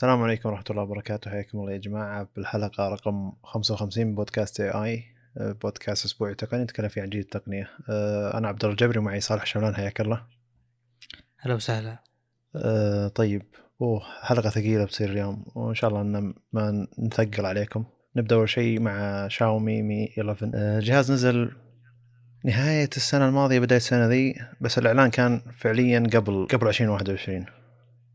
السلام عليكم ورحمة الله وبركاته. حياكم الله يا جماعة بالحلقة رقم 55 من بودكاست اي اي بودكاست أسبوعي تقني نتكلم فيه عن جديد التقنية. أه، أنا عبد الله الجبري ومعي صالح شملان حياك الله. هلا وسهلا. أه، طيب أوه حلقة ثقيلة بتصير اليوم وإن شاء الله إن ما نثقل عليكم. نبدأ أول شيء مع شاومي مي 11 أه، الجهاز نزل نهاية السنة الماضية بداية السنة ذي بس الإعلان كان فعليا قبل قبل 2021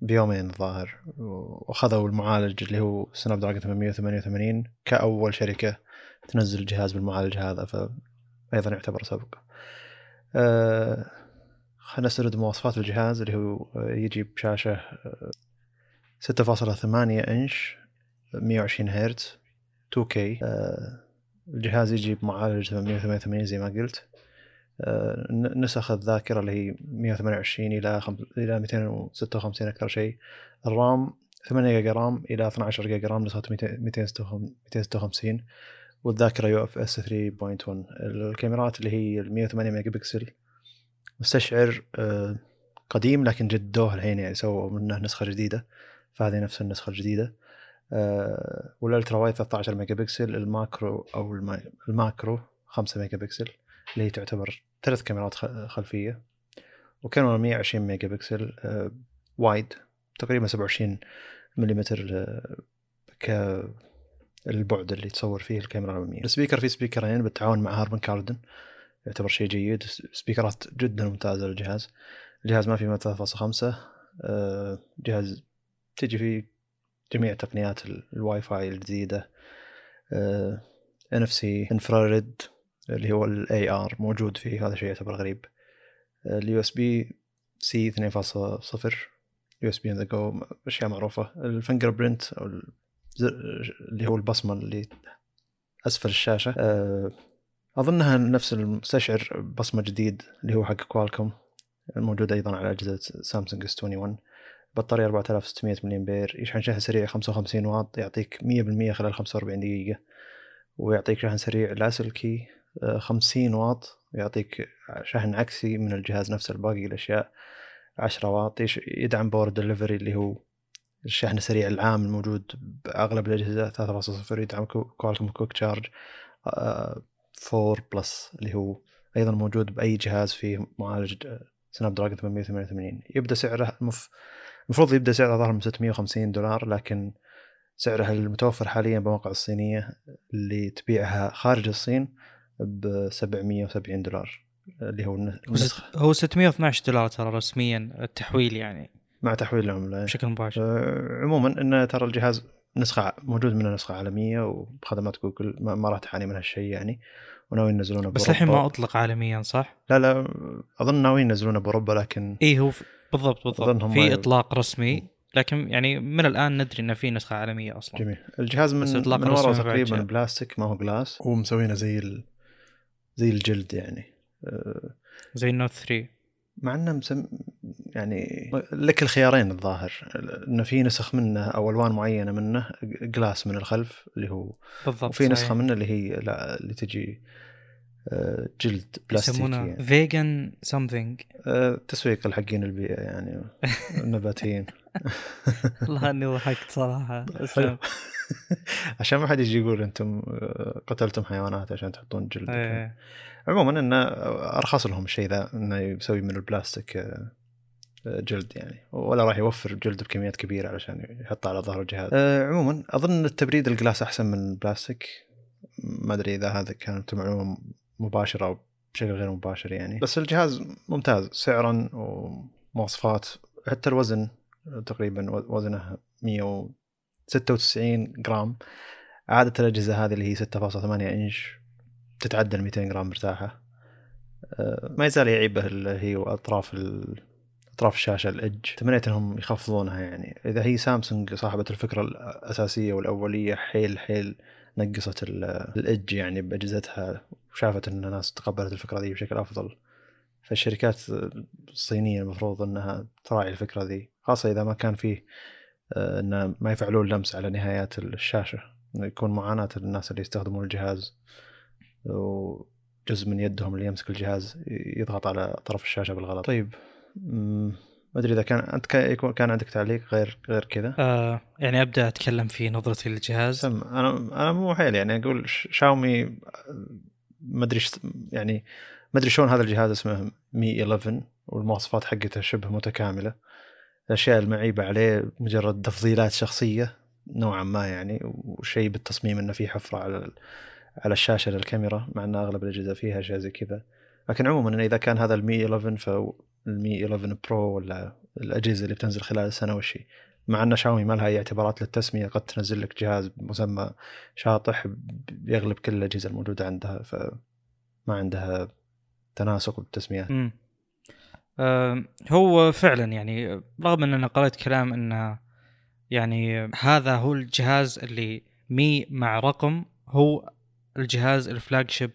بيومين الظاهر وأخذوا المعالج اللي هو سناب دراجون 888 كأول شركة تنزل الجهاز بالمعالج هذا فأيضا يعتبر سبق أه خلينا نسترد مواصفات الجهاز اللي هو يجي بشاشة 6.8 إنش 120 هرتز 2K أه الجهاز يجي بمعالج 888 زي ما قلت. آه، نسخ الذاكرة اللي هي 128 إلى. إلى 256 أكثر شيء. ال RAM 8 جيجا RAM إلى 12 جيجا RAM نسخه 256 والذاكرة UFS 3.1 الكاميرات اللي هي ال 108 ميجا بكسل. مستشعر آه، قديم لكن جدوه الحين يعني سووا منه نسخة جديدة. فهذه نفس النسخة الجديدة. آه، وال ultra wide 13 ميجا بكسل. ال macro أو ال macro 5 ميجا بكسل. اللي هي تعتبر ثلاث كاميرات خلفية وكانوا 120 ميجا بكسل آه، wide تقريبا 27 ملم ك البعد اللي تصور فيه الكاميرا الأمامية ال speaker في speakerين بالتعاون مع Harman Kardon يعتبر شيء جيد. speakerات جدا ممتازة للجهاز. الجهاز ما فيه 3.5 آه، جهاز تجي فيه جميع تقنيات الواي فاي الجديدة NFC infrared اللي هو ال IR موجود فيه هذا شيء يعتبر غريب. ال USB-C 2.0 USB on the go أشياء معروفة. ال fingerprint أو اللي هو البصمة اللي أسفل الشاشة. آه، أظنها نفس المستشعر بصمة جديد اللي هو حق Qualcomm الموجود أيضا على أجهزة سامسونج S21 بطارية 4600 ملي امبير يشحن شحن سريع 55 واط يعطيك 100% خلال 45 دقيقة ويعطيك شحن سريع لاسلكي 50 واط يعطيك شحن عكسي من الجهاز نفسه الباقي الأشياء 10 واط. يدعم Power Delivery اللي هو الشحن السريع العام الموجود بأغلب الأجهزة 3.0 يدعم Qualcomm Quick Charge 4 Plus اللي هو أيضا موجود بأي جهاز فيه معالج سناب دراجون 888 يبدأ سعره المفروض يبدأ سعره ظهر من 650 دولار لكن سعرها المتوفر حاليا بمواقع الصينية اللي تبيعها خارج الصين ب 770 دولار اللي هو النسخة. هو 612 دولار ترى رسميا التحويل يعني. مع تحويل العملة بشكل مباشر. آه عموما إن ترى الجهاز نسخة موجود منه نسخة عالمية وبخدمات جوجل ما راح تعاني من هالشيء يعني وناويين ينزلونه بس الحين ما أطلق عالميا صح؟ لا لا أظن ناويين ينزلونه بأوروبا لكن اي هو بالضبط بالضبط. في إطلاق رسمي لكن يعني من الآن ندري إنه في نسخة عالمية أصلا. جميل. الجهاز من من ورا تقريبا بلاستيك ما هو glass ومسوينه زي ال... زي الجلد يعني. آه، زي ال Note 3 مع إنه مسم يعني لك الخيارين الظاهر. إنه في نسخ منه أو ألوان معينة منه glass من الخلف اللي هو بالضبط وفي نسخة منه اللي هي لا اللي تجي آه، جلد بلاستيكي يسمونه vegan something تسويق الحقين البيئة يعني النباتيين والله إني ضحكت صراحة. عشان ما حد يجي يقول أنتم آه، قتلتم حيوانات عشان تحطون جلد إيه. عموما انه أرخص لهم الشيء ذا إنه يسوي من البلاستيك آه، جلد يعني. ولا راح يوفر جلد بكميات كبيرة علشان يحطه على ظهر الجهاز. أه عموما أظن التبريد ال glass أحسن من البلاستيك. ما أدري إذا هذا كانت معلومة مباشرة أو بشكل غير مباشر يعني. بس الجهاز ممتاز. سعرا ومواصفات حتى الوزن تقريبا وزنه 196 جرام. عادة الأجهزة هذه اللي هي 6.8 إنش تتعدى ال 200 جرام مرتاحة. أه، ما يزال يعيبه اللي هي أطراف أطراف الشاشة الإج تمنيت إنهم يخفضونها يعني. إذا هي سامسونج صاحبة الفكرة الأساسية والأولية حيل حيل نقصت الإج يعني بأجهزتها وشافت إن الناس تقبلت الفكرة دي بشكل أفضل. فالشركات الصينية المفروض إنها تراعي الفكرة ذي خاصة إذا ما كان فيه آه، انه ما يفعلون لمس على نهايات الشاشة إنه يكون معاناة الناس اللي يستخدمون الجهاز وجزء من يدهم اللي يمسك الجهاز يضغط على طرف الشاشة بالغلط. طيب ما أدري إذا كان أنت كان عندك تعليق غير غير كذا؟ آه يعني أبدأ أتكلم في نظرتي للجهاز. سم أنا أنا مو حيل يعني أقول شاومي ما أدري يعني ما أدري شلون هذا الجهاز اسمه مي 11 والمواصفات حقته شبه متكاملة. الأشياء المعيبة عليه مجرد تفضيلات شخصية نوعا ما يعني وشيء بالتصميم إنه في حفرة على على الشاشة للكاميرا مع إن أغلب الأجهزة فيها أشياء زي كذا. لكن عموما إذا كان هذا المي 11 فالمي 11 برو ولا الأجهزة اللي بتنزل خلال السنة وشي مع إن شاومي ما لها أي اعتبارات للتسمية قد تنزل لك جهاز مسمى شاطح بيغلب كل الأجهزة الموجودة عندها فما عندها تناسق بالتسميات. أه هو فعلا يعني رغم أن أنا قرأت كلام انه يعني هذا هو الجهاز اللي مي مع رقم هو الجهاز الفلاج شيب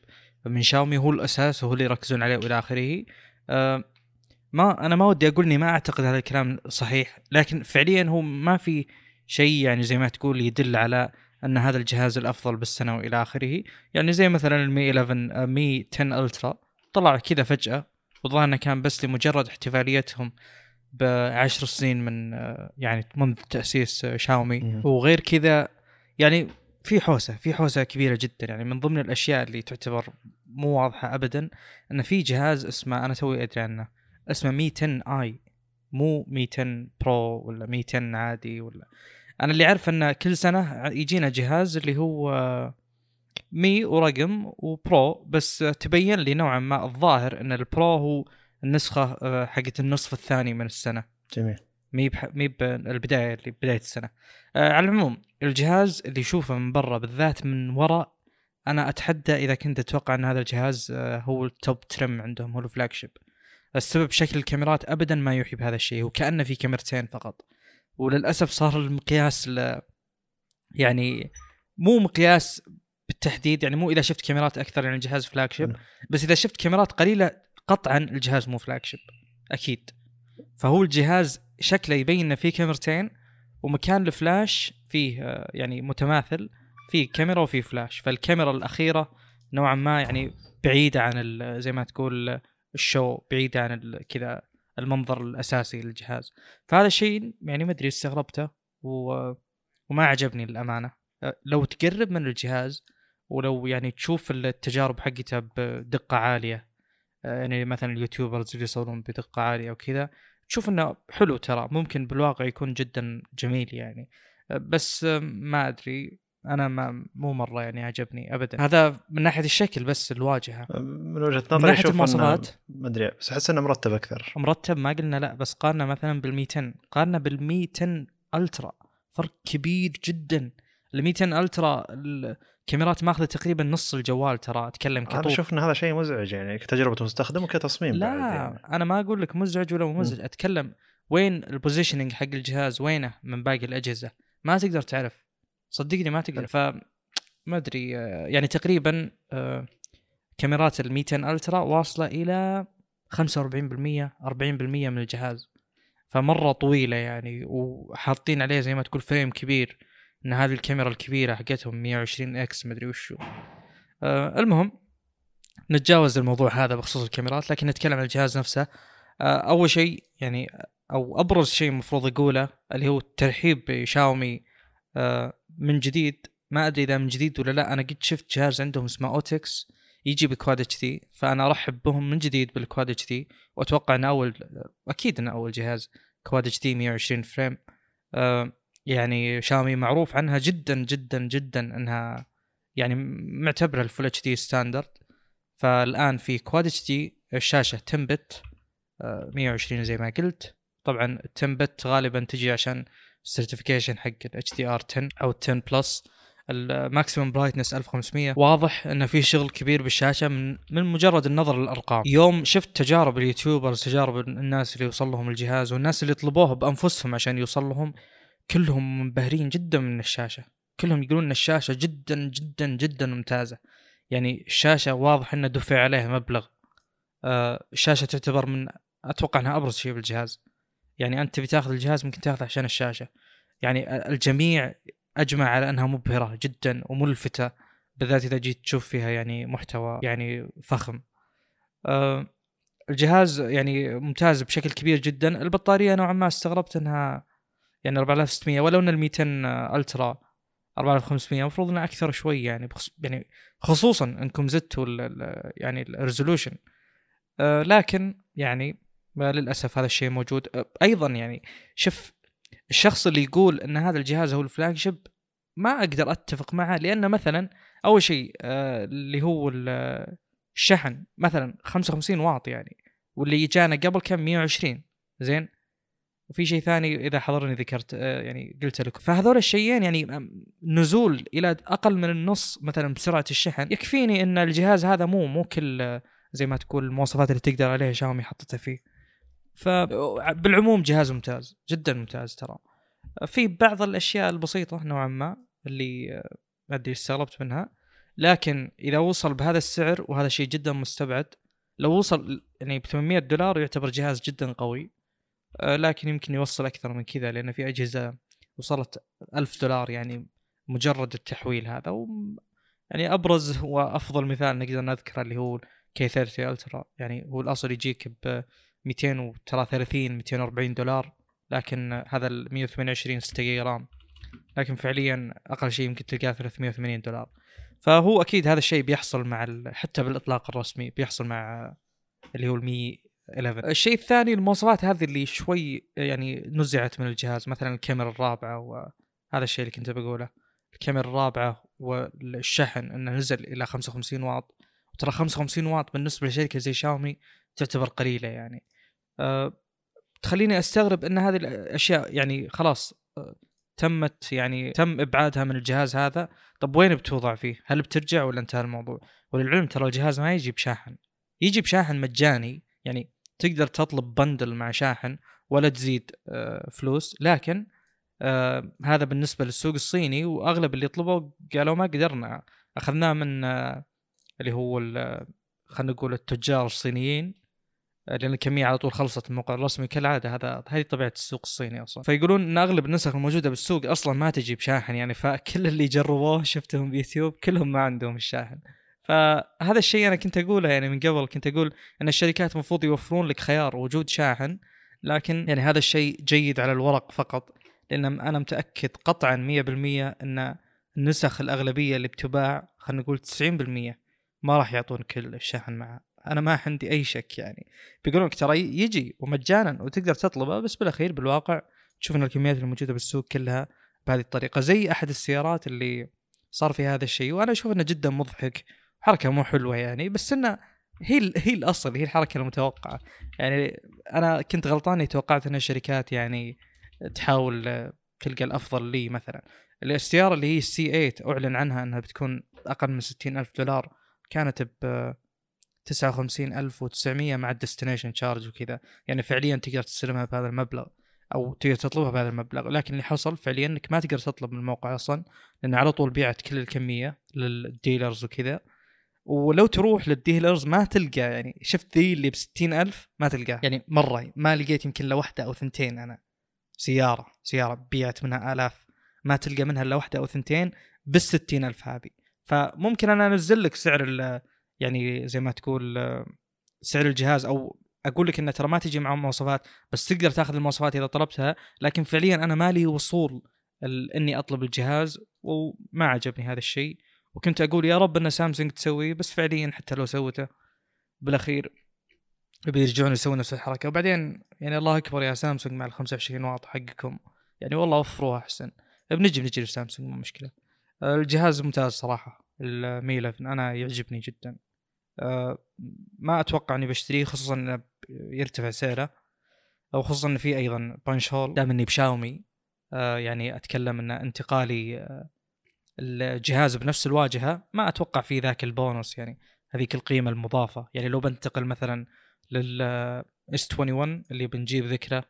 من شاومي هو الأساس وهو اللي يركزون عليه وإلى آخره. أه ما أنا ما ودي أقول إني ما أعتقد هذا الكلام صحيح لكن فعليا هو ما في شيء يعني زي ما تقول يدل على أن هذا الجهاز الأفضل بالسنة وإلى آخره. يعني زي مثلا المي 11 مي 10 ألترا طلع كذا فجأة. والظاهر إنه كان بس لمجرد احتفاليتهم بعشر سنين من يعني منذ تأسيس شاومي. وغير كذا يعني في حوسة في حوسة كبيرة جدا. يعني من ضمن الأشياء اللي تعتبر مو واضحة ابدا ان في جهاز اسمه أنا توي أدري عنه اسمه Mi 10i. مو Mi 10 Pro ولا Mi 10 عادي ولا. أنا اللي اعرف إنه كل سنة يجينا جهاز اللي هو Mi ورقم و Pro بس تبين لي نوعا ما الظاهر إن ال Pro هو النسخة آه، حقت النصف الثاني من السنة. جميل. Mi بح... Mi بالبدايه اللي بداية السنة. آه على العموم الجهاز اللي يشوفه من برا بالذات من وراء أنا أتحدى إذا كنت أتوقع إن هذا الجهاز آه هو ال top term عندهم هو ال flagship السبب شكل الكاميرات ابدا ما يوحي بهذا الشيء وكأنه في كاميرتين فقط. وللأسف صار المقياس ل... يعني مو مقياس بالتحديد يعني مو إذا شفت كاميرات أكثر يعني الجهاز flagship بس إذا شفت كاميرات قليلة قطعا الجهاز مو flagship أكيد. فهو الجهاز شكله يبين إنه فيه كاميرتين ومكان الفلاش فيه يعني متماثل فيه كاميرا وفيه فلاش فالكاميرا الأخيرة نوعا ما يعني بعيدة عن زي ما تقول ال show بعيدة عن كذا المنظر الأساسي للجهاز. فهذا الشيء يعني ما أدري استغربته و... وما عجبني للأمانة. لو تقرب من الجهاز ولو يعني تشوف التجارب حقته بدقة عالية يعني مثلا ال YouTubers اللي يصورون بدقة عالية وكذا تشوف إنه حلو ترى ممكن بالواقع يكون جدا جميل يعني. بس ما أدري أنا ما مو مرة يعني عجبني ابدا. هذا من ناحية الشكل بس الواجهة. من وجهة نظري من ناحيه المواصفات؟ ما أدري بس أحس إنه مرتب أكثر. مرتب؟ ما قلنا لا بس قارنا مثلا بال 200 قارنا بال 200 ألترا. فرق كبير جدا. ال 200 ألترا الكاميرات ماخذة تقريبا نص الجوال ترى أتكلم كطول. أنا أشوف ان هذا شيء مزعج يعني كتجربة مستخدم وكتصميم لا يعني. أنا ما أقول لك مزعج ولا مو مزعج أتكلم وين ال positioning حق الجهاز وينه من باقي الأجهزة. ما تقدر تعرف. صدقني ما تقدر. ف ما أدري يعني تقريبا آه، كاميرات ال 200 Ultra واصلة إلى 45% 40% من الجهاز. فمرة طويلة يعني وحاطين عليه زي ما تقول frame كبير. إن هذه الكاميرا الكبيرة حقتهم 120 X مدري وشو. آه المهم نتجاوز الموضوع هذا بخصوص الكاميرات لكن نتكلم عن الجهاز نفسه. آه أول شيء يعني أو أبرز شيء المفروض اقوله اللي هو الترحيب بشاومي آه من جديد. ما أدري إذا من جديد ولا لا. أنا قد شفت جهاز عندهم اسمه اوتكس يجي ب Quad HD فأنا أرحب بهم من جديد بال Quad HD. وأتوقع انه أول أكيد انه أول جهاز Quad HD 120 frame. آه يعني شاومي معروف عنها جدا جدا جدا إنها يعني معتبرة ال Full HD standard فالآن في Quad HD الشاشة 10 bit 120 زي ما قلت. طبعا 10 bit غالبا تجي عشان ال certification حق ال HDR 10 أو 10 plus ال maximum brightness 1500 واضح انه في شغل كبير بالشاشة من من مجرد النظر للأرقام. يوم شفت تجارب ال YouTubers تجارب الناس اللي يوصل لهم الجهاز والناس اللي طلبوه بأنفسهم عشان يوصل لهم كلهم منبهرين جدا من الشاشة. كلهم يقولون إن الشاشة جدا جدا جدا ممتازة. يعني الشاشة واضح إنه دفع عليها مبلغ. آه الشاشة تعتبر من أتوقع إنها أبرز شيء بالجهاز. يعني أنت تبي تاخذ الجهاز ممكن تاخذه عشان الشاشة. يعني الجميع أجمع على إنها مبهرة جدا وملفتة بالذات إذا جيت تشوف فيها يعني محتوى يعني فخم. آه الجهاز يعني ممتاز بشكل كبير جدا. البطارية نوعا ما استغربت إنها يعني 4600 ولو إن ال 200 Ultra 4500 المفروض إنها أكثر شوي يعني بخص يعني خصوصا إنكم زدتوا ال يعني ال resolution. آه لكن يعني للأسف هذا الشيء موجود. آه أيضا يعني شوف الشخص اللي يقول إن هذا الجهاز هو ال flagship ما أقدر أتفق معه لأن مثلا أول شيء آه اللي هو الشحن مثلا 55 واط يعني واللي جانا قبل كان 120 زين؟ وفي شيء ثاني إذا حضرني ذكرت آه، يعني قلت لكم. فهذول الشيئين يعني نزول إلى أقل من النص مثلا بسرعة الشحن يكفيني إن الجهاز هذا مو مو كل زي ما تقول المواصفات اللي تقدر عليها شاومي حطتها فيه. فبالعموم جهاز ممتاز جدا ممتاز ترى. في بعض الأشياء البسيطة نوعا ما اللي آه، ما أدري استغربت منها. لكن إذا وصل بهذا السعر وهذا شيء جدا مستبعد لو وصل يعني ب 800 دولار يعتبر جهاز جدا قوي. آه، لكن يمكن يوصل أكثر من كذا لأن في أجهزة وصلت ألف دولار يعني مجرد التحويل هذا و يعني أبرز وأفضل مثال نقدر نذكره اللي هو كي 30 الترا يعني هو الأصل يجيك ب 233 240 دولار لكن هذا ال 128 6 جيجا رام. لكن فعليا أقل شيء يمكن تلقاه 380 دولار. فهو أكيد هذا الشيء بيحصل مع حتى بالإطلاق الرسمي بيحصل مع اللي هو المي 11 الشيء الثاني المواصفات هذه اللي شوي يعني نزعت من الجهاز مثلا الكاميرا الرابعة وهذا الشيء اللي كنت بقوله. الكاميرا الرابعة والشحن إنه نزل إلى 55 واط. ترى 55 واط بالنسبة لشركة زي شاومي تعتبر قليلة يعني. أه تخليني أستغرب إن هذه الأشياء يعني خلاص أه تمت يعني تم إبعادها من الجهاز هذا. طب وين بتوضع فيه؟ هل بترجع ولا انتهى الموضوع؟ وللعلم ترى الجهاز ما يجي بشاحن يجي بشاحن مجاني يعني تقدر تطلب بندل مع شاحن ولا تزيد آه، فلوس. لكن آه، هذا بالنسبة للسوق الصيني وأغلب اللي طلبوا قالوا ما قدرنا. أخذناه من آه، اللي هو خلينا نقول التجار الصينيين لأن الكمية على طول خلصت الموقع الرسمي. كالعادة هذا هذه طبيعة السوق الصيني أصلا. فيقولون إن أغلب النسخ الموجودة بالسوق أصلا ما تجي بشاحن يعني فكل اللي جربوه شفتهم بيوتيوب كلهم ما عندهم الشاحن. فهذا الشيء أنا كنت أقوله يعني من قبل كنت أقول أن الشركات المفروض يوفرون لك خيار وجود شاحن لكن يعني هذا الشيء جيد على الورق فقط لأن أنا متأكد قطعا 100% أن النسخ الأغلبية اللي بتباع خلينا نقول 90% ما راح يعطونك الشاحن معه. أنا ما عندي أي شك يعني. بيقولون لك ترى يجي ومجانا وتقدر تطلبه بس بالأخير بالواقع تشوف ان الكميات الموجودة بالسوق كلها بهذه الطريقة زي أحد السيارات اللي صار في هذا الشيء وأنا أشوف إنه جدا مضحك حركة مو حلوة يعني بس إنه هي هي الأصل هي الحركة المتوقعة. يعني أنا كنت غلطان توقعت إن الشركات يعني تحاول تلقى الأفضل لي مثلا. السياره اللي هي ال C8 أعلن عنها إنها بتكون أقل من 60 ألف دولار كانت ب 59900 مع ال destination charge وكذا. يعني فعليا تقدر تستلمها بهذا المبلغ أو تقدر تطلبها بهذا المبلغ. لكن اللي حصل فعليا إنك ما تقدر تطلب من الموقع أصلا لأن على طول بيعت كل الكمية لل dealers وكذا. ولو تروح لل dealers ما تلقى يعني شفت ذي اللي ب ألف ما تلقاه. يعني مرة ما لقيت يمكن إلا واحدة أو ثنتين أنا. سيارة سيارة بيعت منها آلاف. ما تلقى منها إلا واحدة أو ثنتين بال ألف هذه. فممكن أنا أنزل لك سعر يعني زي ما تقول سعر الجهاز أو أقول لك إنه ترى ما تجي معه مواصفات بس تقدر تاخذ المواصفات إذا طلبتها. لكن فعليا أنا مالي وصول إني أطلب الجهاز وما عجبني هذا الشيء. وكنت أقول يا رب أن سامسونج تسويه بس فعليا حتى لو سوته بالأخير بيرجعون يسوون نفس الحركة. وبعدين يعني الله أكبر يا سامسونج مع ال 25 واط حقكم. يعني والله وفروها أحسن. بنجي بنجي لسامسونج مو مشكلة. الجهاز ممتاز صراحة. المي 11 أنا يعجبني جدا. أه ما أتوقع إني بشتريه خصوصا إنه يرتفع سعره. أو خصوصا إنه في أيضا بانش هول دام إني بشاومي أه يعني أتكلم ان انتقالي أه الجهاز بنفس الواجهة ما أتوقع في ذاك البونص يعني هذيك القيمة المضافة. يعني لو بنتقل مثلا لل S21 اللي بنجيب ذكره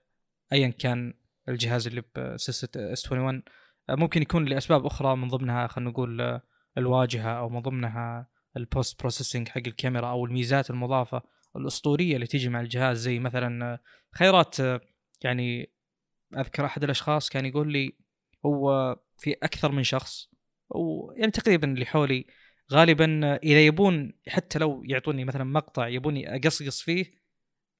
ايا كان الجهاز اللي بسلسله S21 ممكن يكون لأسباب أخرى من ضمنها خلينا نقول الواجهة أو من ضمنها ال post processing حق الكاميرا أو الميزات المضافة الأسطورية اللي تيجي مع الجهاز. زي مثلا خيارات يعني أذكر أحد الأشخاص كان يقول لي هو في أكثر من شخص ويعني تقريبا اللي حولي غالبا إذا يبون حتى لو يعطوني مثلا مقطع يبوني أقصقص فيه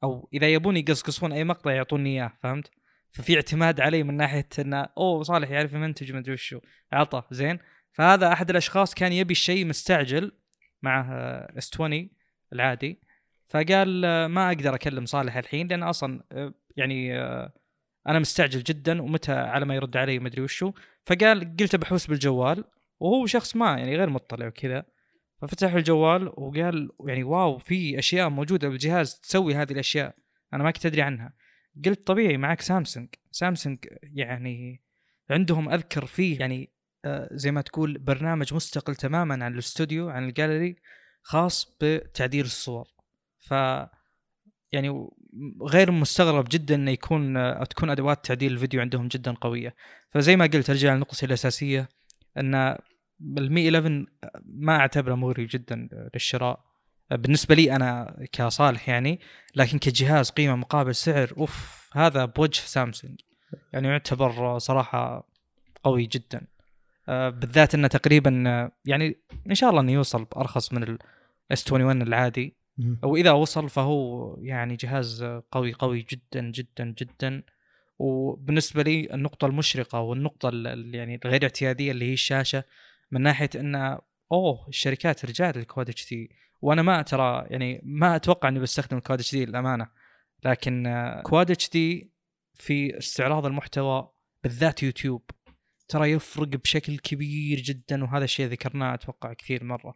أو إذا يبون يقصقصون أي مقطع يعطوني إياه فهمت؟ ففي اعتماد علي من ناحية إنه أوه صالح يعرف يمنتج مدري وشو. عطى زين. فهذا أحد الأشخاص كان يبي الشيء مستعجل مع اس 20 العادي. فقال آه، ما أقدر أكلم صالح الحين لأن أصلا آه، يعني آه، أنا مستعجل جدا ومتى على ما يرد علي مدري وشو. فقال قلت بحوس بالجوال. وهو شخص ما يعني غير مطلع وكذا. ففتح الجوال وقال يعني واو في أشياء موجودة بالجهاز تسوي هذه الأشياء. أنا ما كنت أدري عنها. قلت طبيعي معك سامسونج. سامسونج يعني عندهم أذكر فيه يعني زي ما تقول برنامج مستقل تماما عن الاستوديو عن الجاليري خاص بتعديل الصور. ف يعني غير مستغرب جدا إنه يكون تكون أدوات تعديل الفيديو عندهم جدا قوية. فزي ما قلت أرجع للنقطة الأساسية. أن المي 11 ما أعتبره مغري جدا للشراء. بالنسبة لي أنا كصالح يعني لكن كجهاز قيمة مقابل سعر أوف هذا بوجه سامسونج. يعني يعتبر صراحة قوي جدا. بالذات إنه تقريبا يعني إن شاء الله إنه يوصل بأرخص من ال S21 العادي. وإذا وصل فهو يعني جهاز قوي قوي جدا جدا جدا. وبالنسبة لي النقطة المشرقة والنقطة يعني الغير اعتيادية اللي هي الشاشة من ناحية إن أوه الشركات رجعت لل Quad HD. وأنا ما ترى يعني ما أتوقع إني بستخدم ال Quad HD للأمانة. لكن Quad HD في استعراض المحتوى بالذات يوتيوب ترى يفرق بشكل كبير جدا وهذا الشيء ذكرناه أتوقع كثير مرة.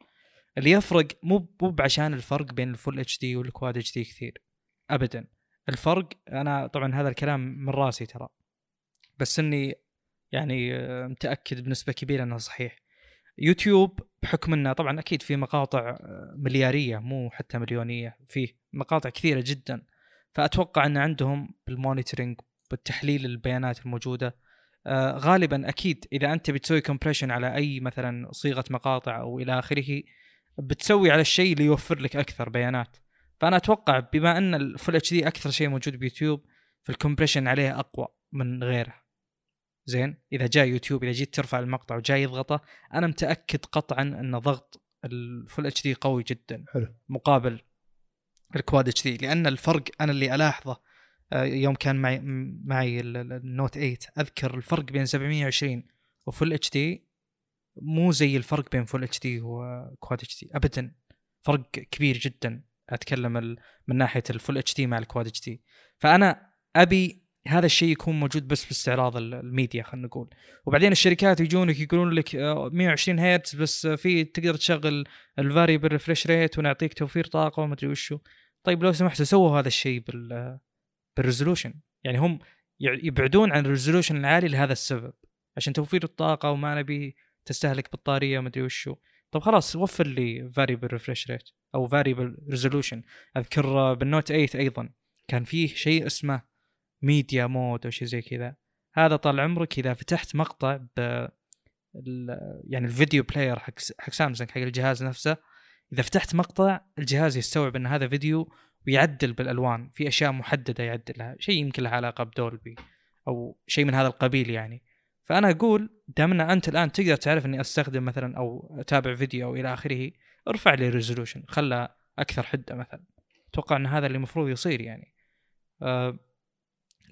اللي يفرق مو مو بعشان الفرق بين ال Full HD وال Quad HD كثير ابدا. الفرق أنا طبعا هذا الكلام من راسي ترى بس إني يعني آه، متأكد بنسبة كبيرة إنه صحيح. يوتيوب بحكم إنه طبعا أكيد في مقاطع آه، مليارية مو حتى مليونية فيه مقاطع كثيرة جدا. فأتوقع إن عندهم بال monitoring بالتحليل البيانات الموجودة آه غالبا أكيد إذا أنت بتسوي compression على أي مثلا صيغة مقاطع أو إلى آخره بتسوي على الشيء اللي يوفر لك أكثر بيانات. فأنا أتوقع بما أن ال Full HD أكثر شيء موجود بيوتيوب فال compression عليه أقوى من غيره. زين؟ إذا جاء يوتيوب إذا جيت ترفع المقطع وجاي يضغطه أنا متأكد قطعا أن ضغط ال Full HD قوي جدا. حلو. مقابل ال Quad HD لأن الفرق أنا اللي ألاحظه آه، يوم كان معي معي ال Note 8 أذكر الفرق بين 720 و Full HD مو زي الفرق بين Full HD و Quad HD ابدا. فرق كبير جدا. أتكلم من ناحية ال Full HD مع ال Quad HD فأنا أبي هذا الشيء يكون موجود بس باستعراض الميديا خلينا نقول. وبعدين الشركات يجونك يقولون لك 120 آه، هرتز بس في تقدر تشغل ال variable refresh rate ونعطيك توفير طاقة وما أدري وشو. طيب لو سمحتوا سووا هذا الشيء بال بال resolution يعني هم يبعدون عن ال resolution العالي لهذا السبب. عشان توفير الطاقة وما نبي تستهلك بطارية ما أدري وشو. طب خلاص وفر لي variable refresh rate أو variable resolution أذكر بال Note 8 أيضا كان فيه شيء اسمه media mode أو شيء زي كذا. هذا طال عمرك إذا فتحت مقطع ب يعني ال video player حق حق سامسونج حق الجهاز نفسه إذا فتحت مقطع الجهاز يستوعب إن هذا فيديو ويعدل بالألوان. في أشياء محددة يعدلها شيء يمكن له علاقة ب Dolby أو شيء من هذا القبيل يعني. فأنا أقول دام ان أنت الآن تقدر تعرف إني أستخدم مثلا أو أتابع فيديو أو إلى آخره ارفع لي resolution خله أكثر حدة مثلا. أتوقع إن هذا اللي المفروض يصير يعني. أه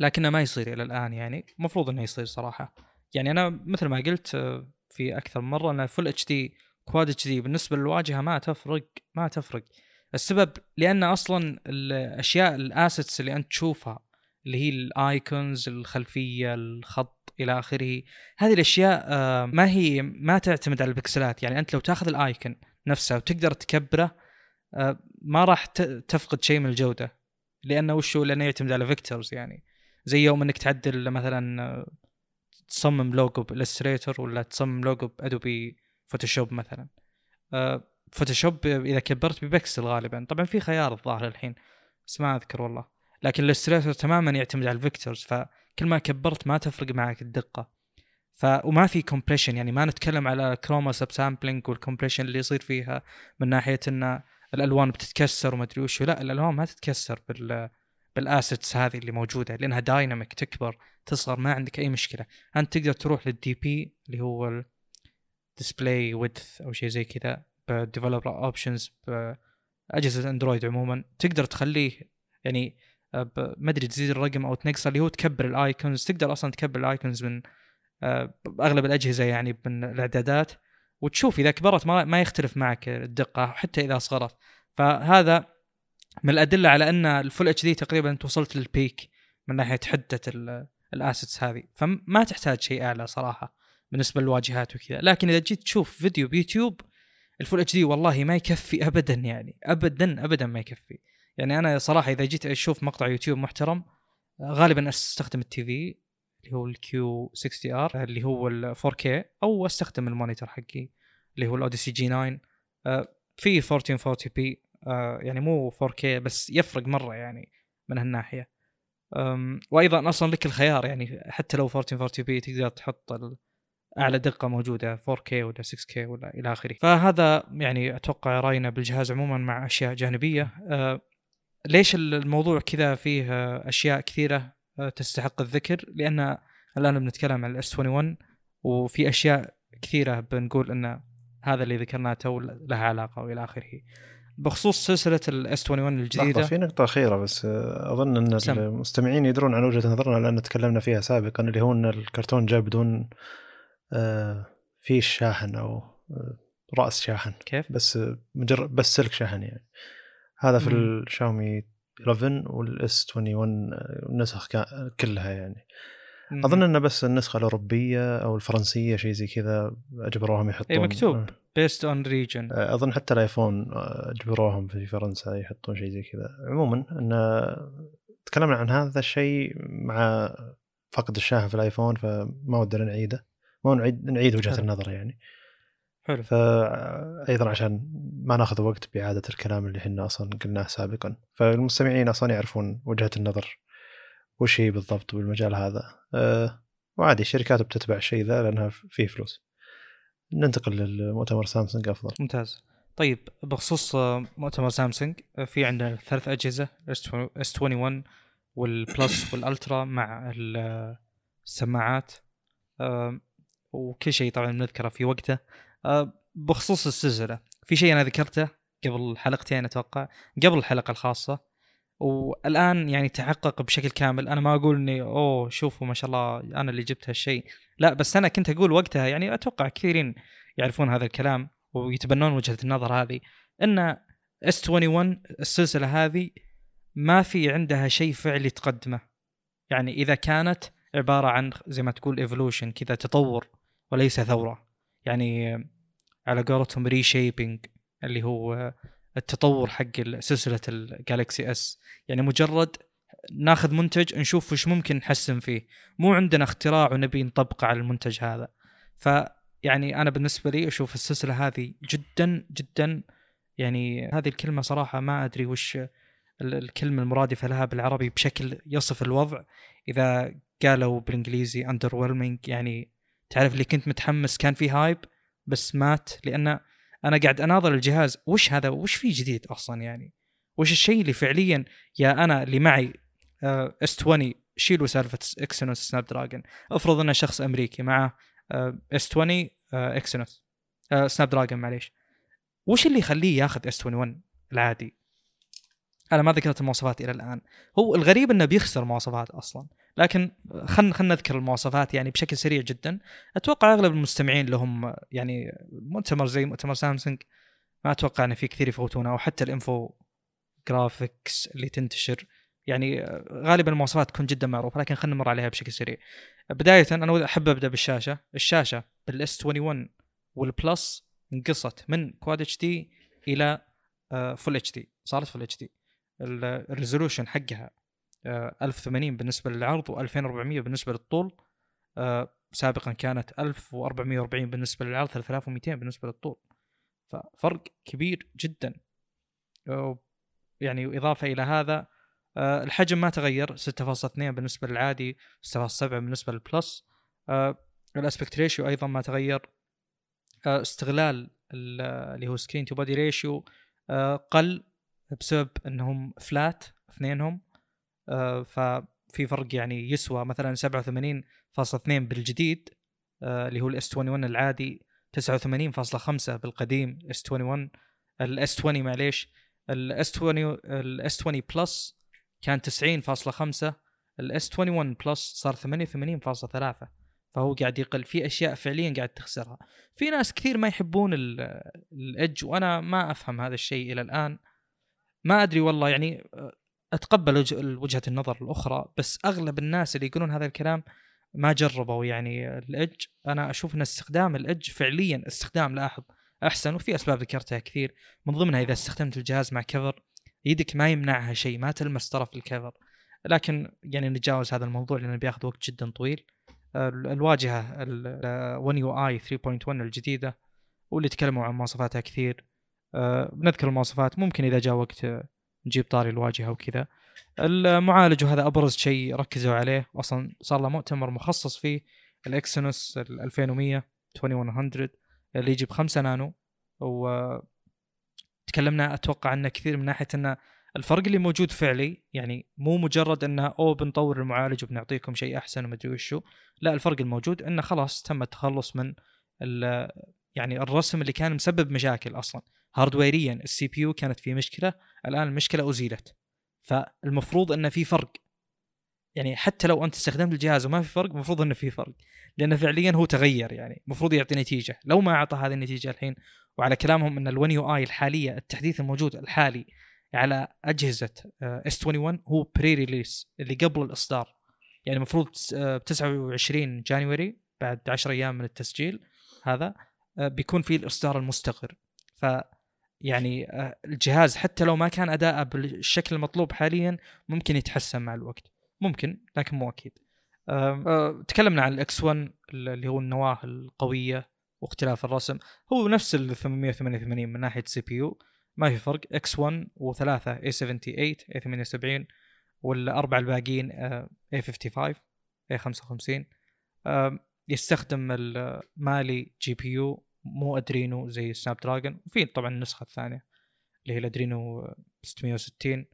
لكنه ما يصير إلى الآن يعني. المفروض إنه يصير صراحة. يعني أنا مثل ما قلت آه، في أكثر مرة إن Full HD Quad HD بالنسبة للواجهة ما تفرق ما تفرق. السبب لأن أصلا الأشياء ال assets اللي أنت تشوفها اللي هي ال icons الخلفية الخط إلى آخره. هذه الأشياء آه، ما هي ما تعتمد على البكسلات. يعني أنت لو تاخذ ال icon نفسه وتقدر تكبره آه، ما راح تفقد شيء من الجودة. لأنه وشو؟ لأنه يعتمد على vectors يعني. زي يوم إنك تعدل مثلا آه، تصمم logo ب Illustrator ولا تصمم logo ب Adobe Photoshop مثلا. Photoshop إذا كبرت ببكسل غالبا. طبعا في خيار الظاهر الحين بس ما أذكر والله. لكن ال Illustrator تماما يعتمد على ال vectors فكل ما كبرت ما تفرق معك الدقة. ف وما في compression يعني ما نتكلم على chroma subsampling وال compression اللي يصير فيها من ناحية إن الألوان بتتكسر وما أدري وش لا الألوان ما تتكسر بال بال assets هذه اللي موجودة لأنها dynamic تكبر تصغر ما عندك أي مشكلة. أنت تقدر تروح لل DP اللي هو ال display width أو شيء زي كذا بال developer options باجهزه Android عموما تقدر تخليه يعني ما أدري تزيد الرقم أو تنقصه اللي هو تكبر ال icons. تقدر أصلا تكبر ال icons من آه، باغلب الأجهزة يعني من الإعدادات. وتشوف إذا كبرت ما, ما يختلف معك الدقة حتى إذا صغرت. فهذا من الأدلة على أن ال Full HD تقريبا انت وصلت لل peak من ناحية حدة ال assets هذه. فما تحتاج شيء أعلى صراحة بالنسبة للواجهات وكذا. لكن إذا جيت تشوف فيديو ب YouTube ال Full HD والله ما يكفي ابدا يعني. ابدا ابدا ما يكفي. يعني أنا صراحة إذا جيت أشوف مقطع يوتيوب محترم غالبا أستخدم ال TV اللي هو ال Q 60 R اللي هو ال 4K أو أستخدم ال monitor حقي اللي هو ال Odyssey G 9 آه، في 1440 p يعني مو 4K بس يفرق مرة يعني من هالناحية. وأيضا أصلا لك الخيار يعني حتى لو 1440 p تقدر تحط أعلى دقة موجودة 4K ولا 6K ولا إلى آخره. فهذا يعني أتوقع رأينا بالجهاز عموما مع أشياء جانبية. أه، ليش الموضوع كذا فيه أه، أشياء كثيرة أه، تستحق الذكر؟ لأن الآن بنتكلم عن ال S 21 وفي أشياء كثيرة بنقول إن هذا اللي ذكرناه تو لها علاقة وإلى آخره. بخصوص سلسلة ال S 21 لحظة الجديدة. في نقطة أخيرة بس آه، أظن أن سم. المستمعين يدرون عن وجهة نظرنا لأن تكلمنا فيها سابقا اللي هو أن الكرتون جاء بدون آه، فيش شاحن آه، رأس شاحن. كيف؟ بس آه، مجرد بس سلك شحن يعني. هذا في. الشاومي 11 وال S 21 آه، النسخ كلها يعني مم. أظن إنه بس النسخة الأوروبية أو الفرنسية شيء زي كذا أجبروهم يحطون اي مكتوب آه. based on region أظن حتى ال iPhone آه، أجبروهم في فرنسا يحطون شيء زي كذا عموما إن تكلمنا عن هذا الشيء مع فقد الشاحن في ال iPhone فما ودنا نعيده ما نعيد نعيد وجهة. النظر يعني حلو. فايضا عشان ما ناخذ وقت بإعادة الكلام اللي إحنا أصلا قلناه سابقا. فالمستمعين أصلا يعرفون وجهة النظر وش هي بالضبط بالمجال هذا. أه وعادي الشركات بتتبع الشيء ذا لأنها فيه فلوس. ننتقل للمؤتمر سامسونج أفضل. ممتاز. طيب بخصوص آه، مؤتمر سامسونج آه، في عندنا ثلاث أجهزة S 21 وال Plus وال Ultra مع ال- السماعات. وكل شيء طبعا بنذكره في وقته. بخصوص السلسله في شيء أنا ذكرته قبل حلقتين أتوقع قبل الحلقة الخاصة والآن يعني تحقق بشكل كامل. أنا ما أقول إني أوه شوفوا ما شاء الله أنا اللي جبت هالشيء. لا بس أنا كنت أقول وقتها يعني أتوقع كثيرين يعرفون هذا الكلام ويتبنون وجهة النظر هذه إن اس 21 السلسلة هذه ما في عندها شيء فعلي تقدمه. يعني إذا كانت عبارة عن زي ما تقول evolution كذا تطور وليس ثورة. يعني على قولتهم reshaping اللي هو التطور حق سلسلة ال Galaxy S يعني مجرد ناخذ منتج نشوف وش ممكن نحسن فيه. مو عندنا اختراع ونبي نطبقه على المنتج هذا. فيعني أنا بالنسبة لي أشوف السلسلة هذه جدا جدا يعني هذه الكلمة صراحة ما أدري وش ال- الكلمة المرادفة لها بالعربي بشكل يصف الوضع. إذا قالوا بالإنجليزي underwhelming يعني تعرف اللي كنت متحمس كان في hype بس مات لأن أنا قاعد أناظر الجهاز وش هذا؟ وش فيه جديد أصلا يعني؟ وش الشيء اللي فعليا يا أنا اللي معي؟ S 20 شيلوا سالفة Exynos Snapdragon افرض أنه شخص أمريكي معه S 20 Exynos Snapdragon معليش. وش اللي يخليه ياخذ S 21 العادي؟ أنا ما ذكرت المواصفات إلى الآن. هو الغريب إنه بيخسر مواصفات أصلا. لكن خلينا خلينا نذكر المواصفات يعني بشكل سريع جدا. أتوقع أغلب المستمعين لهم يعني مؤتمر زي مؤتمر سامسونج ما أتوقع إن في كثير يفوتونه أو حتى ال infographics اللي تنتشر. يعني غالبا المواصفات تكون جدا معروفة لكن خلينا نمر عليها بشكل سريع. بداية أنا أحب أبدأ بالشاشة. الشاشة بال S 21 وال Plus انقصت من Quad HD إلى Full HD صارت Full HD ال resolution حقها 1080 بالنسبة للعرض و2400 بالنسبة للطول. آه، سابقا كانت 1440 بالنسبة للعرض 3200 بالنسبة للطول. ففرق كبير جدا. آه، يعني إضافة إلى هذا آه، الحجم ما تغير 6.2 بالنسبة للعادي 6.7 بالنسبة لل Plus. آه، ال aspect ratio أيضا ما تغير. آه، استغلال ال- اللي هو screen to body ratio قل بسبب إنهم flat اثنينهم. آه، ففي فرق يعني يسوى مثلا 87.2 بالجديد آه، اللي هو ال S 21 العادي 89.5 بالقديم S 21 ال S 20 معليش ال S 20 ال S 20 Plus كان 90.5 ال S 21 Plus صار 88.3 فهو قاعد يقل في أشياء فعليا قاعد تخسرها. في ناس كثير ما يحبون ال edge وأنا ما أفهم هذا الشيء إلى الآن. ما أدري والله يعني أتقبل وجهة النظر الأخرى بس أغلب الناس اللي يقولون هذا الكلام ما جربوا. يعني ال edge أنا أشوف إن استخدام الايدج فعليا استخدام لاحظ أحسن وفي أسباب ذكرتها كثير. من ضمنها إذا استخدمت الجهاز مع كفر يدك ما يمنعها شيء ما تلمس طرف الكفر لكن يعني نتجاوز هذا الموضوع لأنه بياخذ وقت جدا طويل. الواجهة ال 1 يو اي 3.1 الجديدة واللي تكلموا عن مواصفاتها كثير. بنذكر المواصفات ممكن إذا جاء وقت نجيب طاري الواجهة وكذا. المعالج وهذا أبرز شيء ركزوا عليه. أصلا صار له مؤتمر مخصص فيه ال Exynos 2100 2100 اللي يجي ب 5 نانو. و تكلمنا أتوقع عنه كثير من ناحية أنه الفرق اللي موجود فعلي يعني مو مجرد أنه أو بنطور المعالج وبنعطيكم شيء أحسن وما ادري وشو. لا الفرق الموجود أنه خلاص تم التخلص من يعني الرسم اللي كان مسبب مشاكل أصلا. hardware يا ال CPU كانت في مشكلة الآن المشكلة أزيلت. فالمفروض انه في فرق. يعني حتى لو أنت استخدمت الجهاز وما في فرق المفروض انه في فرق. لأنه فعليا هو تغير يعني المفروض يعطي نتيجة. لو ما أعطى هذه النتيجة الحين وعلى كلامهم إن ال1 يو اي الحالية التحديث الموجود الحالي على أجهزة S 21 هو pre-release اللي قبل الإصدار. يعني المفروض ب 29 January بعد 10 أيام من التسجيل هذا. آه، بيكون في الإصدار المستقر. ف يعني آه، الجهاز حتى لو ما كان أداءه بالشكل المطلوب حاليا ممكن يتحسن مع الوقت. ممكن لكن مو أكيد. أه تكلمنا عن ال X 1 اللي هو النواة القوية واختلاف الرسم. هو نفس ال 888 من ناحية CPU. ما في فرق. X 1 وثلاثة A 78 A 78 والأربعة الباقيين A 55 A 55 يستخدم ال Mali GPU مو Adreno زي Snapdragon. وفي طبعا النسخة الثانية اللي هي ال Adreno 660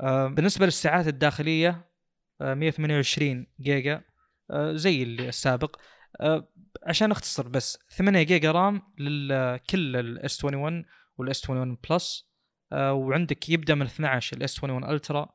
بالنسبة للساعات الداخلية 128 آه، جيجا آه، زي اللي السابق. آه، عشان أختصر بس 8 جيجا RAM لكل ال S 21 وال S 21 Plus. وعندك يبدأ من 12 ال S 21 Ultra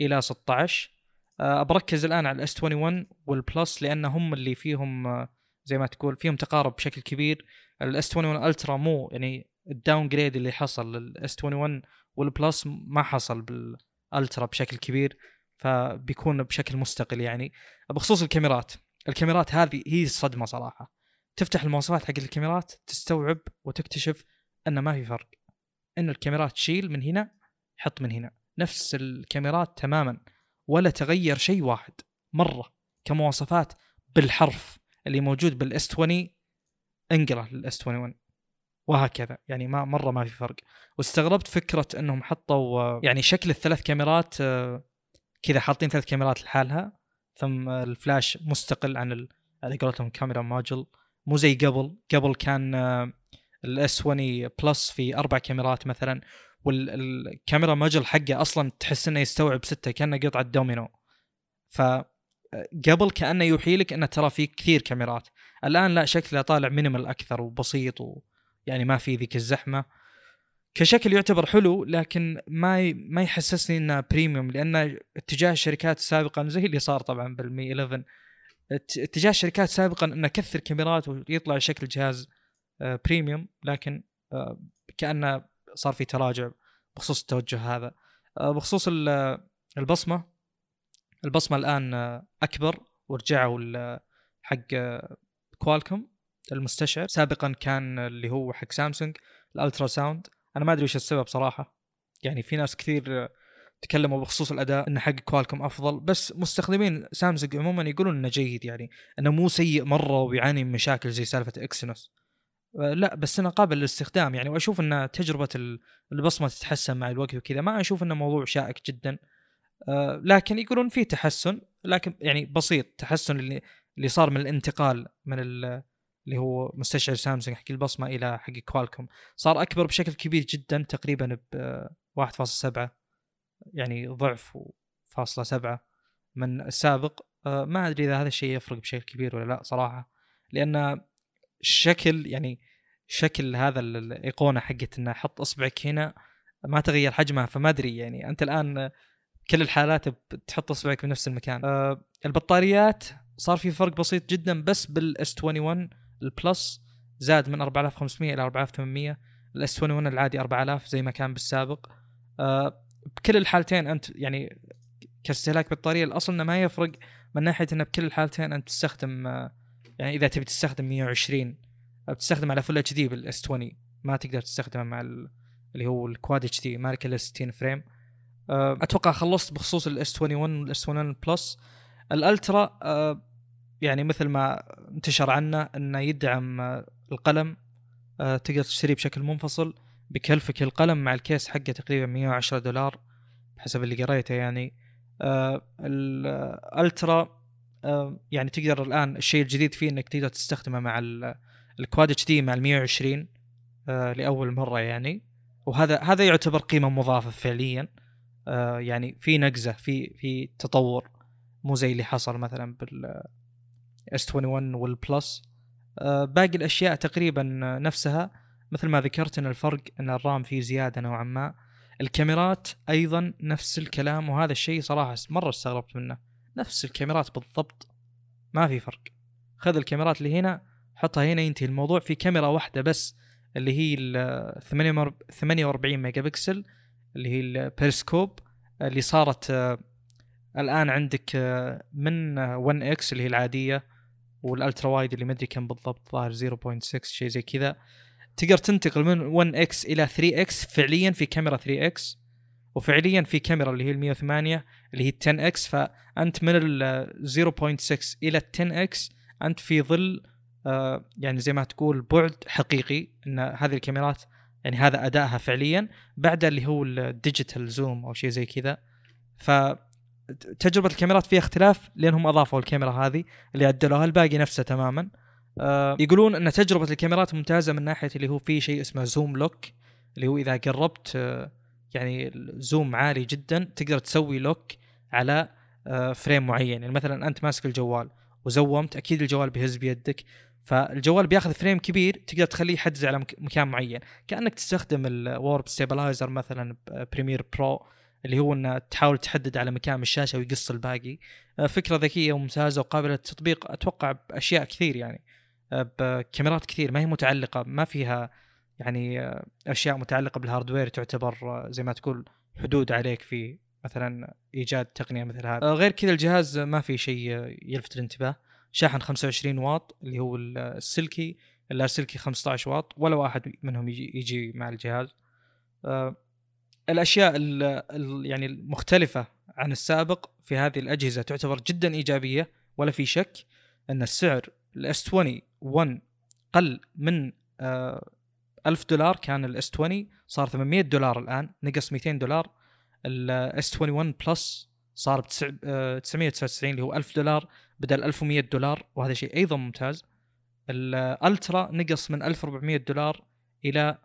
إلى 16 بركز الآن على ال S 21 وال Plus لأن هم اللي فيهم زي ما تقول فيهم تقارب بشكل كبير. ال S 21 Ultra مو يعني ال downgrade اللي حصل لل S 21 وال Plus ما حصل بال Ultra بشكل كبير فبيكون بشكل مستقل يعني. بخصوص الكاميرات الكاميرات هذه هي الصدمة صراحة. تفتح المواصفات حق الكاميرات تستوعب وتكتشف أن ما في فرق. إن الكاميرات تشيل من هنا حط من هنا. نفس الكاميرات تماما. ولا تغير شيء واحد. مرة كمواصفات بالحرف اللي موجود بال S 20 انقله لل S 21 وهكذا. يعني ما مرة ما في فرق. واستغربت فكرة إنهم حطوا يعني شكل الثلاث كاميرات آه، كذا حاطين ثلاث كاميرات لحالها. ثم الفلاش مستقل عن على قولتهم camera module مو زي قبل. قبل كان ال S 20 Plus في أربع كاميرات مثلا. وال camera module حقه أصلا تحس إنه يستوعب ستة كأنه قطعة دومينو. ف قبل كأنه يوحي لك إنه ترى في كثير كاميرات. الآن لا شكله طالع minimal أكثر وبسيط ويعني ما في ذيك الزحمة. كشكل يعتبر حلو لكن ما ما يحسسني إنه premium لأن اتجاه الشركات سابقا زي اللي صار طبعا بال Mi 11 اتجاه الشركات سابقا إنه كثر كاميرات ويطلع شكل جهاز premium آه، لكن آه، كأنه صار في تراجع بخصوص التوجه هذا. آه، بخصوص البصمة. البصمة الآن أكبر. ورجعوا حق Qualcomm المستشعر. سابقا كان اللي هو حق سامسونج ال ultrasound. أنا ما أدري وش السبب صراحة. يعني في ناس كثير تكلموا بخصوص الأداء إن حق Qualcomm أفضل. بس مستخدمين سامسونج عموما يقولون إنه جيد يعني إنه مو سيء مرة ويعاني من مشاكل زي سالفة Exynos لا بس إنه قابل للاستخدام. يعني واشوف إن تجربة البصمة تتحسن مع الوقت وكذا ما أشوف إنه موضوع شائك جدا. آه، لكن يقولون في تحسن لكن يعني بسيط تحسن اللي اللي صار من الانتقال من اللي هو مستشعر سامسونج حق البصمة إلى حق Qualcomm. صار أكبر بشكل كبير جدا تقريبا ب 1.7 يعني ضعف فاصلة سبعة من السابق. آه، ما أدري إذا هذا الشيء يفرق بشكل كبير ولا لا صراحة. لأن الشكل يعني شكل هذا الإيقونة حقت إنه حط أصبعك هنا ما تغير حجمها فما أدري يعني. أنت الآن كل الحالات بتحط أصبعك في نفس المكان. أه البطاريات صار في فرق بسيط جدا بس بالاس 21 البلس زاد من 4500 إلى 4800 الإس 21 العادي 4000 زي ما كان بالسابق. أه بكل الحالتين أنت يعني كاستهلاك بطارية الأصل إنه ما يفرق من ناحية إنه بكل الحالتين أنت تستخدم آه، يعني إذا تبي تستخدم 120 بتستخدم على Full HD بال S 20 ما تقدر تستخدمه مع اللي هو ال Quad HD مالك إلا 60 frame. آه، أتوقع خلصت بخصوص ال S 21 وال S 21 Plus. ال Ultra آه، يعني مثل ما انتشر عنه إنه يدعم القلم. تقدر تشتريه بشكل منفصل بكلفك القلم مع ال case حقه تقريبا 110 دولار بحسب اللي قريته يعني. آه ال Ultra آه يعني تقدر الآن الشيء الجديد فيه إنك تقدر تستخدمه مع ال Quad HD مع ال 120 آه لأول مرة يعني. وهذا هذا يعتبر قيمة مضافة فعليا. آه يعني في نقزة في في تطور مو زي اللي حصل مثلا بال S 21 وال Plus. آه باقي الأشياء تقريبا نفسها مثل ما ذكرت إن الفرق إن ال RAM فيه زيادة نوعا ما. الكاميرات أيضا نفس الكلام وهذا الشيء صراحة مرة استغربت منه. نفس الكاميرات بالضبط. ما في فرق. خذ الكاميرات اللي هنا حطها هنا ينتهي الموضوع. في كاميرا واحدة بس اللي هي ال 48 ميجا بكسل اللي هي البيرسكوب اللي صارت آه، الآن عندك آه، من 1 X اللي هي العادية وال ultra wide اللي ما أدري كم بالضبط ظاهر 0.6 شيء زي كذا. تقدر تنتقل من 1 X إلى 3 X فعليا في كاميرا 3 X وفعليا في كاميرا اللي هي ال 108 اللي هي 10 X فأنت من ال 0.6 إلى 10 X أنت في ظل آه يعني زي ما تقول بعد حقيقي إن هذه الكاميرات يعني هذا أدائها فعليا بعد اللي هو ال digital zoom أو شيء زي كذا. ف تجربة الكاميرات فيها اختلاف لأنهم أضافوا الكاميرا هذه اللي عدلوها الباقي نفسه تماما. آه يقولون إن تجربة الكاميرات ممتازة من ناحية اللي هو في شيء اسمه zoom lock اللي هو إذا قربت آه يعني zoom عالي جدا تقدر تسوي lock على آه frame معين. يعني مثلا أنت ماسك الجوال وزومت أكيد الجوال بيهز بيدك. فالجوال بياخذ frame كبير تقدر تخليه يحدد على مكان معين. كأنك تستخدم ال warp stabilizer مثلا Premiere Pro اللي هو ان تحاول تحدد على مكان الشاشة ويقص الباقي. آه، فكرة ذكية وممتازة وقابلة للتطبيق. أتوقع بأشياء كثير يعني بكاميرات كثير ما هي متعلقة ما فيها يعني أشياء متعلقة بال hardware تعتبر زي ما تقول حدود عليك في مثلا إيجاد تقنية مثل هذا. غير كذا الجهاز ما في شيء يلفت الانتباه. شاحن 25 واط اللي هو السلكي اللاسلكي 15 واط ولا واحد منهم يجي, يجي مع الجهاز. الأشياء ال يعني المختلفة عن السابق في هذه الأجهزة تعتبر جدا إيجابية ولا في شك أن السعر ال S 21 قل من آه 1000 دولار كان ال S 20 صار 800 دولار الآن نقص 200 دولار. ال S 21 Plus صار ب 999 اللي هو 1000 دولار بدل 1100 دولار وهذا شيء أيضا ممتاز. ال Ultra نقص من 1400 دولار إلى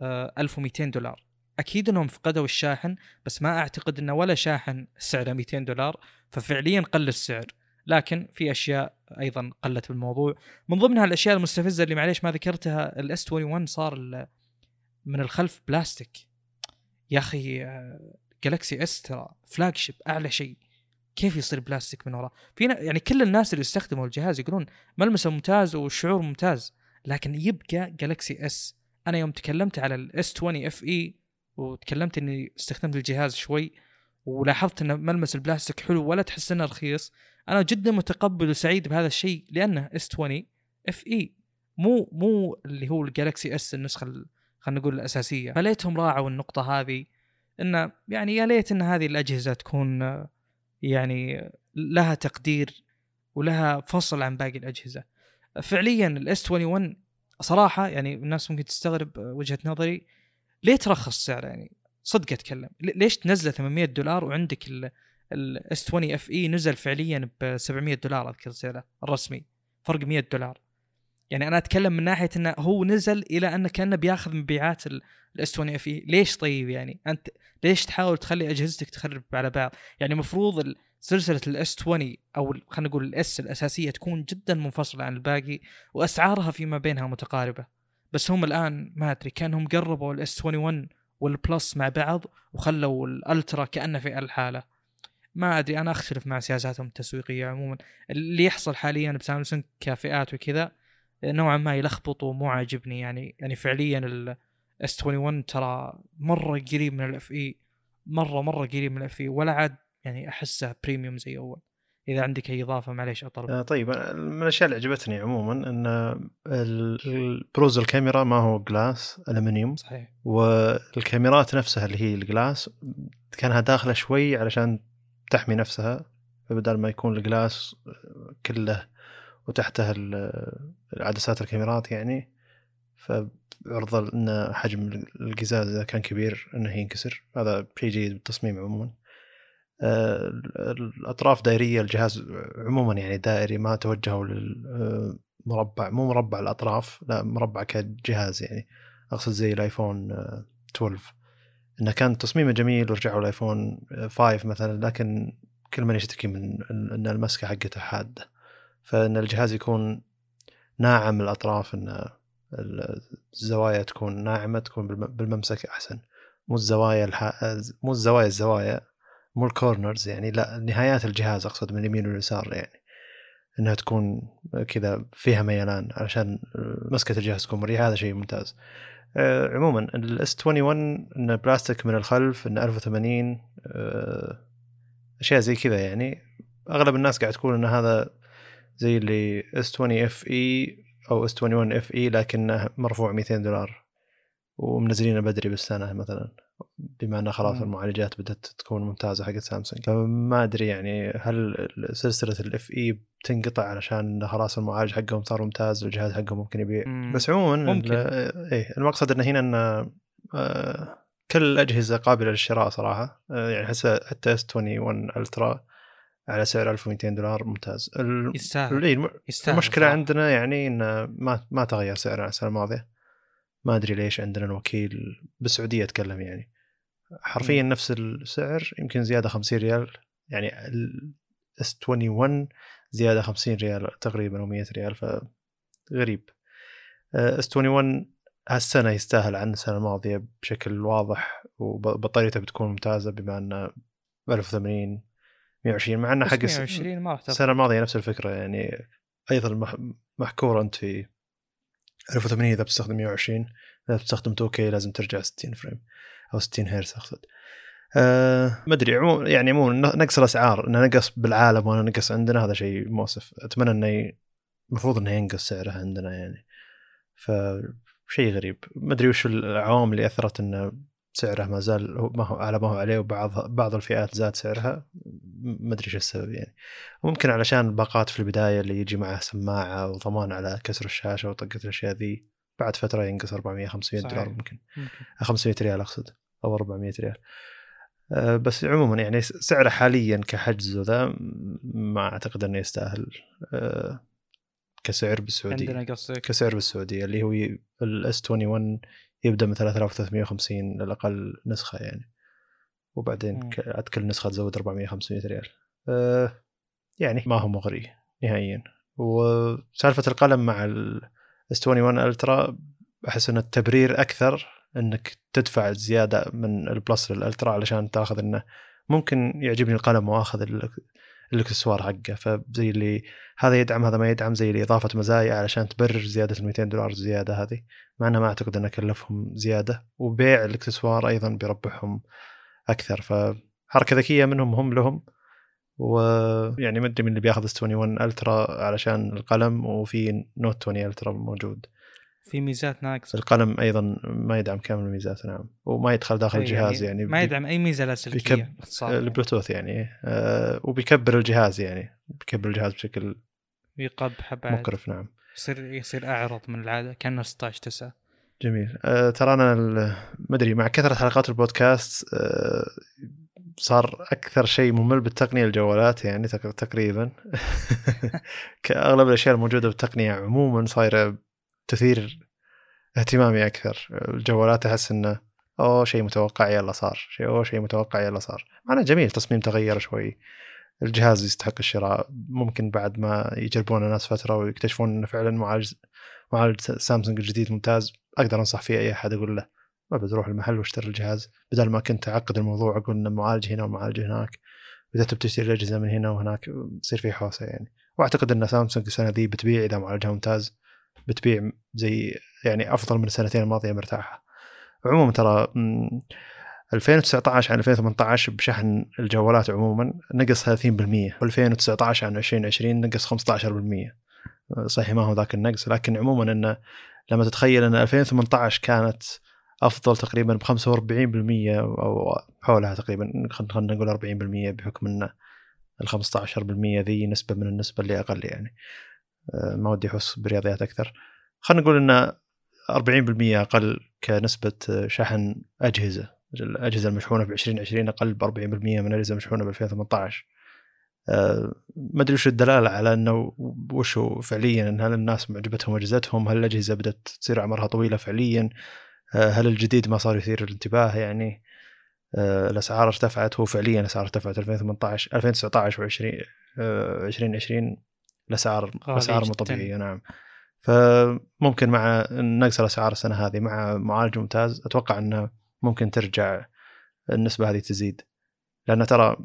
1200 آه، دولار. أكيد إنهم فقدوا الشاحن بس ما أعتقد إنه ولا شاحن سعره 200 دولار ففعليا قل السعر. لكن في أشياء أيضا قلت بالموضوع. من ضمنها الأشياء المستفزة اللي معليش ما ذكرتها ال S 21 صار من الخلف بلاستيك. يا أخي Galaxy S ترى flagship أعلى شيء. كيف يصير بلاستيك من وراه؟ في يعني كل الناس اللي استخدموا الجهاز يقولون ملمسه ممتاز والشعور ممتاز لكن يبقى Galaxy S أنا يوم تكلمت على ال S 20 FE وتكلمت إني استخدمت الجهاز شوي ولاحظت إن ملمس البلاستيك حلو ولا تحس إنه رخيص. أنا جدا متقبل وسعيد بهذا الشيء لأنه S 20 FE مو مو اللي هو ال Galaxy S النسخة خلينا نقول الأساسية. فليتهم راعوا النقطة هذه انه يعني يا ليت إن هذه الأجهزة تكون يعني لها تقدير ولها فصل عن باقي الأجهزة. فعليا ال S 21 صراحة يعني الناس ممكن تستغرب وجهة نظري ليه ترخص سعره يعني؟ صدق أتكلم. ليش تنزله 800 دولار وعندك ال S 20 FE نزل فعليا ب 700 دولار أذكر سعره الرسمي. فرق 100 دولار. يعني أنا أتكلم من ناحية إنه هو نزل إلى أنه كأنه بيأخذ مبيعات ال S 20 FE ليش طيب يعني؟ أنت ليش تحاول تخلي أجهزتك تخرب على بعض؟ يعني المفروض سلسلة ال S 20 أو خلينا نقول ال S الأساسية تكون جدا منفصلة عن الباقي وأسعارها فيما بينها متقاربة. بس هم الآن ما أدري كأنهم قربوا ال S 21 وال Plus مع بعض وخلوا ال Ultra كأنه في لحاله. ما أدري أنا أختلف مع سياساتهم التسويقية عموما. اللي يحصل حاليا بسامسونج كفئات وكذا نوعا ما يلخبط ومو عاجبني. يعني يعني فعليا ال S 21 ترى مرة قريب من ال FE مرة مرة قريب من ال FE ولا عاد يعني أحسه premium زي أول. إذا عندك أي إضافة معليش اطلب آه طيب من الأشياء اللي عجبتني عموما إن البروز الكاميرا ما هو glass المنيوم صحيح. والكاميرات نفسها اللي هي ال glass كانها داخلة شوي علشان تحمي نفسها فبدل ما يكون الجلاس كله وتحتها عدسات الكاميرات يعني فعرض ان حجم القزاز إذا كان كبير إنه ينكسر. هذا شيء جيد بالتصميم عموما. آه، الأطراف دائرية الجهاز عموما يعني دائري ما توجهوا للمربع مو مربع الأطراف لا مربع كجهاز يعني. أقصد زي الآيفون 12 إنه كان تصميمه جميل ورجعوا الآيفون 5 مثلا لكن كل من يشتكي من إن المسكة حقته حادة. فإن الجهاز يكون ناعم الأطراف إن الزوايا تكون ناعمة تكون بالممسك أحسن. مو الزوايا الح... مو الزوايا الزوايا مو الكورنرز يعني لا نهايات الجهاز أقصد من اليمين واليسار يعني. إنها تكون كذا فيها ميلان علشان مسكة الجهاز تكون مريحة هذا شيء ممتاز. عموما ال S 21 انه بلاستيك من الخلف انه 1080 آه أشياء زي كذا يعني. أغلب الناس قاعد تقول إن هذا زي اللي S 20 FE أو S 21 FE لكنه مرفوع 200 دولار ومنزلينه بدري بالسنة مثلا. بما انه خلاص المعالجات بدأت تكون ممتازة حقت سامسونج. فما أدري يعني هل سلسلة ال FE بتنقطع علشان خلاص المعالج حقهم صار ممتاز والجهاز حقهم ممكن يبيع. مم. بس عموما ممكن. إيه المقصد انه هنا إن آه كل الاجهزه قابلة للشراء صراحة. آه يعني حتى S 21 Ultra على سعر 1200 دولار ممتاز. يستاهل. يستاهل المشكلة عندنا يعني انه ما ما تغير سعره السنة الماضية. ما أدري ليش عندنا الوكيل بالسعودية اتكلم يعني. حرفيا. نفس السعر يمكن زيادة 50 ريال يعني ال S 21 زيادة 50 ريال تقريبا أو 100 ريال فغريب. إس 21 هالسنة يستاهل عن السنة الماضية بشكل واضح وبطاريته بتكون ممتازة بما أنه 1080 120 مع أنه حق 120 ما السنة الماضية نفس الفكرة يعني أيضا محكور أنت في 1080 إذا بتستخدم 120 إذا بتستخدم 2K لازم ترجع 60 فريم أو 60 هرتز أقصد. أه ما أدري عموما يعني عموما نقص الأسعار إنه نقص بالعالم وأنا نقص عندنا هذا شيء مؤسف. أتمنى إنه المفروض إنه ينقص سعره عندنا يعني. فشيء غريب. ما أدري وش العوامل اللي أثرت إنه سعره ما زال ما هو على ما هو عليه وبعض بعض الفئات زاد سعرها ما أدري إيش السبب يعني. ممكن علشان الباقات في البداية اللي يجي معها سماعة وضمان على كسر الشاشة وطقة الأشياء ذي بعد فترة ينقص 400 500 دولار ممكن. ممكن. 500 ريال أقصد أو 400 ريال. أه بس عموما يعني سعره حاليا كحجز ذا ما أعتقد إنه يستاهل أه كسعر بالسعودية. عندنا قصدك. كسعر بالسعودية اللي هو ال S21 يبدأ من 3350 للاقل نسخة يعني. وبعدين عاد كل نسخة تزود 400 500 ريال. أه يعني ما هو مغري نهائيا. وسالفة القلم مع ال S21 Ultra أحس ان التبرير أكثر إنك تدفع زيادة من ال Plus لل Ultra علشان تأخذ إنه ممكن يعجبني القلم وأخذ الاكسسوار حقه فزي اللي هذا يدعم هذا ما يدعم زي اللي إضافة مزايا علشان تبرر زيادة ال 200 دولار زيادة هذه. مع إنه ما أعتقد انه كلفهم زيادة وبيع الاكسسوار أيضا بيربحهم أكثر. فحركة ذكية منهم هم لهم ويعني ما أدري من اللي بياخذ S21 Ultra علشان القلم وفي Note 20 Ultra موجود. في ميزات ناقصة. القلم أيضا ما يدعم كامل الميزات نعم. وما يدخل داخل طيب الجهاز يعني, يعني. ما يدعم أي ميزة لاسلكيه بيكب... البلوتوث يعني آه وبيكبر الجهاز يعني. بيكبر الجهاز بشكل يقبح بعد. مكرف نعم. يصير يصير أعرض من العادة كأنه 16 9 جميل. آه ترى أنا ما أدري مع كثرة حلقات البودكاست آه صار أكثر شيء ممل بالتقنية الجوالات يعني تقريبا. كأغلب الأشياء الموجودة بالتقنية عموما صايرة تثير اهتمامي أكثر. الجوالات أحس إنه أوه شيء متوقع يلا صار. شيء أوه شيء متوقع يلا صار. معناه جميل تصميم تغير شوي. الجهاز يستحق الشراء. ممكن بعد ما يجربون الناس فترة ويكتشفون إنه فعلا معالج معالج سامسونج الجديد ممتاز أقدر أنصح فيه أي أحد أقول له ابد روح المحل واشتري الجهاز. بدل ما كنت أعقد الموضوع أقول ان المعالج هنا والمعالج هناك واذا تبي تشتري الأجهزة من هنا وهناك تصير في حوسة يعني. وأعتقد إن سامسونج السنة ذي بتبيع إذا معالجها ممتاز. بتبيع زي يعني أفضل من السنتين الماضية مرتاحة. عموما ترى 2019 عن 2018 بشحن الجوالات عموما نقص 30% و2019 عن 2020 نقص 15% صحيح ما هو ذاك النقص لكن عموما انه لما تتخيل إن 2018 كانت أفضل تقريبا ب 45% أو حولها تقريبا خلينا نقول 40% بحكم إن ال 15% ذي نسبة من النسبة اللي أقل يعني. ما ودي أحس برياضيات أكثر. خلينا نقول إن 40% أقل كنسبة شحن أجهزة الأجهزة المشحونة في 2020 أقل ب 40% من الأجهزة المشحونة ب 2018 أه ما أدري وش الدلالة على إنه وش فعليا إن هل الناس معجبتهم اجهزتهم هل الأجهزة بدأت تصير عمرها طويلة فعليا؟ أه هل الجديد ما صار يثير الانتباه يعني؟ الأسعار ارتفعت هو فعليا الأسعار ارتفعت 2018 2019 و20 2020 الاسعار اسعار مو طبيعية نعم. فممكن مع نقص الاسعار السنة هذه مع معالج ممتاز أتوقع إنه ممكن ترجع النسبة هذه تزيد. لأن ترى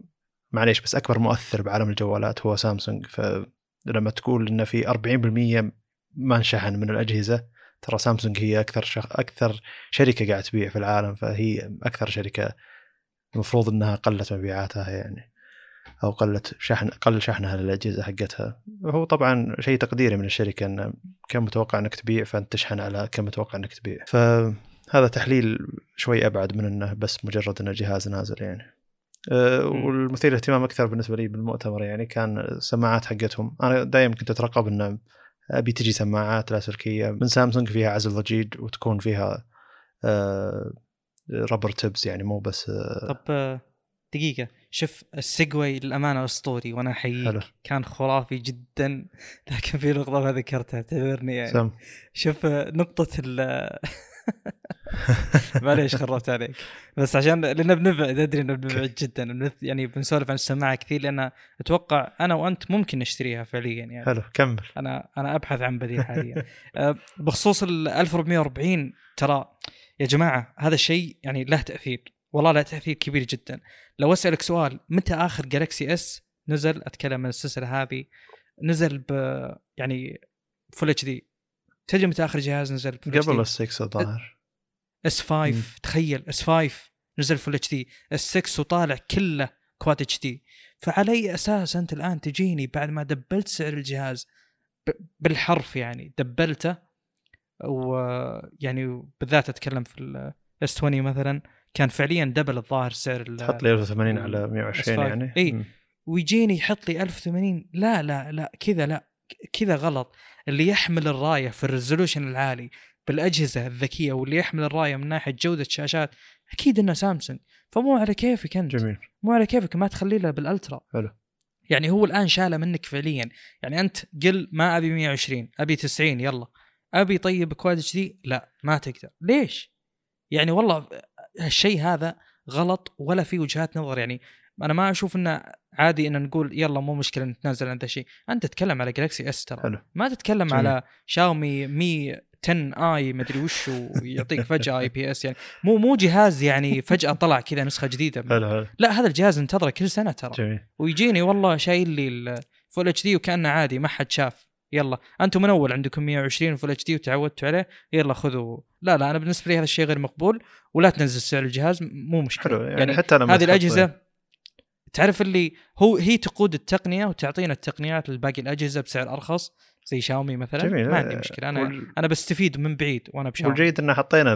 معليش بس أكبر مؤثر بعالم الجوالات هو سامسونج. فلما تقول ان في 40% ما انشحن من الأجهزة ترى سامسونج هي أكثر شخ... أكثر شركة قاعد تبيع في العالم. فهي أكثر شركة المفروض إنها قلت مبيعاتها يعني. أو قلت شحن قل شحنها للأجهزة حقتها. وهو طبعا شيء تقديري من الشركة إنه كم متوقع إنك تبيع فأنت تشحن على كم متوقع إنك تبيع. فهذا تحليل شوي أبعد من إنه بس مجرد انه جهاز نازل يعني. أه والمثير اهتمام أكثر بالنسبة لي بالمؤتمر يعني كان السماعات حقتهم. أنا دائما كنت أترقب إنه أبي تجي سماعات لاسلكية من سامسونج فيها عزل ضجيج وتكون فيها أه ربر تبس يعني مو بس أه طب دقيقة. شوف السيجوي للأمانة أسطوري وأنا أحييك كان خرافي جدا. لكن في نقطة ما ذكرتها اعتذرني يعني. سم. شوف نقطة ال معليش خربت عليك. بس عشان لأن بنبعد أدري إنه بنبعد جدا يعني بنسولف عن السماعة كثير لأن أتوقع أنا وأنت ممكن نشتريها فعليا يعني. حلو كمل. أنا أنا أبحث عن بديل حاليا. أه، بخصوص ال 1440 ترى يا جماعة هذا الشيء يعني له تأثير. والله له تأثير كبير جدا. لو أسألك سؤال متى آخر Galaxy S نزل؟ أتكلم عن السلسلة هذه. نزل ب يعني Full HD تدري متى آخر جهاز نزل قبل S6 الظاهر S5 تخيل S5 نزل Full HD S6 وطالع كله Quad HD فعلى أي أساس أنت الآن تجيني بعد ما دبلت سعر الجهاز؟ بالحرف يعني. دبلته ويعني بالذات أتكلم في ال S20 مثلا. كان فعليا double الظاهر سعر تحط لي 1080 على 120 يعني؟ اي ويجيني يحط لي 1080 لا لا لا كذا لا كذا غلط. اللي يحمل الراية في ال resolution العالي بالأجهزة الذكية واللي يحمل الراية من ناحية جودة شاشات أكيد إنه سامسونج. فمو على كيفك أنت. جميل. مو على كيفك ما تخلي له بال Ultra. حلو. يعني هو الآن شاله منك فعليا. يعني أنت قل ما أبي 120 أبي 90 يلا. أبي طيب Quad HD؟ لا ما تقدر. ليش؟ يعني والله هالشيء هذا غلط ولا في وجهات نظر يعني أنا ما أشوف إنه عادي إن نقول يلا مو مشكلة نتنازل عن ذا الشيء أنت تتكلم على Galaxy S ترى. ما تتكلم جميل. على شاومي Mi 10i مدري وش ويعطيك فجأة IPS يعني مو مو جهاز يعني فجأة طلع كذا نسخة جديدة حلو حلو. لا هذا الجهاز انتظره كل سنة ترى جميل. ويجيني والله شايل لي ال Full HD وكأنه عادي ما حد شاف يلا أنتم من أول عندكم 120 Full HD وتعودتوا عليه يلا خذوا لا لا أنا بالنسبة لي هذا الشيء غير مقبول ولا تنزل سعر الجهاز مو مشكلة. حلو يعني, يعني حتى لما هذه الأجهزة تعرف اللي هو هي تقود التقنية وتعطينا التقنيات لباقي الأجهزة بسعر أرخص زي شاومي مثلا؟ جميل. ما عندي مشكلة. أنا وال... أنا بستفيد من بعيد وأنا بشاومي. والجيد إن حطينا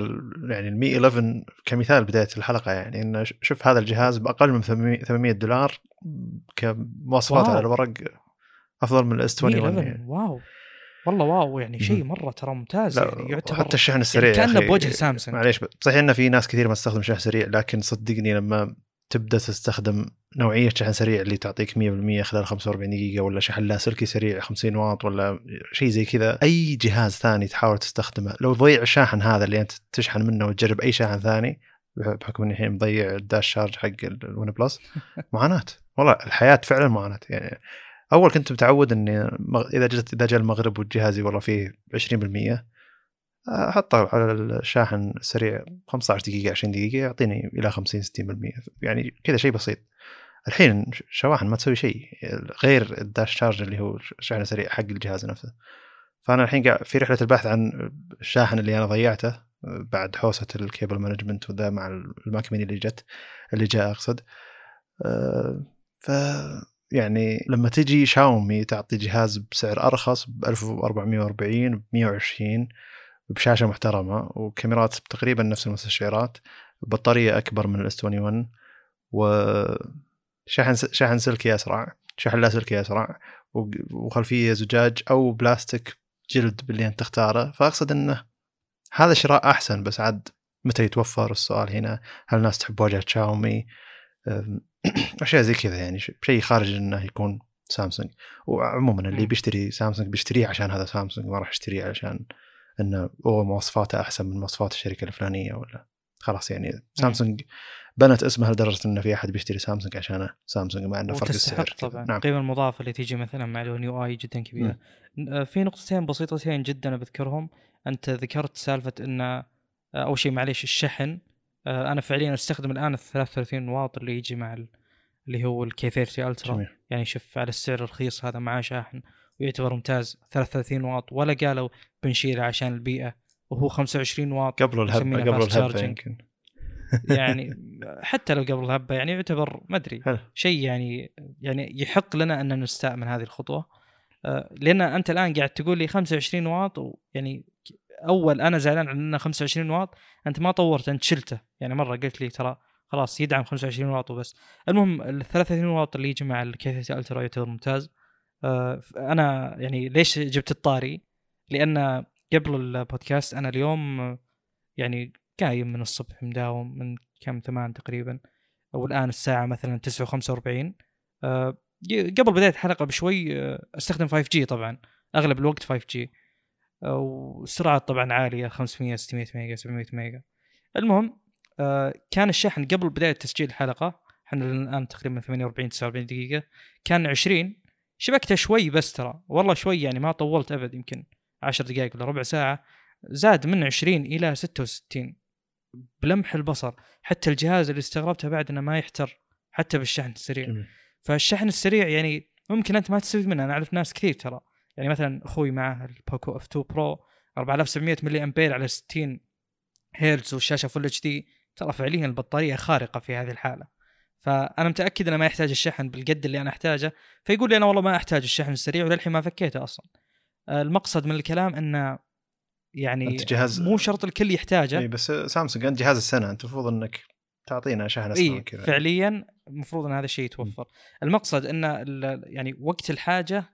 يعني المي 11 كمثال بداية الحلقة يعني انه شوف هذا الجهاز بأقل من 800 دولار كمواصفات على الورق. أفضل من ال S21 يعني. wow. والله wow. يعني شيء مرة ترى ممتاز. يعني يعتبر حتى الشحن السريع يعني كأنه بوجه سامسونج. معليش صحيح انه في ناس كثير ما تستخدم شحن سريع لكن صدقني لما تبدأ تستخدم نوعية شحن سريع اللي تعطيك 100% خلال 45 دقيقة ولا شحن لاسلكي سريع 50 واط ولا شيء زي كذا أي جهاز ثاني تحاول تستخدمه. لو ضيع الشاحن هذا اللي أنت تشحن منه وتجرب أي شاحن ثاني بحكم إني الحين مضيع ال Dash Charge حق ال OnePlus معاناة. والله الحياة فعلا معاناة. يعني أول كنت متعود إني إذا جت إذا جاء المغرب وجهازي والله فيه 20% أحطه على الشاحن السريع 15 دقيقة 20 دقيقة يعطيني إلى 50 60% يعني كذا شيء بسيط. الحين شواحن ما تسوي شيء غير ال Dash Charge اللي هو الشاحن السريع حق الجهاز نفسه. فأنا الحين قاعد في رحلة البحث عن الشاحن اللي أنا ضيعته بعد حوسة ال cable management وذا مع ال Mac mini اللي جت اللي جاء أقصد. أه ف يعني لما تجي شاومي تعطي جهاز بسعر أرخص ب 1440 ب 120 بشاشة محترمة وكاميرات تقريبا نفس المستشعرات بطارية أكبر من ال S21 وشحن شحن سلكي أسرع شحن لاسلكي أسرع وخلفية زجاج أو بلاستيك جلد باللي انت تختاره. فأقصد انه هذا شراء أحسن بس عاد متى يتوفر؟ السؤال هنا. هل الناس تحب واجهة شاومي؟ اشياء زي كذا يعني شيء خارج إنه يكون سامسونج. وعموما اللي بيشتري سامسونج بيشتريه عشان هذا سامسونج ما راح يشتريه علشان إنه هو مواصفاته أحسن من مواصفات الشركة الفلانية ولا. خلاص يعني سامسونج بنت اسمها لدرجة انه في أحد بيشتري سامسونج عشان سامسونج مع إنه فرق السعر طبعا. نعم. القيمه المضافه اللي تيجي مثلا مع اليو آي جدا كبيرة. م. في نقطتين بسيطتين جدا بذكرهم أنت ذكرت سالفة إن أول شيء معليش الشحن. أنا فعليا أستخدم الآن ال 33 واط اللي يجي مع اللي هو الكي 30 الترا يعني شوف على السعر الرخيص هذا معاه شاحن ويعتبر ممتاز. 33 واط. ولا قالوا بنشيله عشان البيئة. وهو 25 واط قبل الهبة قبل الهبة يمكن. يعني حتى لو قبل الهبة يعني يعتبر ما أدري. شيء يعني يعني يحق لنا أن نستأمن هذه الخطوة. آه، لأن أنت الآن قاعد تقول لي 25 واط ويعني أول أنا زعلان عن إنه 25 واط أنت ما طورت أنت شلته. يعني مرة قلت لي ترى خلاص يدعم 25 واط وبس. المهم ال 33 واط اللي يجي مع الكيث الترا يعتبر ممتاز. آه، أنا يعني ليش جبت الطاري؟ لأن قبل البودكاست أنا اليوم يعني قايم من الصبح مداوم من كم ثمان تقريبا. والان الساعة مثلا 9 و45 آه، قبل بداية الحلقة بشوي آه، أستخدم 5G طبعا أغلب الوقت 5G وسرعات طبعا عالية 500 600 ميجا 700 ميجا. المهم كان الشحن قبل بداية تسجيل الحلقة إحنا الآن تقريبا 48 49 دقيقة كان 20 شبكته شوي بس ترى والله شوي يعني ما طولت أبد يمكن 10 دقائق ولا ربع ساعة. زاد من 20 إلى 66 بلمح البصر. حتى الجهاز اللي استغربته بعد إنه ما يحتر حتى بالشحن السريع. فالشحن السريع يعني ممكن أنت ما تستفيد منه. أنا أعرف ناس كثير ترى. يعني مثلا أخوي معه ال Poco F2 Pro 4700 ملي أمبير على 60 هيرتز والشاشة Full HD ترى فعليا البطارية خارقة في هذه الحالة. فأنا متأكد إنه ما يحتاج الشحن بالقد اللي أنا أحتاجه. فيقول لي أنا والله ما أحتاج الشحن السريع وللحين ما فكيته أصلا. المقصد من الكلام إنه يعني أنت جهاز مو شرط الكل يحتاجه. اي بس سامسونج أنت جهاز السنة أنت المفروض إنك تعطينا شحن اسرع كذا. فعليا المفروض إن هذا الشيء يتوفر. م. المقصد إن يعني وقت الحاجة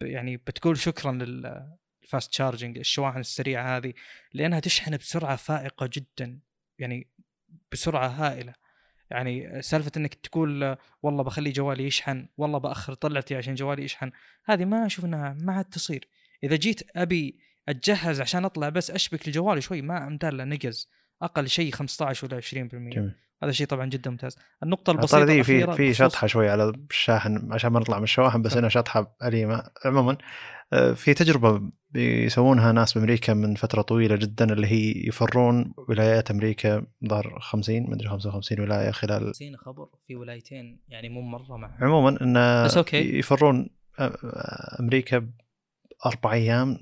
يعني بتقول شكرا لل fast charging الشواحن السريعة هذه لأنها تشحن بسرعة فائقة جدا يعني بسرعة هائلة. يعني سالفة إنك تقول والله بخلي جوالي يشحن والله بأخر طلعتي عشان جوالي يشحن هذه ما أشوف إنها ما عاد تصير. إذا جيت أبي أتجهز عشان أطلع بس أشبك الجوال شوي ما امدال له نقز. أقل شيء 15 ولا 20% جميل. هذا شيء طبعا جدا ممتاز. النقطة البسيطة دي في في شطحة شوي على الشاحن عشان ما نطلع من الشواحن بس إنها شطحة أليمة. عموما آه، في تجربة بيسوونها ناس بأمريكا من فترة طويلة جدا اللي هي يفرون ولايات أمريكا ظهر 50 مدري 55 ولاية خلال 50 خبر في ولايتين يعني مو مرة مع عموما انه بس okay. يفرون آه، أمريكا أربع أيام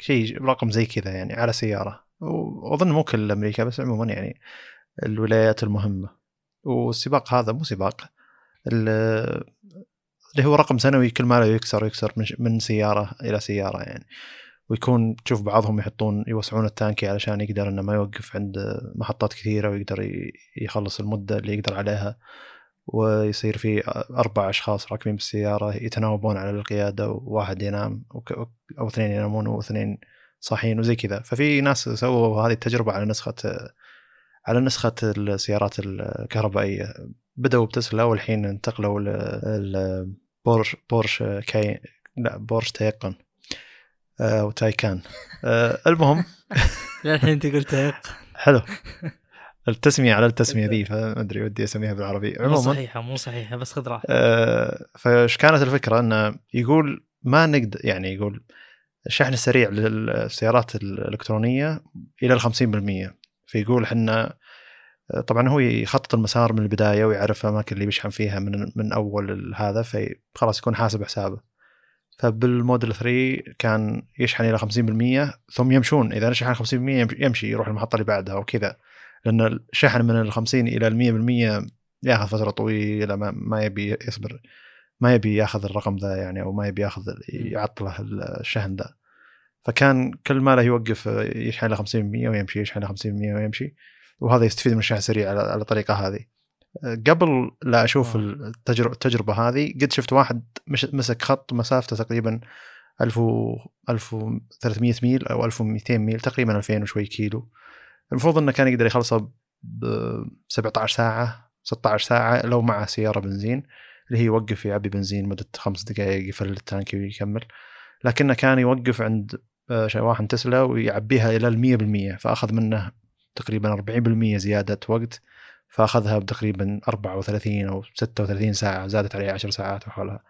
شيء رقم زي كذا يعني على سيارة. وأظن مو كل أمريكا بس عموما يعني الولايات المهمة. والسباق هذا مو سباق اللي هو رقم سنوي كل ما له يكسر يكسر من سيارة إلى سيارة يعني. ويكون تشوف بعضهم يحطون يوسعون التانكي علشان يقدر إنه ما يوقف عند محطات كثيرة ويقدر يخلص المدة اللي يقدر عليها. ويصير في أربع أشخاص راكبين بالسيارة يتناوبون على القيادة وواحد ينام أو اثنين ينامون وأثنين صاحيين وزي كذا. ففي ناس سووا هذه التجربة على نسخة على نسخة السيارات الكهربائية. بدأوا بتسلا والحين انتقلوا لبورش بورش كاي لا بورش تيقن آه وتايكان. آه المهم. الحين تقول تيقن. حلو. التسمية على التسمية ذي فما ادري ودي أسميها بالعربي عموما مو صحيحة مو صحيحة بس خذ راحتك. آه فايش كانت الفكرة؟ إنه يقول ما نقدر يعني يقول الشحن السريع للسيارات الإلكترونية إلى ال 50% فيقول إحنا طبعا هو يخطط المسار من البداية ويعرف الاماكن اللي بيشحن فيها من من أول هذا فخلاص يكون حاسب حسابه. فبالموديل 3 كان يشحن إلى 50% ثم يمشون. إذا شحن 50% يمشي يروح المحطة اللي بعدها وكذا. لأن الشحن من ال 50 إلى ال 100% ياخذ فترة طويلة ما, ما يبي يصبر. ما يبي ياخذ الرقم ذا يعني أو ما يبي ياخذ يعطله الشحن ذا. فكان كل ما له يوقف يشحن له 50% ويمشي يشحن له 50% ويمشي. وهذا يستفيد من الشحن السريع على الطريقة هذه. قبل لا أشوف التجربه التجربة هذه قد شفت واحد مسك خط مسافته تقريبا 1000 1300 ميل أو 1200 ميل تقريبا 2000 وشوي كيلو. المفروض إنه كان يقدر يخلصه ب 17 ساعة 16 ساعة لو معه سيارة بنزين. اللي هي يوقف يعبي بنزين مدة خمس دقائق يفل التانك ويكمل. لكنه كان يوقف عند آه، شواحن تسلا ويعبيها إلى المية بالمية فأخذ منه تقريبا 40% زيادة وقت فأخذها بتقريبا 34 أو 36 ساعة زادت عليه 10 ساعات وحولها.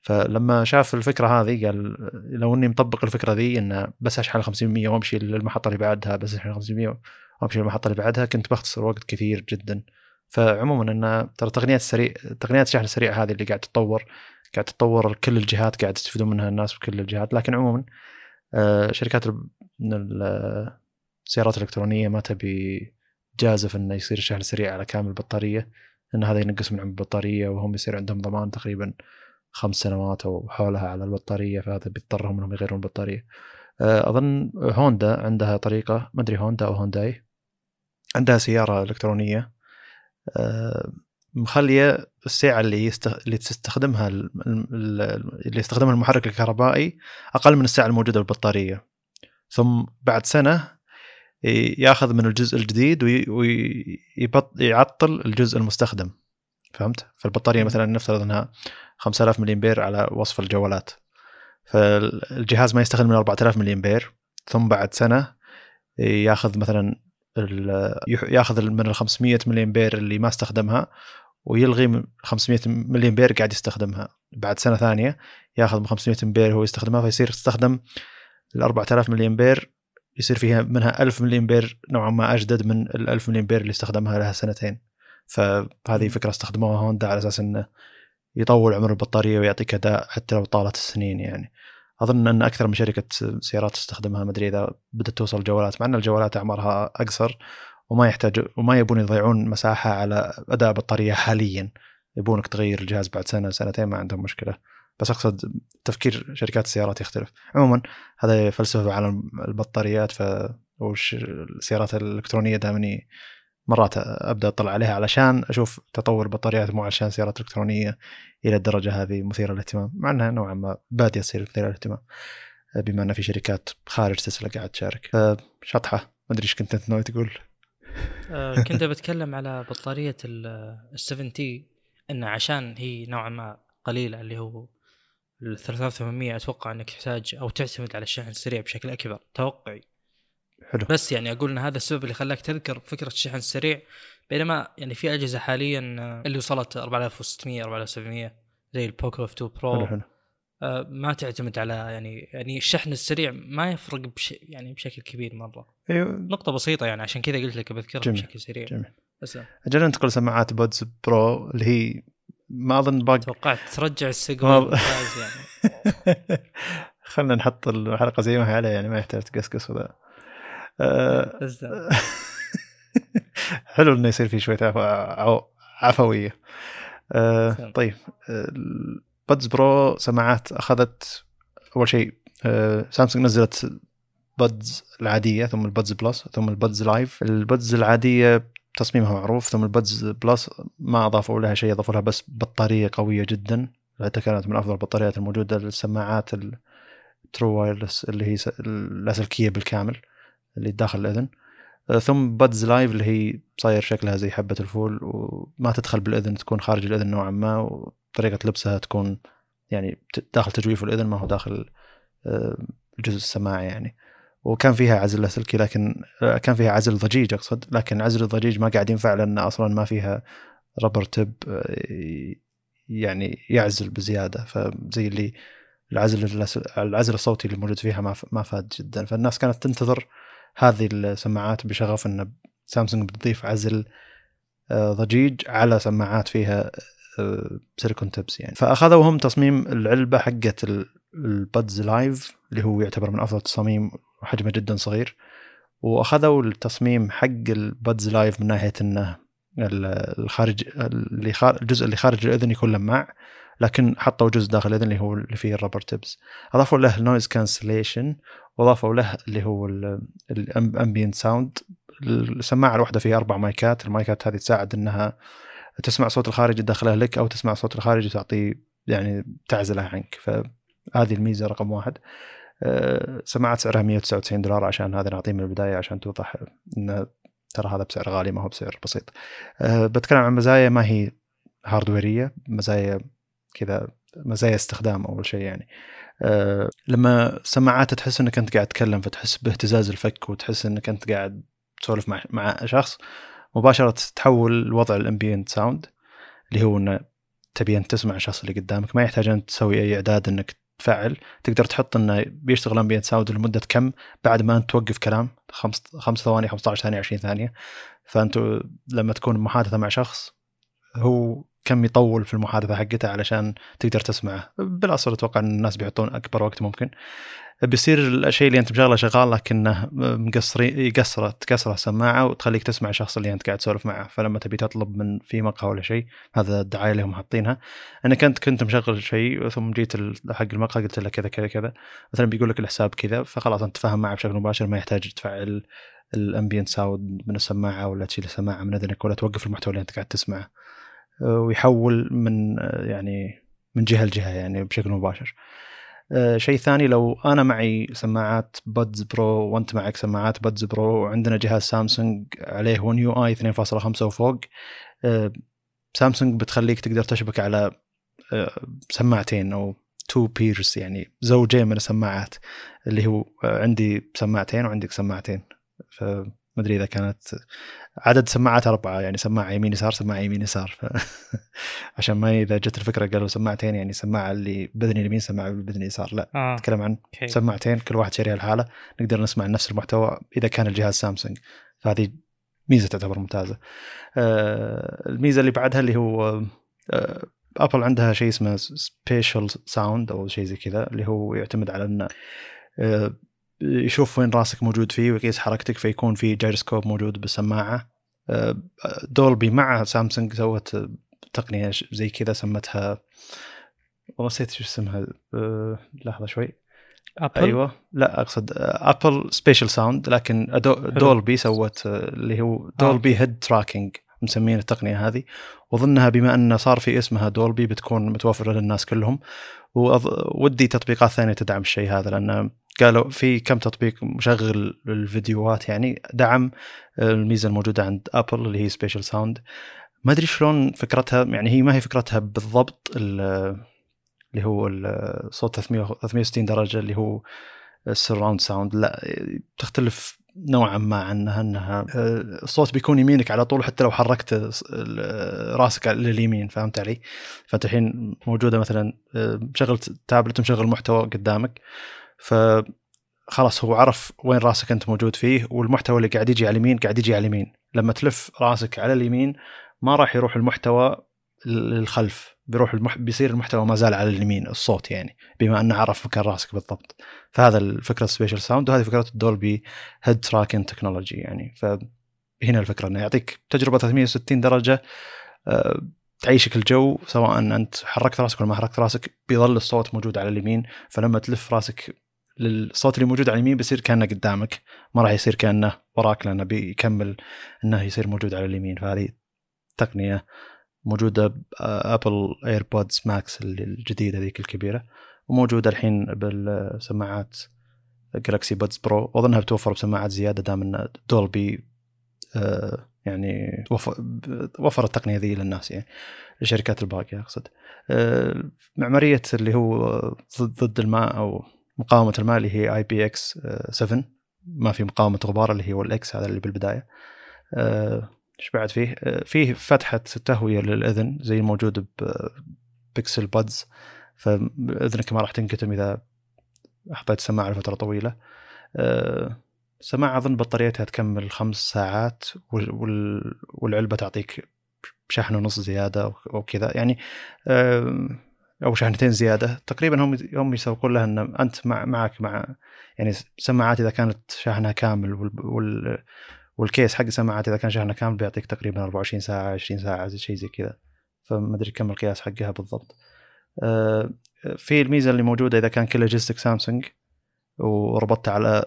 فلما شاف الفكرة هذه قال لو إني مطبق الفكرة ذي انه بس أشحن 50% وأمشي للمحطة اللي بعدها بس أشحن 500 وأمشي للمحطة اللي بعدها كنت بختصر وقت كثير جدا. فعموما إن ترى تقنيات السريع تقنيات الشحن السريع هذه اللي قاعد تتطور قاعد تتطور كل الجهات قاعد تستفيدون منها الناس بكل الجهات. لكن عموما آه، شركات السيارات الإلكترونية ما تبي جازف انه يصير الشحن السريع على كامل البطارية إن هذا ينقص من عمر البطارية وهم يصير عندهم ضمان تقريبا خمس سنوات أو حولها على البطارية فهذا بيضطرهم إنهم يغيرون البطارية. آه، أظن هوندا عندها طريقة ما أدري هوندا أو هونداي عندها سيارة إلكترونية مخلية السعه اللي يست... اللي تستخدمها اللي يستخدمها المحرك الكهربائي أقل من السعه الموجودة بالبطارية. ثم بعد سنة ياخذ من الجزء الجديد ويعطل الجزء المستخدم. فهمت؟ فالبطارية مثلا نفترض أنها 5000 ملي امبير على وصف الجوالات. فالجهاز ما يستخدم من 4000 ملي امبير ثم بعد سنة ياخذ مثلا ياخذ من ال 500 ملي امبير اللي ما استخدمها ويلغي من 500 ملي امبير قاعد يستخدمها. بعد سنة ثانية ياخذ من 500 امبير هو يستخدمها فيصير يستخدم ال 4000 ملي امبير يصير فيها منها 1000 ملي امبير نوعا ما أجدد من ال 1000 ملي امبير اللي استخدمها لها سنتين. فهذه فكرة استخدموها هوندا على أساس إنه يطول عمر البطارية ويعطيك أداء حتى لو طالت السنين يعني. أظن أن أكثر من شركة سيارات تستخدمها ما أدري إذا بدأت توصل الجوالات مع أن الجوالات أعمارها أقصر وما يحتاج وما يبون يضيعون مساحة على أداء بطارية حاليا. يبونك تغير الجهاز بعد سنة سنتين ما عندهم مشكلة. بس أقصد تفكير شركات السيارات يختلف. عموما هذا فلسفه عالم البطاريات ف وش السيارات الإلكترونية دائما مرات أبدأ أطلع عليها علشان أشوف تطور البطاريات مو عشان سيارات إلكترونية إلى الدرجة هذه مثيرة للاهتمام مع إنها نوعا ما بادية تصير مثيرة للاهتمام بما إن في شركات خارج تسلا قاعد تشارك. فشطحه ما أدري إيش كنت أنت ناوي تقول. آه، كنت بتكلم على بطارية ال 7 تي انه عشان هي نوعا ما قليلة اللي هو ال 3800 أتوقع إنك تحتاج أو تعتمد على الشحن السريع بشكل أكبر توقعي. حلو. بس يعني أقول إن هذا السبب اللي خلاك تذكر فكرة الشحن السريع بينما يعني في أجهزة حاليا اللي وصلت 4600 4700 زي ال Poco F2 Pro حلو حلو. آه ما تعتمد على يعني يعني الشحن السريع ما يفرق بش يعني بشكل كبير مرة. أيوه. نقطة بسيطة يعني عشان كذا قلت لك بذكرها بشكل سريع. جميل. بس. أجل ننتقل سماعات Buds Pro اللي هي ما أظن باقي. توقعت ترجع السيجما يعني. خلينا نحط الحلقة زي ما هي عليها يعني ما يحتاج تقصقص وذا. أه حلو إنه يصير في شوية عفوية. أه طيب Buds Pro سماعات أخذت أول شيء سامسونج نزلت Buds العادية ثم ال Buds Plus ثم ال Buds Live ال Buds العادية تصميمها معروف ثم ال Buds Plus ما أضافوا لها شيء أضافوا لها بس بطارية قوية جدا. حتى كانت من أفضل البطاريات الموجودة للسماعات ال true wireless اللي هي اللاسلكيه بالكامل. اللي داخل الأذن. آه، ثم Buds Live اللي هي صاير شكلها زي حبة الفول وما تدخل بالأذن تكون خارج الأذن نوعا ما وطريقة لبسها تكون يعني داخل تجويف الأذن ما هو داخل آه، الجزء السماعي يعني. وكان فيها عزل لاسلكي لكن آه، كان فيها عزل ضجيج أقصد لكن عزل الضجيج ما قاعد ينفع لأن أصلا ما فيها ربر تب يعني يعزل بزيادة. فزي اللي العزل العزل الصوتي اللي موجود فيها ما فاد جدا. فالناس كانت تنتظر هذه السماعات بشغف أن سامسونج بتضيف عزل آه، ضجيج على سماعات فيها silicone tips يعني. فاخذوا هم تصميم العلبة حقت ال Buds Live اللي هو يعتبر من أفضل التصاميم وحجمه جدا صغير. وأخذوا التصميم حق ال Buds Live من ناحية إنه الخارج اللي الجزء اللي خارج الأذن يكون لماع. لكن حطوا جزء داخل الإذن اللي هو اللي فيه ال rubber tips. أضافوا له noise cancellation وأضافوا له اللي هو ال ambient sound السماعة الواحدة فيها أربع مايكات المايكات هذه تساعد إنها تسمع صوت الخارج داخله لك أو تسمع صوت الخارج وتعطي يعني تعزله عنك. فهذه الميزة رقم واحد. آه، سماعات سعرها 199 دولار عشان هذا نعطيه من البداية عشان توضح إن ترى هذا بسعر غالي ما هو بسعر بسيط. أه بتكلم عن مزايا ما هي هاردويريه مزايا كذا مزايا استخدام أول شيء يعني. أه لما سماعات تحس إنك أنت قاعد تتكلم فتحس باهتزاز الفك وتحس إنك أنت قاعد تسولف مع مع شخص مباشرة تحول الوضع ال ambient sound اللي هو إنه تبي أنت تسمع الشخص اللي قدامك. ما يحتاج أنت تسوي أي إعداد إنك تفعل. تقدر تحط إنه بيشتغل ambient sound لمدة كم؟ بعد ما أنت توقف كلام خمس خمس ثواني 15 ثانية 20 ثانية. فأنتوا لما تكون محادثة مع شخص هو كم يطول في المحادثة حقته علشان تقدر تسمعه. بالأصل أتوقع إن الناس بيعطون أكبر وقت ممكن. بيصير الشيء اللي أنت مشغله شغال لكنه مقصرين يقصره تقصره سماعة وتخليك تسمع الشخص اللي أنت قاعد تسولف معه. فلما تبي تطلب من في مقهى ولا شيء هذا الدعاية اللي هم حاطينها. انك انت كنت مشغل شيء ثم جيت حق المقهى قلت له كذا كذا كذا. مثلا بيقول لك الحساب كذا فخلاص أنت تفهم معه بشكل مباشر ما يحتاج تفعل ال ambient sound من السماعة ولا تشيل السماعه من اذنك ولا توقف المحتوى اللي أنت قاعد تسمعه. ويحول من يعني من جهة لجهة يعني بشكل مباشر. آه، شيء ثاني لو أنا معي سماعات Buds Pro وأنت معك سماعات Buds Pro وعندنا جهاز سامسونج عليه One UI 2.5 وفوق آه، سامسونج بتخليك تقدر تشبك على آه، سماعتين أو two pairs يعني زوجين من السماعات اللي هو عندي سماعتين وعندك سماعتين فما أدري إذا كانت عدد سماعات أربعة يعني سماعه يمين يسار سماعه يمين يسار ف... عشان ما إذا جت الفكرة قالوا سماعتين يعني سماعه اللي بإذن اليمين سماعه بإذن اليسار لا آه. نتكلم عن okay. سماعتين كل واحد شاريها لحاله نقدر نسمع نفس المحتوى إذا كان الجهاز سامسونج فهذه ميزة تعتبر ممتازة آه الميزة اللي بعدها اللي هو آه ابل عندها شيء اسمه spatial sound أو شيء زي كذا اللي هو يعتمد على إنه آه يشوف وين راسك موجود فيه ويقيس حركتك فيكون في جايروسكوب موجود بالسماعه آه، دولبي مع سامسونج سوت تقنية زي كذا سمتها نسيت شو اسمها. أه لحظة شوي. ابل أيوه. لا أقصد ابل spatial sound لكن دولبي سوت آه، اللي هو دولبي head tracking مسمين التقنية هذه. واظنها بما أن صار في اسمها دولبي بتكون متوفرة للناس كلهم. ودي تطبيقات ثانية تدعم الشيء هذا لأن قالوا في كم تطبيق مشغل الفيديوهات يعني دعم الميزة الموجودة عند ابل اللي هي spatial sound ما أدري شلون فكرتها يعني هي ما هي فكرتها بالضبط اللي هو الصوت 360 درجة اللي هو ال surround sound لا تختلف نوعا ما عنها إنها الصوت بيكون يمينك على طول حتى لو حركت راسك لليمين فهمت علي؟ فأنت الحين موجودة مثلا شغلت تابلت ومشغل محتوى قدامك. ف خلاص هو عرف وين راسك أنت موجود فيه والمحتوى اللي قاعد يجي على اليمين قاعد يجي على اليمين. لما تلف راسك على اليمين ما راح يروح المحتوى للخلف بيروح المح... بيصير المحتوى ما زال على اليمين الصوت يعني بما أنه عرف مكان راسك بالضبط. فهذا الفكرة ال spatial sound وهذه فكرة ال Dolby head tracking technology يعني. فهنا الفكرة إنه يعطيك تجربة 360 درجة أه تعيشك الجو سواء أنت حركت راسك ولا ما حركت راسك بيظل الصوت موجود على اليمين. فلما تلف راسك للصوت اللي موجود على اليمين بيصير كأنه قدامك. ما راح يصير كأنه وراك لأنه بيكمل إنه يصير موجود على اليمين. فهذه تقنية موجودة ب Apple AirPods Max الجديدة ذيك الكبيرة وموجودة الحين بالسماعات Galaxy Buds Pro وأظنها بتوفر بسماعات زيادة دام إن Dolby آه، يعني وفر التقنية ذي للناس يعني الشركات الباقية أقصد. آه، معمارية اللي هو ضد الماء أو مقاومة الماء اللي هي IPX 7 ما في مقاومة غبار اللي هو ال X هذا اللي بالبداية. آه، إيش بعد فيه؟ فيه فتحة تهويه للإذن زي الموجود ب Pixel Buds فإذنك ما راح تنكتم إذا حطيت سماعة لفترة طويلة. آه، سماعة أظن بطاريتها تكمل خمس ساعات والعلبة تعطيك شحن ونص زيادة أو كذا يعني أو شحنتين زيادة. تقريبا هم هم يسوقون لها إن أنت مع معك مع يعني سماعات إذا كانت شحنها كامل وال والكيس حق السماعات إذا كان شحنها كامل بيعطيك تقريبا 24 ساعة 20 ساعة زي شيء زي كذا. فما أدري كم القياس حقها بالضبط. آه، في الميزة اللي موجودة إذا كان كل اجهزتك سامسونج وربطتها على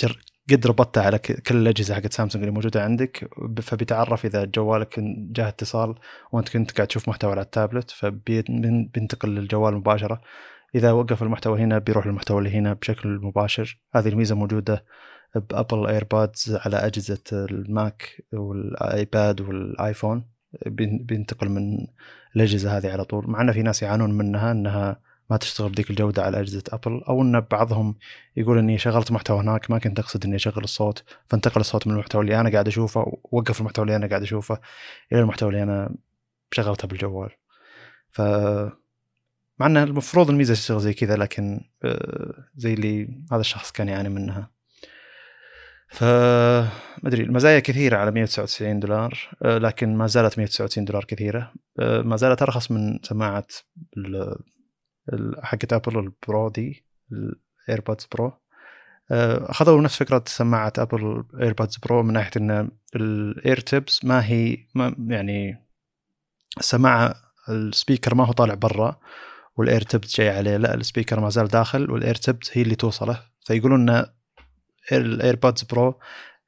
جر قد ربطتها على كل الأجهزة حقت سامسونج اللي موجودة عندك فبيتعرف إذا جوالك جاه اتصال وأنت كنت قاعد تشوف محتوى على التابلت فبينتقل للجوال مباشرة. إذا وقف المحتوى هنا بيروح للمحتوى اللي هنا بشكل مباشر. هذه الميزة موجودة ب Apple AirPods على أجهزة الماك والآيباد والآيفون. بينتقل من الأجهزة هذه على طول. مع إن في ناس يعانون منها إنها ما تشتغل بذيك الجودة على أجهزة أبل أو إن بعضهم يقول إني شغلت محتوى هناك ما كنت أقصد إني أشغل الصوت فانتقل الصوت من المحتوى اللي أنا قاعد أشوفه ووقف المحتوى اللي أنا قاعد أشوفه إلى المحتوى اللي أنا شغلته بالجوال. ف مع ان المفروض الميزة تشتغل زي كذا لكن آه، زي اللي هذا الشخص كان يعاني منها. ف ما أدري المزايا كثيرة على 199 دولار آه، لكن ما زالت 199 دولار كثيرة. آه، ما زالت أرخص من سماعة حقت Apple ال Pro دي ال AirPods Pro أخذوا نفس فكرة سماعة Apple AirPods Pro من ناحية إن ال ear tips ما هي ما يعني السماعه ال speaker ما هو طالع برا وال ear tips جاي عليه لا ال speaker ما زال داخل وال ear tips هي اللي توصله. فيقولون إن ال AirPods Pro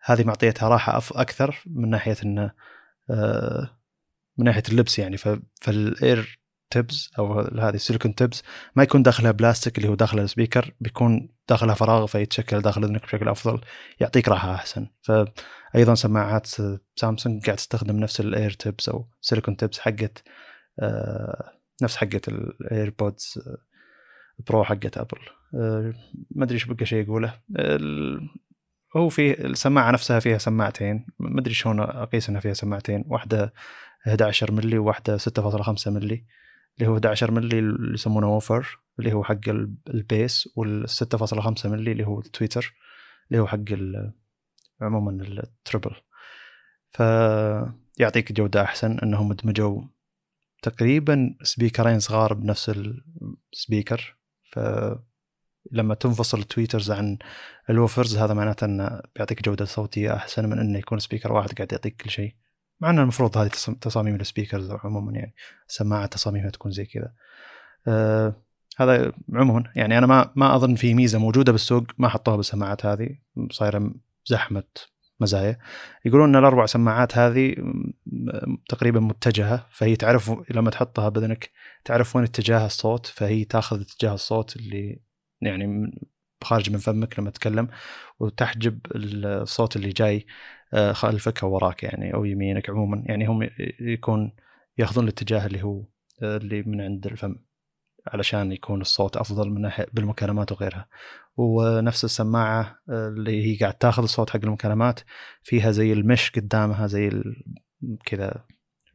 هذه معطيتها راحة أكثر من ناحية انه آه، من ناحية اللبس يعني. فال ear tips أو هذه ال silicone tips ما يكون داخلها بلاستيك اللي هو داخل ال speaker بيكون داخلها فراغ فيتشكل داخل اذنك بشكل أفضل يعطيك راحة أحسن. فايضا سماعات سامسونج قاعد تستخدم نفس ال ear tips أو silicone tips حقت آه نفس حقت ال AirPods Pro حقت Apple آه ما أدري إيش بقى شيء اقوله هو في السماعة نفسها فيها سماعتين ما أدري شلون أقيس إنها فيها سماعتين واحدة 11 ملي وواحدة 6.5 ملي اللي هو 11 ملي اللي يسمونه woofer اللي هو حق ال bass وال 6.5 ملي اللي هو tweeter اللي هو حق عموما ال treble فيعطيك جودة أحسن أنهم دمجوا تقريبا speaker ين صغار بنفس ال speaker فلما تنفصل ال tweeters عن ال woofers هذا معناته إنه بيعطيك جودة صوتية أحسن من إنه يكون speaker واحد قاعد يعطيك كل شيء. مع إن المفروض هذه تصاميم ال speakers عموما يعني سماعة تصاميمها تكون زي كذا. آه هذا عموما يعني أنا ما ما أظن في ميزة موجودة بالسوق ما حطوها بالسماعات هذه صايرة زحمة مزايا. يقولون إن الاربع سماعات هذه تقريبا متجهة فهي تعرف لما تحطها باذنك تعرف وين اتجاه الصوت فهي تاخذ اتجاه الصوت اللي يعني خارج من فمك لما تتكلم وتحجب الصوت اللي جاي آه، خلفك أو وراك يعني أو يمينك عموما. يعني هم يكون ياخذون الاتجاه اللي هو آه، اللي من عند الفم علشان يكون الصوت أفضل من ناحية بالمكالمات وغيرها. ونفس السماعة آه، اللي هي قاعد تاخذ الصوت حق المكالمات فيها زي المش قدامها زي كذا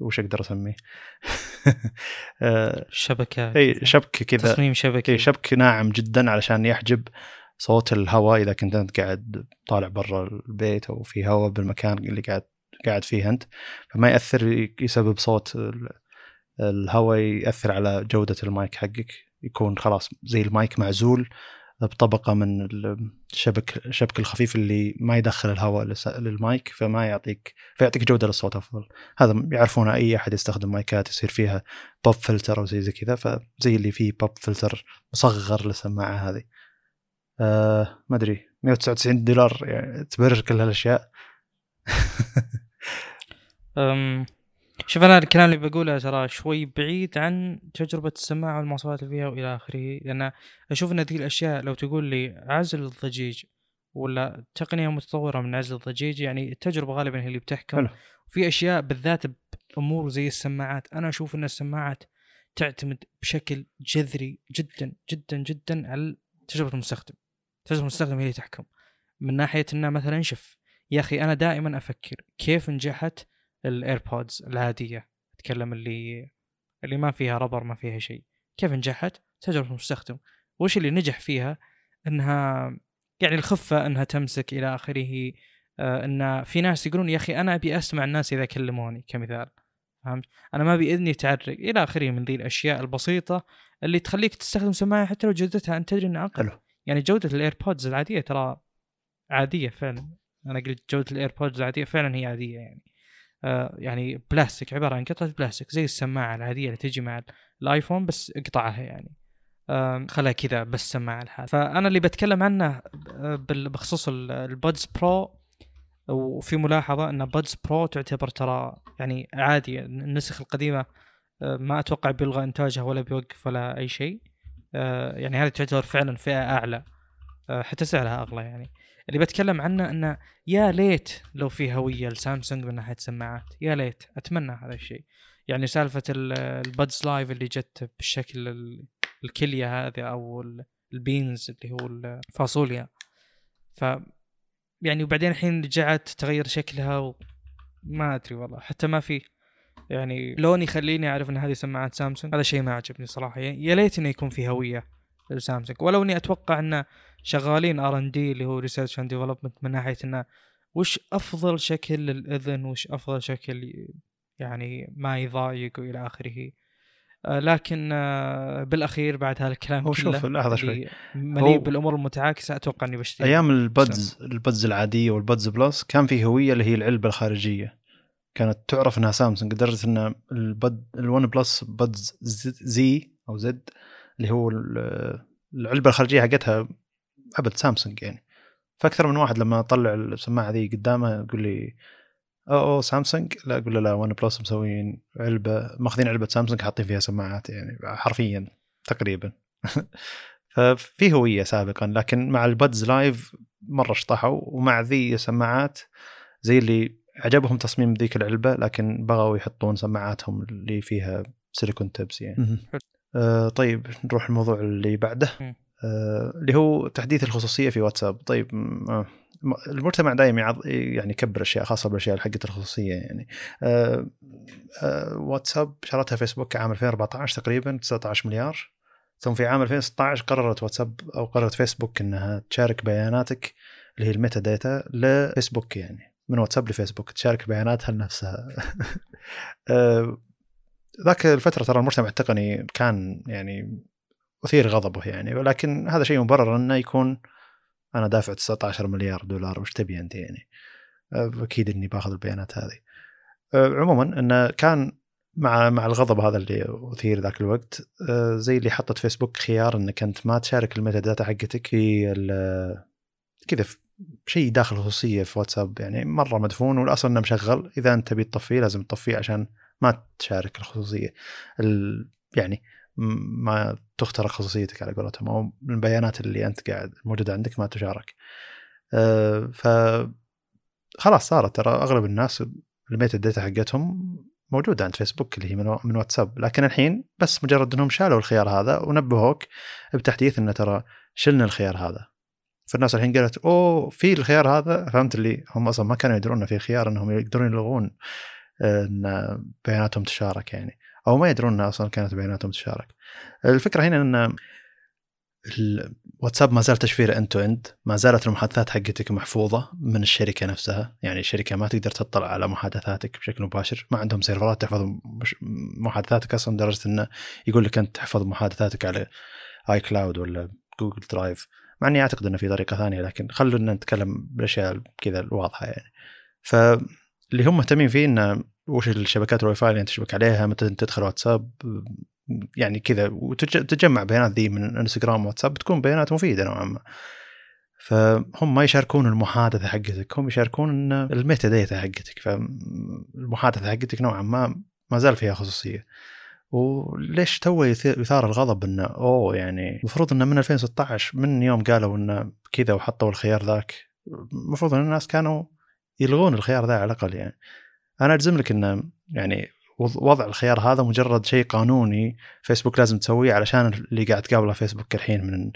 وش أقدر أسميه؟ شبكة إي شبكة كذا. تصميم شبكي إي شبك ناعم جدا علشان يحجب صوت الهواء إذا كنت أنت قاعد طالع برا البيت أو في هواء بالمكان اللي قاعد قاعد فيه أنت. فما يأثر يسبب صوت الهواء يأثر على جودة المايك حقك. يكون خلاص زي المايك معزول. بطبقة من الشبك الشبك الخفيف اللي ما يدخل الهواء للمايك فما يعطيك فيعطيك جودة للصوت أفضل. هذا يعرفونه أي أحد يستخدم مايكات يصير فيها pop filter أو زي زي كذا فزي اللي فيه pop filter مصغر للسماعة هذه. آه ما أدري 199 دولار يعني تبرر كل هالأشياء. شوف أنا الكلام اللي بقوله ترى شوي بعيد عن تجربة السماعه والمواصفات اللي فيها وإلى آخره لأن أشوف إن ذي الأشياء لو تقول لي عزل الضجيج ولا تقنية متطورة من عزل الضجيج يعني التجربة غالبا هي اللي بتحكم. حلو. في أشياء بالذات بأمور زي السماعات أنا أشوف إن السماعات تعتمد بشكل جذري جدا جدا جدا على تجربة المستخدم. تجربة المستخدم هي اللي تحكم. من ناحية إنه مثلا شوف يا أخي أنا دائما أفكر كيف نجحت الايربودز العادية أتكلم اللي اللي ما فيها ربر ما فيها شيء. كيف نجحت؟ تجربة المستخدم. وش اللي نجح فيها؟ إنها يعني الخفة إنها تمسك إلى آخره آه إن في ناس يقولون يا أخي أنا أبي أسمع الناس إذا كلموني كمثال. فهمت؟ أنا ما أبي إذني تعرق. إلى آخره من ذي الأشياء البسيطة اللي تخليك تستخدم سماعة حتى لو جودتها أنت تدري إنها أقل. يعني جودة ال AirPods العادية ترى عادية فعلا. أنا قلت جودة ال AirPods العادية فعلا هي عادية يعني. يعني بلاستيك عبارة عن قطعة بلاستيك زي السماعة العادية اللي تجي مع الآيفون بس اقطعها يعني. آه خلها كذا بس سماعة لحال فأنا اللي بتكلم عنه بال- بخصوص ال- ال Buds Pro وفي ملاحظة إن Buds Pro تعتبر ترى يعني عادي النسخ القديمة آه، ما أتوقع بيلغى إنتاجها ولا بيوقف ولا أي شيء. آه، يعني هذه تعتبر فعلا فئة أعلى. آه، حتى سعرها أغلى يعني. اللي بتكلم عنه إنه يا ليت لو في هوية لسامسونج من ناحية سماعات يا ليت. أتمنى هذا الشيء. يعني سالفة ال- ال Buds Live اللي جت بالشكل ال- الكلية هذه أو ال- ال beans اللي هو الفاصوليا. ف يعني وبعدين الحين رجعت تغير شكلها و... ما أدري والله. حتى ما في يعني لون يخليني أعرف إن هذه سماعات سامسونج. هذا شيء ما عجبني صراحة. يا ليت انه يكون في هوية. لسامسونج. ولو إني أتوقع انه شغالين R and D اللي هو research and development من ناحية انه وش أفضل شكل للإذن؟ وش أفضل شكل يعني ما يضايق وإلى آخره؟ آه، لكن آه، بالأخير بعد هذا الكلام هو شوف لحظه شوي. مليء بالأمور المتعاكسة أتوقع إني بشتري. أيام البادز البادز العادية وال buds plus كان في هوية اللي هي العلبة الخارجية. كانت تعرف إنها سامسونج لدرجة إن البد ال OnePlus Buds Z أو Z اللي هو ال- العلبة الخارجية حقتها أبد سامسونج يعني. فأكثر من واحد لما اطلع السماعة ذي قدامه يقول لي أو أو سامسونج؟ لا أقول له لا OnePlus مسوين علبة ماخذين علبة سامسونج حاطين فيها سماعات يعني حرفيا تقريبا. ففي هوية سابقا لكن مع ال buds live مرة شطحوا ومع ذي السماعات زي اللي عجبهم تصميم ذيك العلبة لكن بغوا يحطون سماعاتهم اللي فيها سيليكون tips يعني. آه طيب نروح الموضوع اللي بعده. آه اللي هو تحديث الخصوصية في واتساب. طيب آه، المجتمع دائما يعني يكبر أشياء خاصة بالأشياء حقت الخصوصية يعني. آه آه واتساب شرتها فيسبوك عام 2014 تقريبا 19 مليار. ثم في عام 2016 قررت واتساب أو قررت فيسبوك إنها تشارك بياناتك اللي هي ال metadata لفيسبوك يعني. من واتساب لفيسبوك تشارك بياناتها لنفسها. آه، ذاك الفترة ترى المجتمع التقني كان يعني أثير غضبه يعني ولكن هذا شيء مبرر أنه يكون أنا دافع 19 مليار دولار وش تبي أنت يعني؟ أكيد إني باخذ البيانات هذه. آه، عموما أنه كان مع مع الغضب هذا اللي أثير ذاك الوقت آه، زي اللي حطت فيسبوك خيار إنك أنت ما تشارك ال metadata حقتك في كذا شيء داخل الخصوصيه في واتساب يعني مرة مدفون والاصل إنه مشغل. إذا أنت تبي تطفيه لازم تطفيه عشان ما تشارك الخصوصية. ال... يعني ما تخترق خصوصيتك على قولتهم أو البيانات اللي أنت قاعد موجودة عندك ما تشارك. أه ف خلاص صارت. ترى أغلب الناس ال metadata حقتهم موجودة عند فيسبوك اللي هي من من واتساب. لكن الحين بس مجرد إنهم شالوا الخيار هذا ونبهوك بتحديث انه ترى شلنا الخيار هذا. فالناس الحين قالت أوه في الخيار هذا؟ فهمت اللي هم أصلا ما كانوا يدرون إنه في خيار إنهم يقدرون يلغون إن بياناتهم تشارك يعني. أو ما يدرون إنها أصلا كانت بياناتهم تشارك. الفكرة هنا إن الواتساب ما زال تشفيره end to end ما زالت المحادثات حقتك محفوظة من الشركة نفسها. يعني الشركة ما تقدر تطلع على محادثاتك بشكل مباشر. ما عندهم سيرفرات تحفظ محادثاتك أصلا لدرجة إنه يقول لك أنت تحفظ محادثاتك على اي cloud ولا Google Drive مع إني أعتقد إنه في طريقة ثانية لكن خلونا نتكلم بالاشياء كذا الواضحة يعني. فاللي هم مهتمين فيه انه وش الشبكات الواي فاي اللي أنت تشبك عليها متى تدخل واتساب يعني كذا. وتجمع بيانات ذي من إنستغرام واتساب بتكون بيانات مفيدة نوعا ما. فهم ما يشاركون المحادثة حقتك هم يشاركون ال metadata حقتك. فالمحادثة حقتك نوعا ما ما زال فيها خصوصية. وليش تو يثار الغضب انه أوه يعني المفروض انه من 2016 من يوم قالوا انه كذا وحطوا الخيار ذاك المفروض إن الناس كانوا يلغون الخيار ذا على الأقل يعني. أنا اجزم لك انه يعني وض- وضع الخيار هذا مجرد شيء قانوني فيسبوك لازم تسويه علشان اللي قاعد تقابله فيسبوك الحين من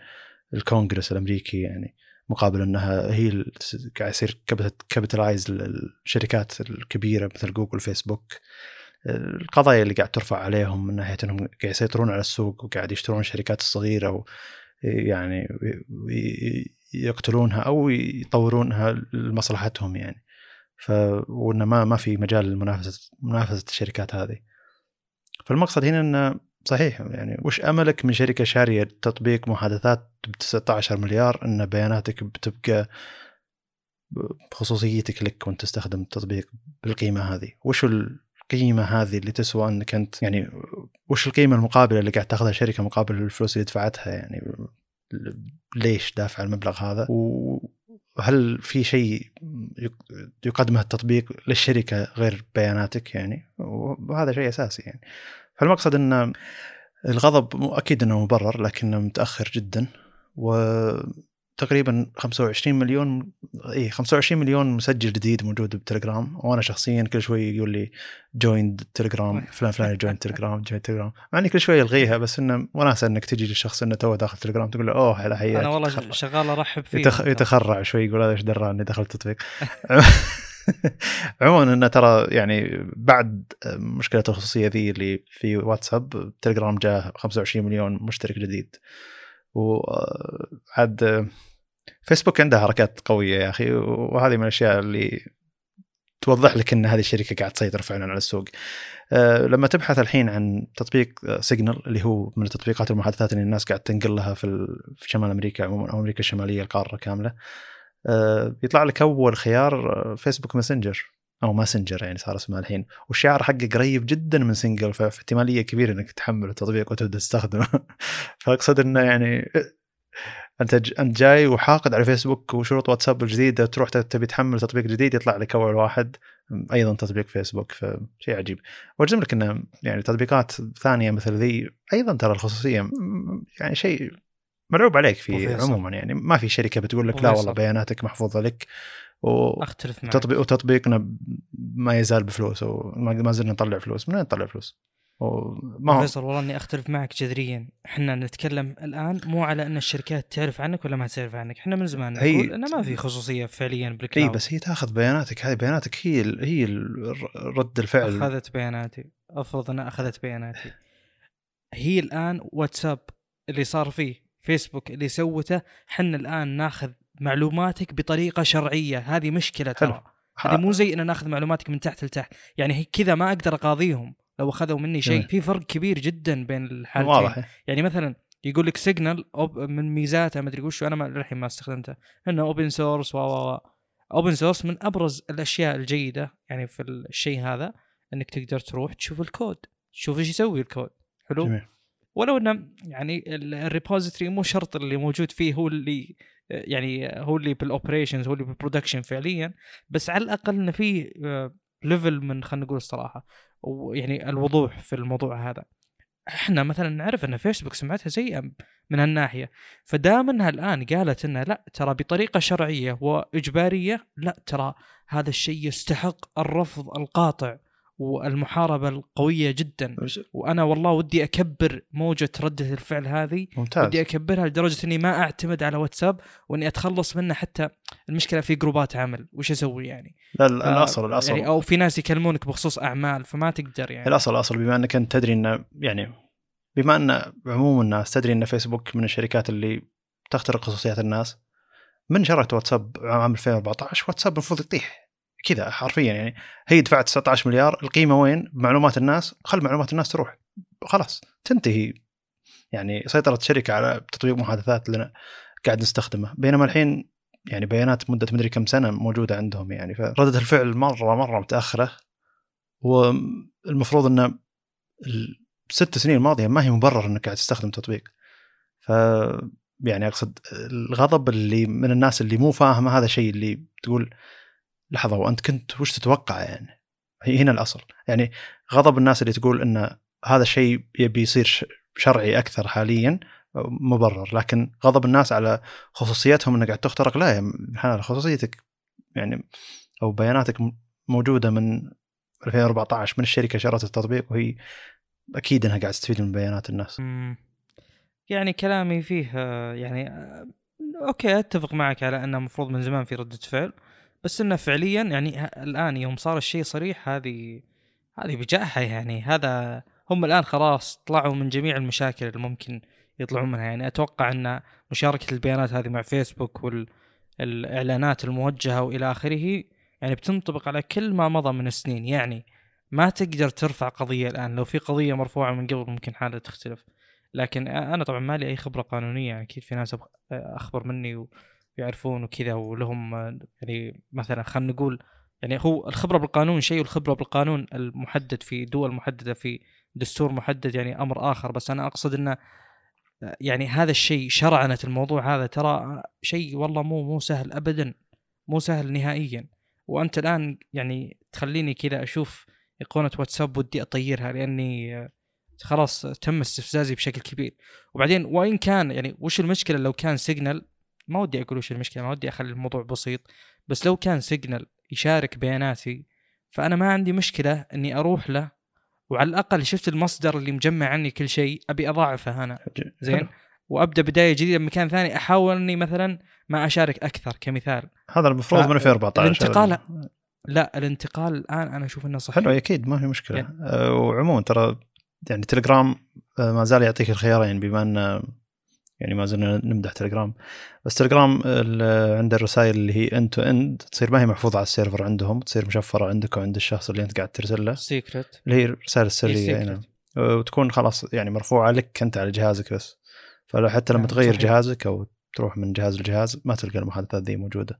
الكونغرس الأمريكي يعني مقابل إنها هي قاعد يصير capitalize الشركات الكبيرة مثل جوجل فيسبوك. القضايا اللي قاعد ترفع عليهم من ناحية إنهم قاعد يسيطرون على السوق وقاعد يشترون الشركات الصغيرة و يعني يقتلونها أو يطورونها لمصلحتهم يعني. ف وإنه ما ما في مجال لمنافسة منافسة الشركات هذه. فالمقصد هنا إنه صحيح يعني وش أملك من شركة شارية تطبيق محادثات ب 19 مليار إن بياناتك بتبقى بخصوصيتك لك وأنت تستخدم التطبيق بالقيمة هذه؟ وش القيمة هذه اللي تسوى إنك أنت يعني وش القيمة المقابلة اللي قاعد تاخذها الشركة مقابل الفلوس اللي دفعتها؟ يعني ليش دافع المبلغ هذا؟ وهل في شيء يقدمه التطبيق للشركة غير بياناتك يعني؟ وهذا شيء أساسي يعني. فالمقصد إن الغضب أكيد إنه مبرر لكنه متأخر جدا و تقريبا 25 مليون اي 25 مليون مسجل جديد موجود بتليجرام. وأنا شخصيا كل شوي يقول لي joined تليجرام فلان فلان joined تليجرام joined تليجرام مع إني كل شوي ألغيها بس إنه وناسه إنك تجي للشخص إنه تو داخل تليجرام تقول له أوه هلا حياك أنا والله شغال أرحب فيه. يتخ... يتخرع شوي يقول هذا إيش درى إني دخلت تطبيق. عموما إنه ترى يعني بعد مشكلة الخصوصية ذي اللي في واتساب تليجرام جاء 25 مليون مشترك جديد. وعاد فيسبوك عندها حركات قوية يا أخي وهذه من الأشياء اللي توضح لك إن هذه الشركة قاعد تسيطر فعلا على السوق. أه لما تبحث الحين عن تطبيق سيجنال اللي هو من التطبيقات المحادثات اللي الناس قاعد تنقل لها في في شمال أمريكا عموما أو أمريكا الشمالية القارة كاملة. أه يطلع لك أول خيار فيسبوك ماسنجر أو ماسنجر يعني صار اسمها الحين. والشعار حقه قريب جدا من سيجنال فاحتماليه كبيرة إنك تحمل التطبيق وتبدأ تستخدمه. فأقصد إنه يعني أنت أنت جاي وحاقد على فيسبوك وشروط واتساب الجديدة تروح تبي تحمل تطبيق جديد يطلع لك أول واحد. أيضا تطبيق فيسبوك فشيء عجيب. وأجزم لك انه يعني تطبيقات ثانية مثل ذي أيضا ترى الخصوصية يعني شيء ملعوب عليك فيه عموما يعني. ما في شركة بتقول لك لا والله بياناتك محفوظة لك. و... أختلف معك. تطبيق وتطبيقنا ما يزال بفلوس وما زلنا نطلع فلوس. من وين نطلع فلوس؟ ما فيصل والله إني أختلف معك جذريا. إحنا نتكلم الآن مو على أن الشركات تعرف عنك ولا ما تعرف عنك. إحنا من زمان نقول هي... إنه ما في خصوصية فعليا بالكلاود إي بس هي تأخذ بياناتك. هذه بياناتك هي ال... هي رد الفعل. أخذت بياناتي. أفرض أنها أخذت بياناتي. هي الآن واتساب اللي صار فيه فيسبوك اللي سوته حنا الآن ناخذ معلوماتك بطريقة شرعية. هذه مشكلة ترى. هذه مو زي إن ناخذ معلوماتك من تحت لتحت. يعني كذا ما أقدر أقاضيهم. لو أخذوا مني شيء. في فرق كبير جدا بين الحالتين. واضح. يعني مثلا يقول لك سيجنال من ميزاته ما أدري وش أنا للحين ما استخدمته. إنه open source و و open source من أبرز الأشياء الجيدة. يعني في الشيء هذا إنك تقدر تروح تشوف الكود. تشوف إيش يسوي الكود. حلو؟ جميل. ولو إنه يعني ال repository مو شرط اللي موجود فيه هو اللي يعني هو اللي بال operations هو اللي بال production فعليا. بس على الأقل إنه في level من خلينا نقول الصراحة ويعني الوضوح في الموضوع هذا. إحنا مثلا نعرف إن فيسبوك سمعتها سيئه من هالناحية. فدام إنها الآن قالت انها لا ترى بطريقة شرعية وإجبارية لا ترى هذا الشيء يستحق الرفض القاطع. والمحاربة القوية جدا. وأنا والله ودي أكبر موجة ردة الفعل هذه. ممتاز. ودي أكبرها لدرجة إني ما أعتمد على واتساب وإني أتخلص منه حتى المشكلة في جروبات عمل. وش أسوي يعني؟ لا الأصل الأصل. يعني أو في ناس يكلمونك بخصوص أعمال فما تقدر يعني. الأصل الأصل. بما أنك أنت تدري انه يعني بما أن عموم الناس تدري إن فيسبوك من الشركات اللي تخترق خصوصيات الناس من شركة واتساب عام 2014 واتساب المفروض يطيح. كذا حرفيا يعني. هي دفعت 19 مليار القيمة وين؟ معلومات الناس خل معلومات الناس تروح. خلاص تنتهي. يعني سيطرت شركة على تطبيق محادثات لنا قاعد نستخدمه بينما الحين يعني بيانات مدة مدري كم سنة موجودة عندهم يعني. فردة الفعل مرة مرة متأخرة. والمفروض إن الست سنين الماضية ما هي مبرر إنك قاعد تستخدم تطبيق. ف يعني أقصد الغضب اللي من الناس اللي مو فاهمة هذا شيء اللي تقول لحظة وأنت كنت وش تتوقع يعني؟ هنا الأصل. يعني غضب الناس اللي تقول إن هذا الشيء يبي يصير شرعي أكثر حاليا مبرر. لكن غضب الناس على خصوصيتهم إنك قاعد تخترق. لا يا خصوصيتك. يعني أو بياناتك موجودة من 2014 من الشركة شرت التطبيق وهي أكيد إنها قاعد تستفيد من بيانات الناس. يعني كلامي فيه يعني أوكي أتفق معك على أنه المفروض من زمان في ردة فعل. بس إنه فعليا يعني الآن يوم صار الشيء صريح هذه هذه بجاحه يعني. هذا هم الآن خلاص طلعوا من جميع المشاكل اللي ممكن يطلعون منها. يعني أتوقع إن مشاركة البيانات هذه مع فيسبوك والاعلانات الموجهة وإلى آخره يعني بتنطبق على كل ما مضى من السنين يعني ما تقدر ترفع قضية الآن. لو في قضية مرفوعة من قبل ممكن حالها تختلف. لكن أنا طبعا ما لي أي خبرة قانونية. يعني أكيد في ناس أخبر مني ويعرفون وكذا ولهم يعني مثلا خلينا نقول يعني هو الخبرة بالقانون شيء والخبرة بالقانون المحدد في دول محددة في دستور محدد يعني أمر آخر. بس أنا أقصد إنه يعني هذا الشيء شرعنة الموضوع هذا ترى شيء والله مو مو سهل ابدا مو سهل نهائيا. وأنت الآن يعني تخليني كذا أشوف ايقونه واتساب ودي أطيرها لأني خلاص تم استفزازي بشكل كبير. وبعدين وإن كان يعني وش المشكلة لو كان سيجنال ما ودي أقول وش المشكلة ما ودي أخلي الموضوع بسيط بس لو كان سيجنال يشارك بياناتي فأنا ما عندي مشكلة إني أروح له وعلى الأقل شفت المصدر اللي مجمع عني كل شيء أبي أضاعفه أنا. زين؟ وأبدأ بداية جديدة بمكان ثاني أحاول إني مثلا ما أشارك أكثر كمثال. هذا المفروض من 2014 الانتقال لا الانتقال الآن أنا أشوف إنه صحيح. حلو أكيد ما في مشكلة. يعني. وعموما ترى يعني تليجرام أه، ما زال يعطيك الخيارين بما إن يعني ما زلنا نمدح تليجرام. بس تليجرام عنده الرسائل اللي هي end-to-end تصير ما هي محفوظة على السيرفر عندهم تصير مشفرة عندك وعند الشخص اللي أنت قاعد ترسل له. secret اللي هي الرسائل السرية نعم. وتكون خلاص يعني مرفوعة لك أنت على جهازك بس. فلو حتى لما نعم تغير صحيح. جهازك أو تروح من جهاز لجهاز ما تلقى المحادثات ذي موجودة.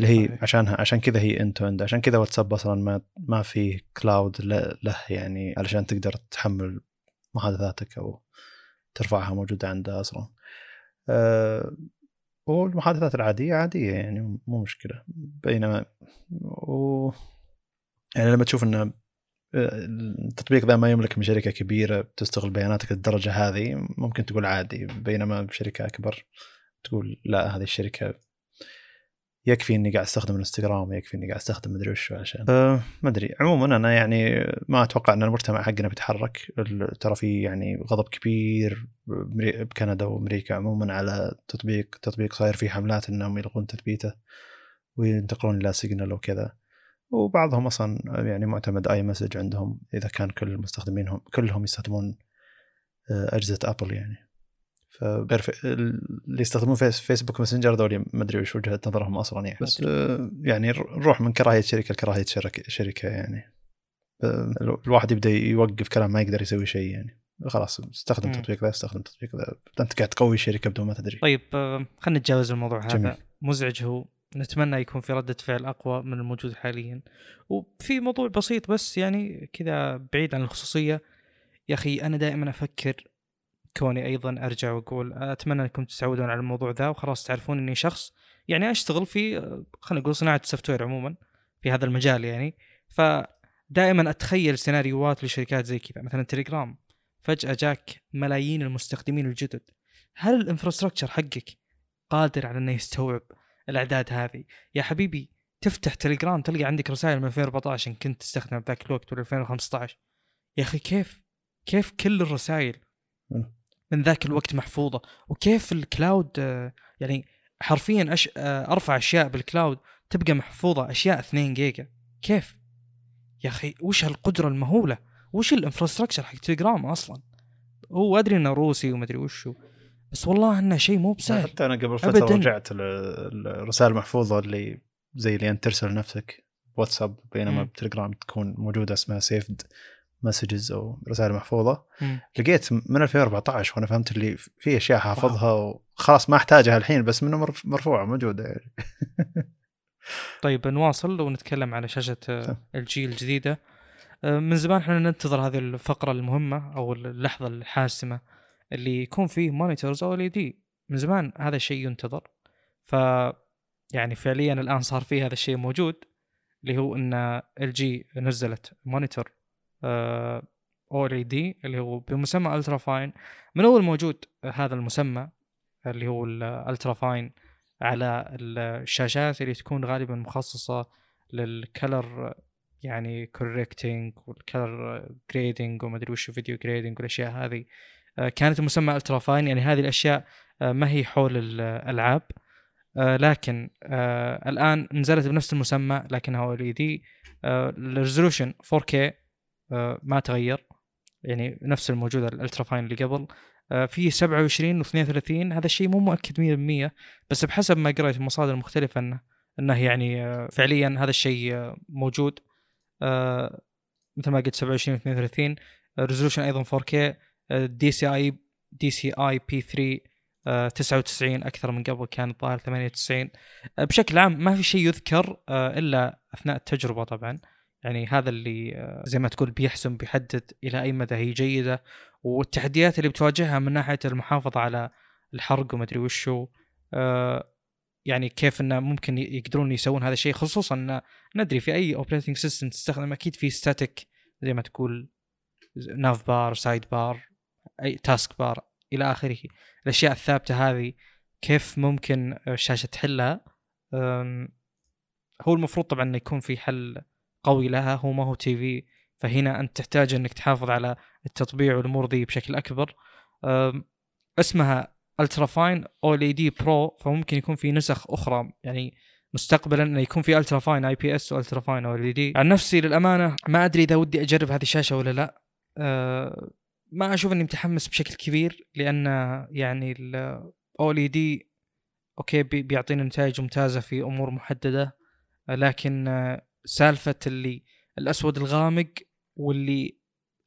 اللي هي صحيح. عشانها عشان كذا هي end-to-end عشان كذا واتساب أصلا ما ما في cloud له يعني علشان تقدر تحمل محادثاتك أو ترفعها موجودة عنده أصلا. أه والمحادثات العادية عادية يعني مو مشكلة. بينما و يعني لما تشوف إن آه، التطبيق ذا ما يملك من شركة كبيرة بتستغل بياناتك للدرجة هذه ممكن تقول عادي. بينما بشركه أكبر تقول لا هذه الشركة يكفي إني قاعد أستخدم الإنستغرام يكفي إني قاعد أستخدم مدري وش عشان. أه ما أدري. عموما أنا يعني ما أتوقع إن المجتمع حقنا بيتحرك. ترى في يعني غضب كبير بكندا وأمريكا عموما على تطبيق تطبيق صاير فيه حملات إنهم يلغون تثبيته وينتقلون إلى سيجنال وكذا. وبعضهم أصلا يعني معتمد iMessage عندهم إذا كان كل مستخدمينهم كلهم يستخدمون آه، أجهزة ابل يعني. فغير اللي يستخدمون فيس فيسبوك ماسنجر ذولي ما أدري وش وجهة نظرهم أصلا يعني. بس آه، يعني نروح من كراهية شركة لكراهية شركة يعني. الواحد يبدأ يوقف كلام ما يقدر يسوي شيء يعني. خلاص استخدم تطبيق ذا استخدم تطبيق ذا. أنت قاعد تقوي الشركة بدون ما تدري. طيب آه، خلينا نتجاوز الموضوع جميل. هذا مزعج هو. نتمنى يكون في ردة فعل أقوى من الموجود حاليا. وفي موضوع بسيط بس يعني كذا بعيد عن الخصوصية. يا أخي أنا دائما أفكر كوني أيضا أرجع وأقول أتمنى أنكم تتعودون على الموضوع ذا وخلاص تعرفون إني شخص يعني أشتغل في خلينا نقول صناعة ال software عموما في هذا المجال يعني. فدائما أتخيل سيناريوهات لشركات زي كذا مثلا تليجرام فجأة جاك ملايين المستخدمين الجدد. هل ال infrastructure حقك قادر على إنه يستوعب الأعداد هذه؟ يا حبيبي تفتح تليجرام تلقى عندك رسائل من 2014 إن كنت تستخدم ذاك الوقت ولا 2015 يا أخي كيف كيف كل الرسائل من ذاك الوقت محفوظة. وكيف ال cloud يعني حرفيا أش... أرفع أشياء بال cloud تبقى محفوظة أشياء 2 جيجا. كيف؟ يا أخي وش هالقدرة المهولة؟ وش ال infrastructure حق تليجرام أصلا؟ هو أدري إنه روسي ومدري وشو بس والله إنه شيء مو بسهل. حتى أنا قبل فترة أبداً. رجعت الرسائل المحفوظه اللي زي اللي أنت ترسل لنفسك. واتساب بينما بتليجرام تكون موجودة اسمها saved messages أو رسائل محفوظة. م. لقيت من 2014 وأنا فهمت اللي في أشياء حافظها وخلاص ما أحتاجها الحين بس منه مرفوعة موجودة يعني. طيب نواصل ونتكلم على شاشة الجيل الجديدة. آه، من زمان إحنا ننتظر هذه الفقرة المهمة أو اللحظة الحاسمة اللي يكون فيه monitors OLED من زمان هذا الشيء ينتظر. ف يعني فعليا الآن صار في هذا الشيء موجود اللي هو إن LG نزلت monitor OLED اللي هو بمسمى UltraFine من أول موجود هذا المسمى اللي هو ال UltraFine على الشاشات اللي تكون غالبا مخصصة لل color يعني correcting وال color grading وما أدري وش video grading والأشياء هذه. آه، كانت مسمى UltraFine يعني هذه الأشياء آه، ما هي حول الألعاب. آه، لكن الآن نزلت بنفس المسمى لكنها OLED ال resolution 4K آه، ما تغير. يعني نفس الموجود ال UltraFine اللي قبل. آه، في 27 و32 هذا الشيء مو مؤكد 100% بس بحسب ما قريت مصادر مختلفه إنه إنه يعني آه، فعليا هذا الشيء موجود. مثل ما قلت 27 و 32 resolution أيضا 4K DCI دي سي اي بي 3 99 أكثر من قبل كان الظاهر 98 بشكل عام ما في شيء يذكر إلا أثناء التجربة طبعا. يعني هذا اللي آه، زي ما تقول بيحسم بيحدد إلى أي مدى هي جيدة. والتحديات اللي بتواجهها من ناحية المحافظة على الحرق وما ادري وشو آه، يعني كيف إنه ممكن يقدرون يسوون هذا الشيء. خصوصا إن ندري في أي operating system تستخدم أكيد في static زي ما تقول nav bar side bar أي task bar إلى آخره. الأشياء الثابتة هذه كيف ممكن الشاشة تحلها؟ هو المفروض طبعا إنه يكون في حل قوي لها هو ما هو TV فهنا أنت تحتاج إنك تحافظ على التطبيع والأمور دي بشكل أكبر. اسمها UltraFine OLED Pro فممكن يكون في نسخ أخرى يعني مستقبلا إنه يكون في UltraFine IPS و UltraFine OLED عن نفسي للأمانة ما أدري إذا ودي أجرب هذه الشاشة ولا لا. أه ما أشوف إني متحمس بشكل كبير لأن يعني ال OLED okay بيعطينا نتائج ممتازة في أمور محددة لكن سالفة اللي الأسود الغامق واللي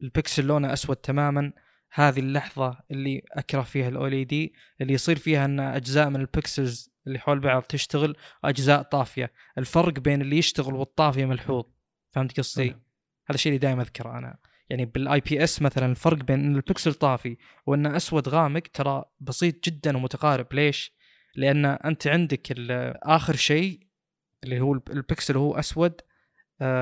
البكسل لونه أسود تماما هذه اللحظة اللي أكره فيها ال OLED اللي يصير فيها إن أجزاء من ال pixels اللي حول بعض تشتغل أجزاء طافية. الفرق بين اللي يشتغل والطافية ملحوظ. فهمت قصدي؟ هذا الشيء اللي دائما أذكره أنا. يعني بال IPS مثلا الفرق بين إن البكسل طافي وإن أسود غامق ترى بسيط جدا ومتقارب. ليش؟ لأن أنت عندك آخر شيء اللي هو البكسل هو أسود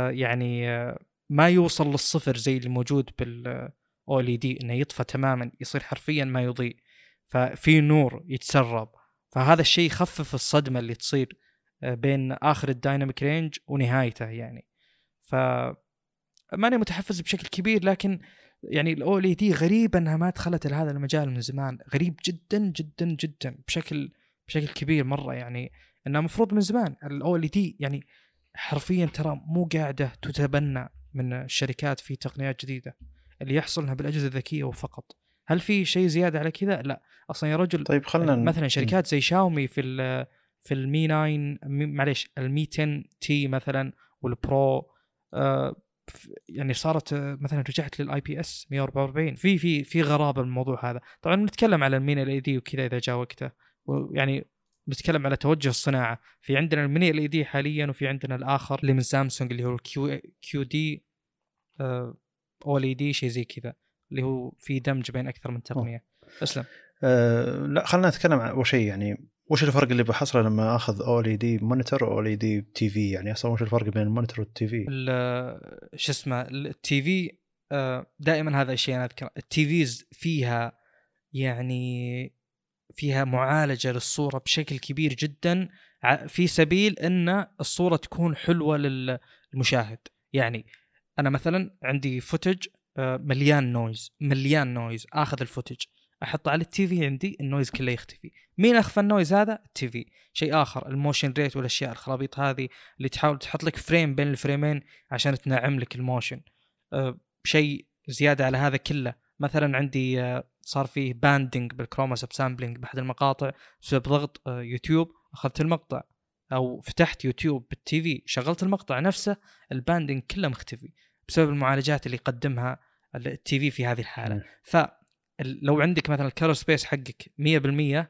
يعني آه ما يوصل للصفر زي اللي موجود بال OLED إنه يطفى تماما يصير حرفيا ما يضيء. ففي نور يتسرب. فهذا الشيء يخفف الصدمة اللي تصير آه بين آخر ال dynamic range ونهايته يعني. ف ماني متحفز بشكل كبير لكن يعني ال OLED غريب إنها ما دخلت لهذا المجال من زمان. غريب جدا جدا جدا بشكل بشكل كبير مرة يعني إنها مفروض من زمان. ال OLED يعني حرفيا ترى مو قاعدة تتبنى من الشركات في تقنيات جديدة. اللي يحصل انها بالأجهزة الذكية وفقط. هل في شيء زيادة على كذا؟ لا. أصلا يا رجل طيب خلينا مثلا شركات زي شاومي في ال في ال Mi 9 معليش ال Mi 10T مثلا وال Pro آه يعني صارت مثلا رجعت لل IPS 144 في في في غرابة بالموضوع هذا. طبعا نتكلم على ال Mini LED وكذا إذا جاء وقته. ويعني نتكلم على توجه الصناعة. في عندنا ال Mini LED حاليا وفي عندنا الآخر اللي من سامسونج اللي هو ال Q QD OLED شيء زي كذا اللي هو في دمج بين أكثر من تقنية. أسلم. أه لا خلينا نتكلم عن اول شيء يعني وش الفرق اللي بحصله لما أخذ OLED monitor OLED TV؟ يعني أصلا وش الفرق بين ال monitor وال TV؟ شو اسمه ال TV آه، دائما هذا الشيء أنا أذكره. ال TVs فيها يعني فيها معالجة للصورة بشكل كبير جدا في سبيل إن الصورة تكون حلوة للمشاهد. يعني أنا مثلا عندي footage آه، مليان noise مليان noise آخذ ال footage احطه على ال TV عندي ال noise كله يختفي. مين اخفى ال noise هذا؟ ال TV. شيء آخر ال motion rate والأشياء الخرابيط هذه اللي تحاول تحط لك frame بين ال frameين عشان تنعم لك ال motion. أه شيء زيادة على هذا كله. مثلا عندي أه صار فيه banding بال chroma subsampling بأحد المقاطع بسبب ضغط أه يوتيوب. أخذت المقطع أو فتحت يوتيوب بال TV شغلت المقطع نفسه ال banding كله مختفي بسبب المعالجات اللي يقدمها ال TV في هذه الحالة. ف لو عندك مثلا ال color space حقك 100%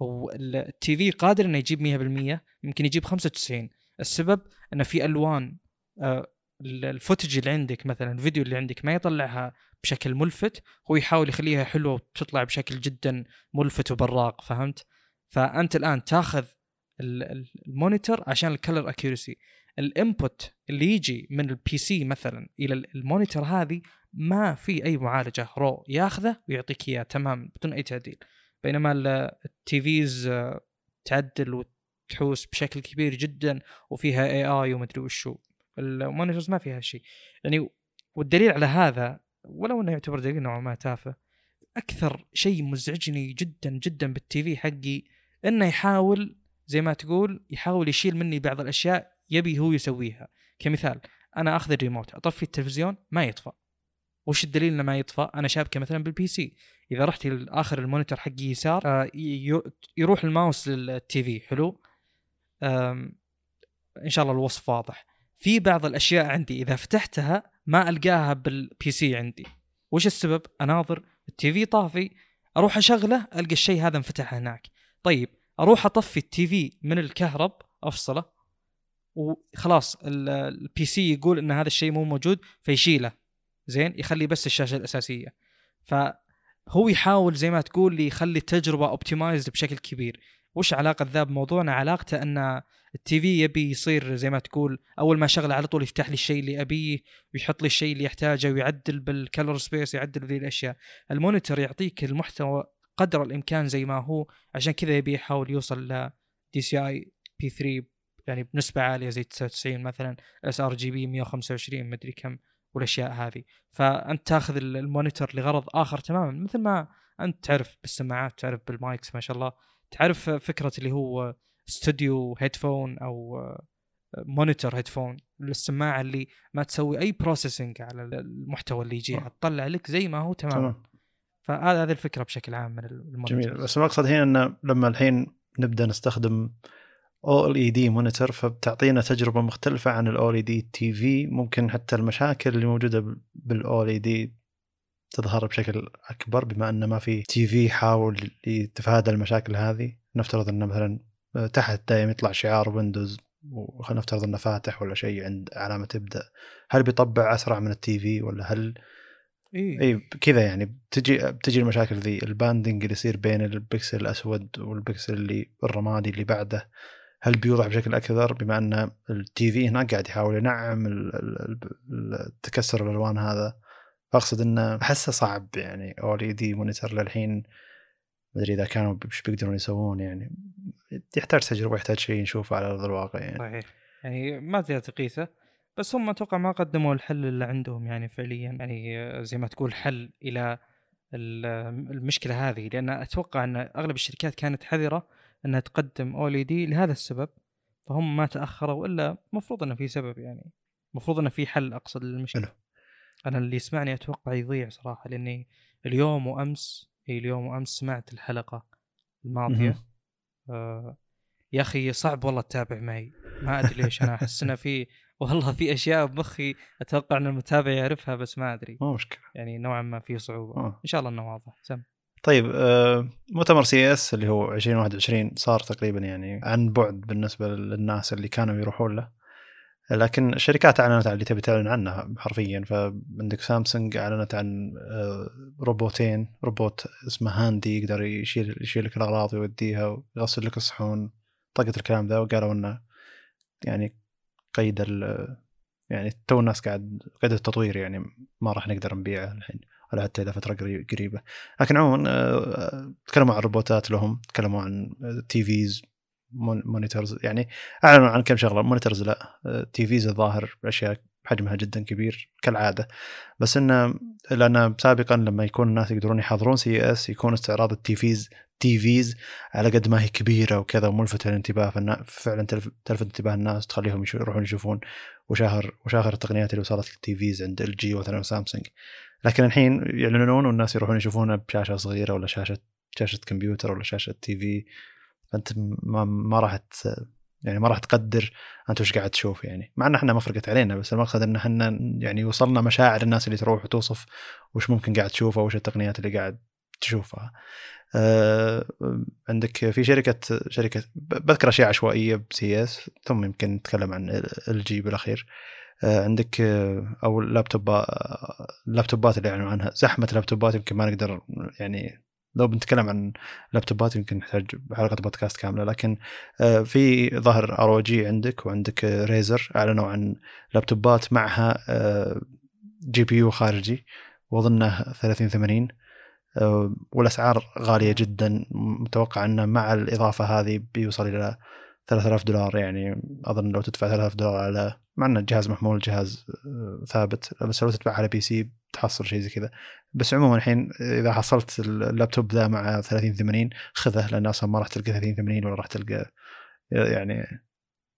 وال TV قادر إنه يجيب 100% يمكن يجيب 95 السبب إنه في ألوان آه، ال footage اللي عندك مثلا الفيديو اللي عندك ما يطلعها بشكل ملفت هو يحاول يخليها حلوة وتطلع بشكل جدا ملفت وبراق فهمت؟ فأنت الآن تاخذ ال monitor عشان ال color accuracy ال input اللي يجي من ال PC مثلا إلى ال monitor هذه ما في أي معالجة. raw ياخذه ويعطيك إياه تمام بدون أي تعديل. بينما ال TVs آه، تعدل وتحوس بشكل كبير جدا وفيها AI ومدري وشو. ال monitors ما فيها شيء يعني والدليل على هذا ولو إنه يعتبر دليل نوعا ما تافه أكثر شيء مزعجني جدا جدا بال TV حقي إنه يحاول زي ما تقول يحاول يشيل مني بعض الأشياء يبي هو يسويها. كمثال أنا آخذ الريموت أطفي التلفزيون ما يطفى. وش الدليل إنه ما يطفى؟ أنا شابكه مثلا بال PC إذا رحت لاخر ال monitor حقي يسار آه، يروح ال mouse لل TV حلو؟ إن شاء الله الوصف واضح. في بعض الأشياء عندي إذا فتحتها ما ألقاها بال PC عندي. وش السبب؟ أناظر ال TV طافي أروح أشغله ألقى الشيء هذا انفتح هناك. طيب أروح أطفي ال TV من الكهرب أفصله وخلاص ال- ال PC يقول إن هذا الشيء مو موجود فيشيله. زين؟ يخلي بس الشاشة الأساسية. فهو يحاول زي ما تقول لي يخلي التجربة optimized بشكل كبير. وش علاقة ذا بموضوعنا؟ علاقته إن ال TV يبي يصير زي ما تقول أول ما شغله على طول يفتح لي الشيء اللي أبيه ويحط لي الشيء اللي يحتاجه ويعدل بال color space يعدل ذي الأشياء. ال monitor يعطيك المحتوى قدر الإمكان زي ما هو. عشان كذا يبي يحاول يوصل ل دي سي اي بي 3 يعني بنسبة عالية زي 99 مثلا sRGB 125 مدري كم والأشياء هذه. فأنت تاخذ ال- ال monitor لغرض آخر تماما مثل ما أنت تعرف بالسماعات تعرف بال mics ما شاء الله. تعرف فكرة اللي هو studio headphone أو monitor headphone السماعه اللي ما تسوي أي processing على المحتوى اللي يجيها. آه. تطلع لك زي ما هو تماما تمام. فهذا هذه الفكرة بشكل عام من ال monitor. جميل. بس المقصد هنا انه لما الحين نبدأ نستخدم OLED monitor فبتعطينا تجربة مختلفة عن ال OLED TV ممكن حتى المشاكل اللي موجودة بال OLED تظهر بشكل أكبر بما انه ما في TV يحاول يتفادى المشاكل هذه. نفترض انه مثلا تحت دائما يطلع شعار ويندوز وخلينا نفترض إنه فاتح ولا شيء عند علامة تبدا هل بيطبع أسرع من ال TV ولا هل؟ إي. إي كذا يعني. بتجي بتجي المشاكل ذي. ال banding اللي يصير بين البكسل الأسود والبكسل اللي الرمادي اللي بعده هل بيوضح بشكل أكثر؟ بما إن ال TV هناك قاعد يحاول ينعم ال- ال- ال- التكسر الألوان هذا. فاقصد إنه أحسه صعب يعني. OLED monitor للحين ما أدري إذا كانوا إيش بيقدرون يسوون يعني. يحتاج تجربة يحتاج شيء نشوفه على أرض الواقع يعني. صحيح. يعني ما تقدر تقيسه بس هم أتوقع ما قدموا الحل اللي عندهم يعني فعليا. يعني زي ما تقول حل إلى ال- المشكلة هذه. لأن أتوقع إن أغلب الشركات كانت حذرة إنها تقدم اولي دي لهذا السبب فهم ما تأخروا إلا المفروض إنه في سبب يعني. المفروض إنه في حل أقصد للمشكلة. أنا اللي يسمعني أتوقع يضيع صراحة لأني اليوم وأمس اي اليوم وأمس سمعت الحلقة الماضية. آه يا أخي صعب والله تتابع معي. ما أدري ليش أنا أحس إنه في والله في أشياء بمخي أتوقع إن المتابع يعرفها بس ما أدري. مو مشكلة. يعني نوعا ما في صعوبة. آه. إن شاء الله إنه واضح. سم. طيب آه، مؤتمر CES اللي هو 2021 صار تقريبا يعني عن بعد بالنسبة للناس اللي كانوا يروحون له. لكن الشركات أعلنت عن اللي تبي تعلن عنها حرفيا. فعندك سامسونج أعلنت عن آه، روبوتين روبوت اسمه Handy يقدر يشيل يشيل لك الاغراض ويوديها ويغسل لك الصحون طقت الكلام ذا وقالوا إنه يعني قيد ال يعني تو الناس قاعد قيد التطوير يعني ما راح نقدر نبيعه الحين ولا حتى إلى فترة قري- قريبة. لكن عموما آه، تكلموا عن روبوتات لهم تكلموا عن TVs monitors يعني أعلنوا عن كم شغلة monitors لا TVs الظاهر أشياء حجمها جدا كبير كالعادة. بس انه لأن سابقا لما يكون الناس يقدرون يحضرون CES يكون استعراض ال TVs TVs على قد ما هي كبيرة وكذا وملفته للانتباه فعلا تلف- تلفت انتباه الناس تخليهم يروحون يشوفون وش آخر وش آخر التقنيات اللي وصلت لل TVs عند LG مثلا وسامسونج لكن الحين يعلنون والناس يروحون يشوفونها بشاشة صغيرة ولا شاشة شاشة كمبيوتر ولا شاشة TV. فأنت ما ما راح يعني ما راح تقدر أنت وش قاعد تشوف يعني. مع إن إحنا ما فرقت علينا بس المقصد إن إحنا يعني وصلنا مشاعر الناس اللي تروح وتوصف وش ممكن قاعد تشوفه وش التقنيات اللي قاعد تشوفها. آه، عندك في شركة شركة بذكر أشياء عشوائية ب CES ثم يمكن نتكلم عن LG بالأخير. آه، عندك آه، أو اللابتوب آه، اللابتوبات اللي اعلنوا عنها. زحمة لابتوبات يمكن ما نقدر يعني لو بنتكلم عن لابتوبات يمكن نحتاج حلقة بودكاست كاملة لكن آه، في الظاهر ROG عندك وعندك Razer أعلنوا عن لابتوبات معها آه، GPU خارجي واظنه 3080 آه، والأسعار غالية جدا متوقع أنه مع الإضافة هذه بيوصل إلى 3000 دولار يعني أظن لو تدفع 3000 دولار على مع انه الجهاز محمول جهاز آه، ثابت بس لو تدفع على PC تحصل شيء زي كذا. بس عموما الحين إذا حصلت اللابتوب ذا مع 3080 خذه لأن أصلا ما راح تلقى 3080 ولا راح تلقى يعني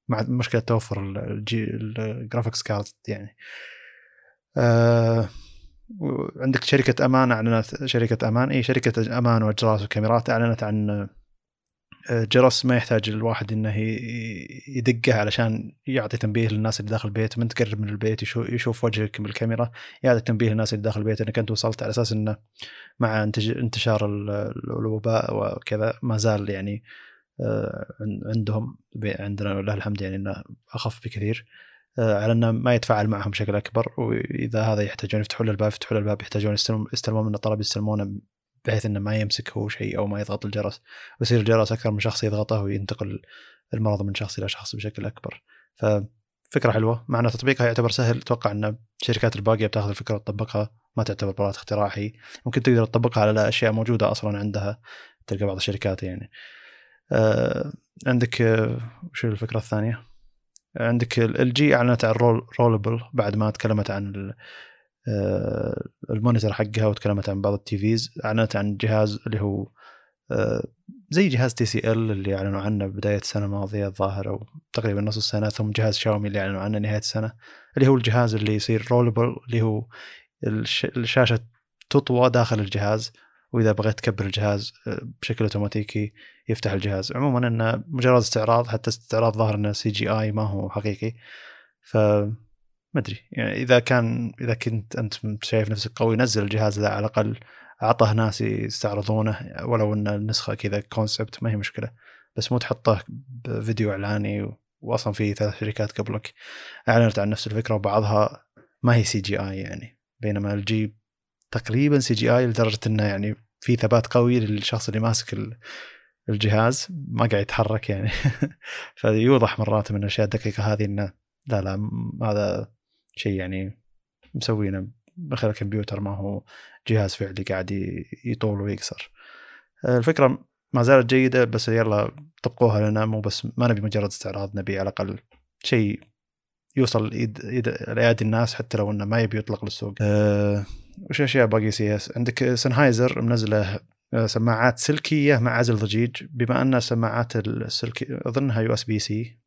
مع مشكلة توفر ال graphics card يعني. آه عندك شركة أمان أعلنت شركة أمان إي شركة أمان واجراس وكاميرات أعلنت عن جرس ما يحتاج الواحد إنه يدقه علشان يعطي تنبيه للناس اللي داخل البيت من تقرب من البيت يشوف وجهك بالكاميرا يعطي تنبيه للناس اللي داخل البيت إنك أنت وصلت على أساس إنه مع انتشار الوباء وكذا ما زال يعني آه، عندهم عندنا ولله الحمد يعني إنه أخف بكثير. آه، على إنه ما يتفاعل معهم بشكل أكبر وإذا هذا يحتاجون يفتحون الباب يفتحون الباب يحتاجون يستلمون منه طلب يستلمونه بحيث إنه ما يمسك هو شيء أو ما يضغط الجرس ويصير الجرس أكثر من شخص يضغطه وينتقل المرض من شخص إلى شخص بشكل أكبر. ففكرة حلوة. مع ان تطبيقها يعتبر سهل أتوقع إن الشركات الباقية بتأخذ الفكرة وتطبقها ما تعتبر براءة اختراع هي ممكن تقدر تطبقها على أشياء موجودة أصلا عندها تلقى بعض الشركات يعني. آه عندك آه شو الفكرة الثانية؟ عندك LG أعلنت عن roll rollable بعد ما تكلمت عن آه، ال monitor حقها وتكلمت عن بعض ال TVs أعلنت عن جهاز اللي هو آه، زي جهاز TCL اللي أعلنوا عنه بداية السنة الماضية الظاهر أو تقريبا نص السنة ثم جهاز شاومي اللي أعلنوا عنه نهاية السنة اللي هو الجهاز اللي يصير rollable اللي هو الشاشة تطوى داخل الجهاز وإذا بغيت تكبر الجهاز آه، بشكل أوتوماتيكي يفتح الجهاز. عموما إنه مجرد استعراض حتى استعراض ظاهر إنه CGI ما هو حقيقي. ف ما أدري. يعني إذا كان إذا كنت أنت شايف نفسك قوي نزل الجهاز ذا على الأقل اعطه ناس يستعرضونه ولو إن النسخة كذا concept ما هي مشكلة. بس مو تحطه بفيديو إعلاني واصلا في ثلاث شركات قبلك أعلنت عن نفس الفكرة وبعضها ما هي CGI يعني. بينما LG تقريبا CGI لدرجة إنه يعني في ثبات قوي للشخص اللي ماسك الجهاز ما قاعد يتحرك يعني. فيوضح مرات من الأشياء الدقيقة هذه إنه لا لا هذا شيء يعني مسوينه من خلال الكمبيوتر ما هو جهاز فعلي قاعد يطول ويقصر الفكرة ما زالت جيدة بس يلا طبقوها لنا مو بس ما نبي مجرد استعراض نبي على الأقل شيء يوصل لأيادي الناس حتى لو إنه ما يبي يطلق للسوق. أه وش أشياء باقي CES؟ عندك Sennheiser منزله أه، سماعات سلكية مع عزل ضجيج بما أن سماعات السلكي أظنها USB-C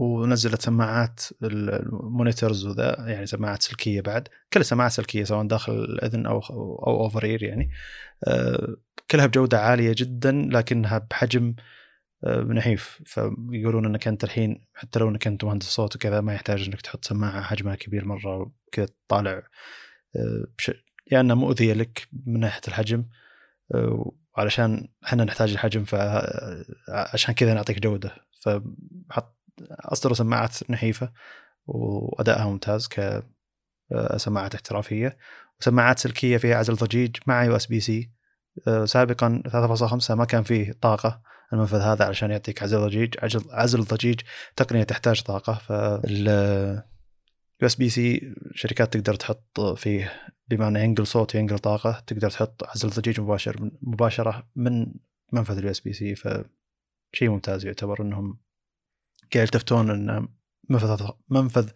ونزلت سماعات ال monitors وذا يعني سماعات سلكية بعد. كلها سماعات سلكية سواء داخل الأذن أو أو over ear يعني. آه، كلها بجودة عالية جدا لكنها بحجم آه، نحيف. فيقولون إنك أنت الحين حتى لو إنك أنت مهندس صوت وكذا ما يحتاج إنك تحط سماعة حجمها كبير مرة وكذا تطالع آه، يا يعني مؤذية لك من ناحية الحجم. وعلشان إحنا نحتاج الحجم فعشان كذا نعطيك جودة. فحط اصدروا سماعات نحيفة وأدائها ممتاز كسماعات احترافية. وسماعات سلكية فيها عزل ضجيج مع USB-C سابقا 3.5 ما كان فيه طاقة. المنفذ هذا علشان يعطيك عزل ضجيج عزل, عزل ضجيج تقنية تحتاج طاقة. فال USB-C شركات تقدر تحط فيه بما إنه ينقل صوت وينقل طاقة تقدر تحط عزل ضجيج مباشر مباشرة من منفذ ال USB-C فشيء ممتاز يعتبر إنهم قاعد يلتفتون إن منفذ منفذ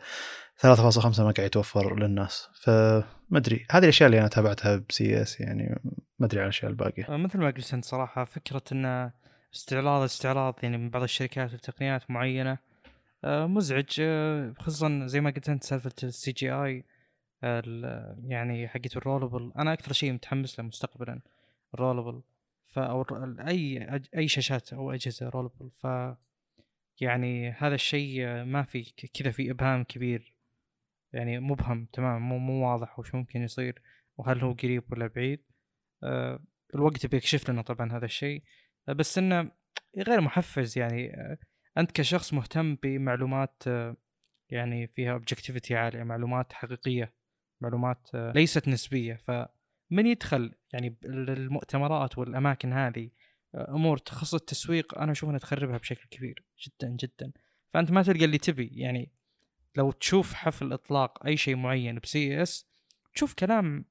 3.5 ما قاعد يتوفر للناس. فما أدري. هذه الأشياء اللي أنا تابعتها ب CES يعني ما أدري عن الأشياء الباقية. آه، مثل ما قلت أنت صراحة فكرة إن استعراض استعراض يعني من بعض الشركات وتقنيات معينة آه، مزعج. آه، خصوصا زي ما قلت أنت سالفة ال CGI يعني حقت ال rollable أنا أكثر شيء متحمس له مستقبلا ال rollable ف أو أي أي شاشات أو أجهزة rollable ف يعني هذا الشيء ما في كذا في إبهام كبير. يعني مبهم تمام مو مو واضح وش ممكن يصير وهل هو قريب ولا بعيد. أه الوقت بيكشف لنا طبعا هذا الشيء. أه بس إنه غير محفز يعني. أه أنت كشخص مهتم بمعلومات أه يعني فيها objectivity عالية معلومات حقيقية معلومات أه ليست نسبية. فمن يدخل يعني المؤتمرات والأماكن هذه أمور تخص التسويق أنا أشوف إنها تخربها بشكل كبير جدا جدا. فأنت ما تلقى اللي تبي. يعني لو تشوف حفل إطلاق أي شيء معين ب CES تشوف كلام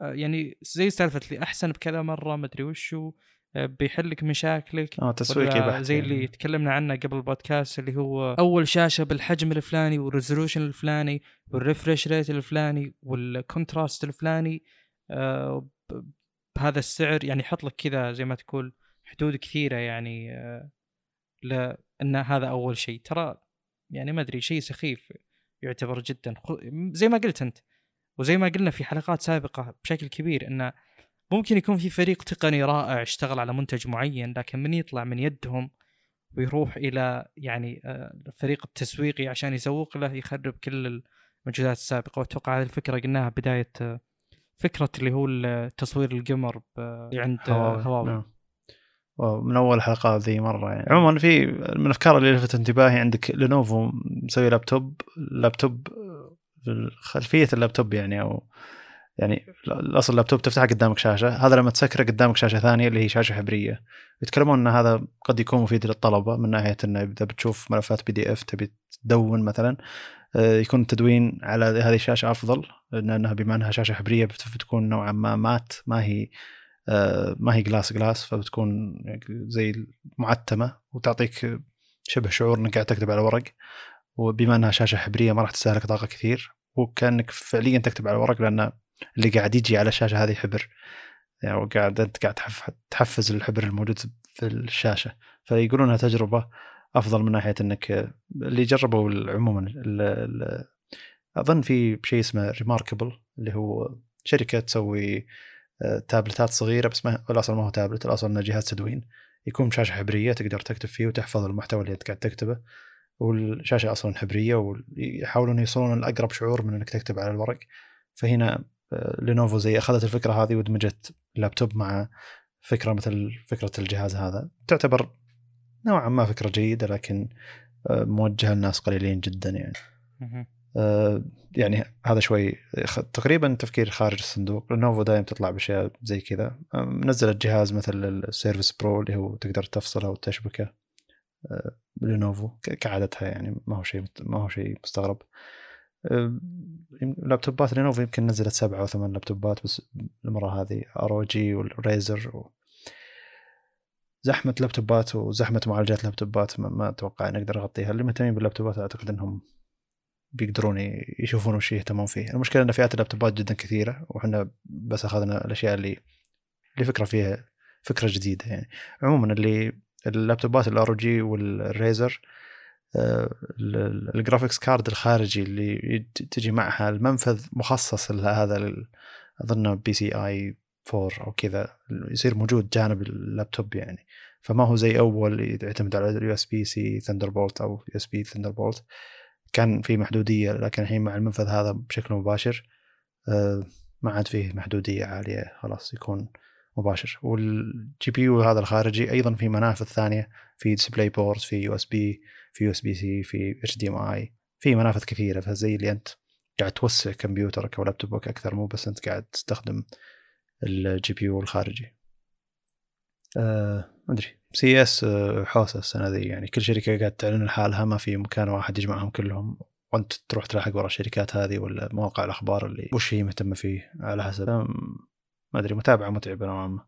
آه، يعني زي سالفة اللي أحسن بكذا مرة ما أدري وشو آه، بيحل لك مشاكلك. آه تسويقي بحت زي اللي يعني. تكلمنا عنه قبل البودكاست اللي هو أول شاشة بالحجم الفلاني وال resolution الفلاني وال refresh rate الفلاني وال contrast الفلاني آه، بهذا السعر. يعني يحط لك كذا زي ما تقول حدود كثيرة يعني آه، لأن هذا أول شيء. ترى يعني ما أدري شيء سخيف يعتبر جدا. زي ما قلت أنت وزي ما قلنا في حلقات سابقة بشكل كبير انه ممكن يكون في فريق تقني رائع اشتغل على منتج معين لكن من يطلع من يدهم ويروح إلى يعني الفريق آه، التسويقي عشان يسوق له يخرب كل المنتجات السابقة. وأتوقع هذه الفكرة قلناها بداية آه، فكرة اللي هو تصوير القمر عند هواوي. نعم. من أول حلقة ذي مرة يعني. عموما في من الأفكار اللي لفت انتباهي عندك لينوفو مسوي لابتوب لابتوب خلفية اللابتوب يعني أو يعني الأصل اللابتوب تفتح قدامك شاشة. هذا لما تسكره قدامك شاشة ثانية اللي هي شاشة حبرية. يتكلمون إن هذا قد يكون مفيد للطلبة من ناحية إنه إذا بتشوف ملفات PDF تبي تدون مثلا آه، يكون التدوين على هذه الشاشة أفضل لأنها بما إنها شاشة حبرية بتكون نوعا ما matte ما هي ما هي glass glass فبتكون زي معتمه وتعطيك شبه شعور إنك قاعد تكتب على ورق. وبما إنها شاشة حبرية ما راح تستهلك طاقة كثير. وكأنك فعليا تكتب على ورق لأن اللي قاعد يجي على الشاشة هذه حبر. يعني قاعد أنت قاعد تحفز الحبر الموجود في الشاشة. فيقولون إنها تجربة أفضل من ناحية إنك اللي جربوا عموما أظن في شيء اسمه ريماركبل اللي هو شركة تسوي آه، تابلتات صغيرة بس ما الأصل ما هو تابلت الأصل إنه جهاز تدوين. يكون بشاشة حبرية تقدر تكتب فيه وتحفظ المحتوى اللي أنت قاعد تكتبه. والشاشة أصلا حبرية ويحاولون يوصلون لأقرب شعور من إنك تكتب على الورق. فهنا لينوفو زي أخذت الفكرة هذه ودمجت اللابتوب مع فكرة مثل فكرة الجهاز هذا. تعتبر نوعا ما فكرة جيدة لكن آه، موجهة لناس قليلين جدا يعني. آه، يعني هذا شوي تقريبا تفكير خارج الصندوق. لينوفو دائما تطلع بأشياء زي كذا. نزلت جهاز مثل ال Surface Pro اللي هو تقدر تفصله وتشبكه. آه، لينوفو كعادتها يعني ما هو شيء ما هو شيء مستغرب. لابتوبات لينوفو يمكن نزلت سبعة أو ثمان لابتوبات بس المرة هذه. ROG وال Razer و... زحمة لابتوبات وزحمة معالجات لابتوبات ما, ما أتوقع نقدر نغطيها اللي مهتمين باللابتوبات أعتقد أنهم بيقدرون يشوفون وش يهتمون فيه. المشكلة أن فئات اللابتوبات جدا كثيرة وإحنا بس أخذنا الأشياء اللي اللي فكرة فيها فكرة جديدة يعني. عموما اللي اللابتوبات ال ROG وال Razer ال graphics card الخارجي اللي تجي معها المنفذ مخصص لهذا أظن PCI 4 أو كذا يصير موجود جانب اللابتوب يعني. فما هو زي أول يعتمد على ال USB-C Thunderbolt أو USB Thunderbolt كان في محدودية لكن الحين مع المنفذ هذا بشكل مباشر آه، ما عاد فيه محدودية عالية خلاص يكون مباشر. وال GPU هذا الخارجي أيضا في منافذ ثانية في DisplayPort في يو اس بي في يو اس بي سي في HDMI في منافذ كثيرة. فزي اللي أنت قاعد توسع كمبيوترك أو لابتوبك أكثر مو بس أنت قاعد تستخدم ال GPU الخارجي. أه ما أدري. CES آه، حوسة السنة ذي يعني. كل شركة قاعد تعلن لحالها ما في مكان واحد يجمعهم كلهم. وأنت تروح تلاحق ورا الشركات هذه ولا مواقع الأخبار اللي وش هي مهتمه فيه على حسب. ما أدري. متابعة متعبه نوعا ما.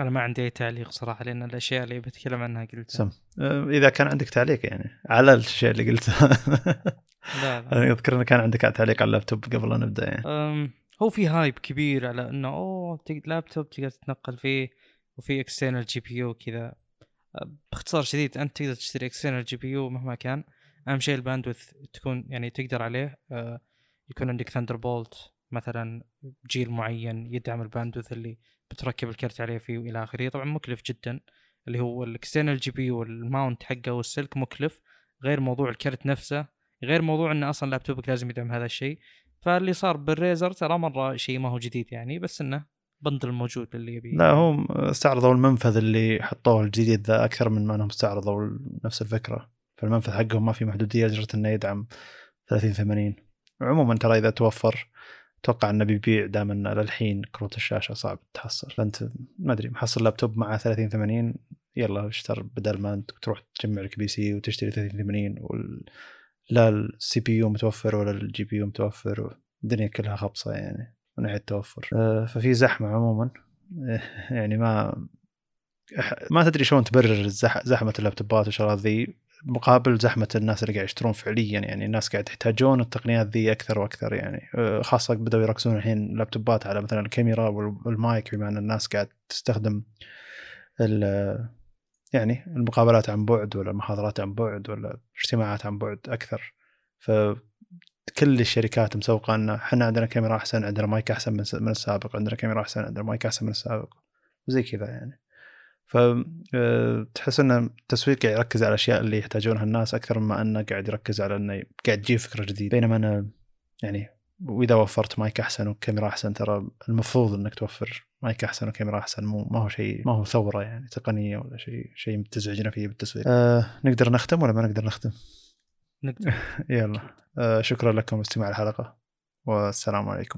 أنا ما عندي أي تعليق صراحة لأن الأشياء اللي بتكلم عنها قلتها. سم. أه، إذا كان عندك تعليق يعني. على الأشياء اللي قلتها. لا لا. أنا أذكر انه كان عندك تعليق على اللابتوب قبل لا نبدأ يعني. هو في hype كبير على إنه أوه لابتوب تقدر تتنقل فيه. وفي external GPU كذا باختصار شديد أنت تقدر تشتري external GPU مهما كان. أهم شيء ال bandwidth تكون يعني تقدر عليه. أه، يكون عندك Thunderbolt مثلا جيل معين يدعم ال bandwidth اللي بتركب الكرت عليه فيه وإلى آخره. طبعا مكلف جدا اللي هو ال external GPU وال mount حقه والسلك مكلف. غير موضوع الكرت نفسه غير موضوع إنه أصلا لابتوبك لازم يدعم هذا الشيء. فاللي صار بال Razer ترى مرة شيء ما هو جديد يعني بس إنه bundle موجود اللي يبي. لا هم استعرضوا المنفذ اللي حطوه الجديد ذا أكثر من ما إنهم استعرضوا نفس الفكرة. فالمنفذ حقهم ما في محدودية لدرجة إنه يدعم 30 80 عموما ترى إذا توفر أتوقع إنه بيبيع دام انه للحين كروت الشاشة صعب تحصل. فانت ما أدري محصل لابتوب مع 30 80 يلا اشتر بدل ما أنت تروح تجمع لك PC وتشتري 30 80 وال... لا ال CPU متوفر ولا ال GPU متوفر الدنيا كلها خبصة يعني. من ناحية التوفر. آه، ففي زحمة عموما. يعني ما ما تدري شلون تبرر زحمة اللابتوبات والشغلات ذي مقابل زحمة الناس اللي قاعد يشترون فعليا. يعني الناس قاعد يحتاجون التقنيات ذي أكثر وأكثر. يعني آه، خاصة بدأوا يركزون الحين لابتوبات على مثلا الكاميرا والمايك بما أن الناس قاعد تستخدم يعني المقابلات عن بعد ولا المحاضرات عن بعد ولا اجتماعات عن بعد أكثر. فكل الشركات مسوقة ان إحنا عندنا كاميرا أحسن عندنا مايك أحسن من السابق عندنا كاميرا أحسن عندنا مايك أحسن من السابق وزي كذا يعني فتحس ان التسويق قاعد يركز على الأشياء اللي يحتاجونها الناس أكثر مما إنه قاعد يركز على إنه قاعد تجيب فكرة جديدة بينما أنا يعني وإذا وفرت مايك أحسن وكاميرا أحسن ترى المفروض إنك توفر مايك أحسن وكاميرا أحسن مو ما هو شيء ما هو ثورة يعني تقنية ولا شيء شيء تزعجنا فيه بالتسويق. آه نقدر نختم ولا ما نقدر نختم؟ نقدر. يلا. آه شكرا لكم استماع الحلقة. والسلام عليكم.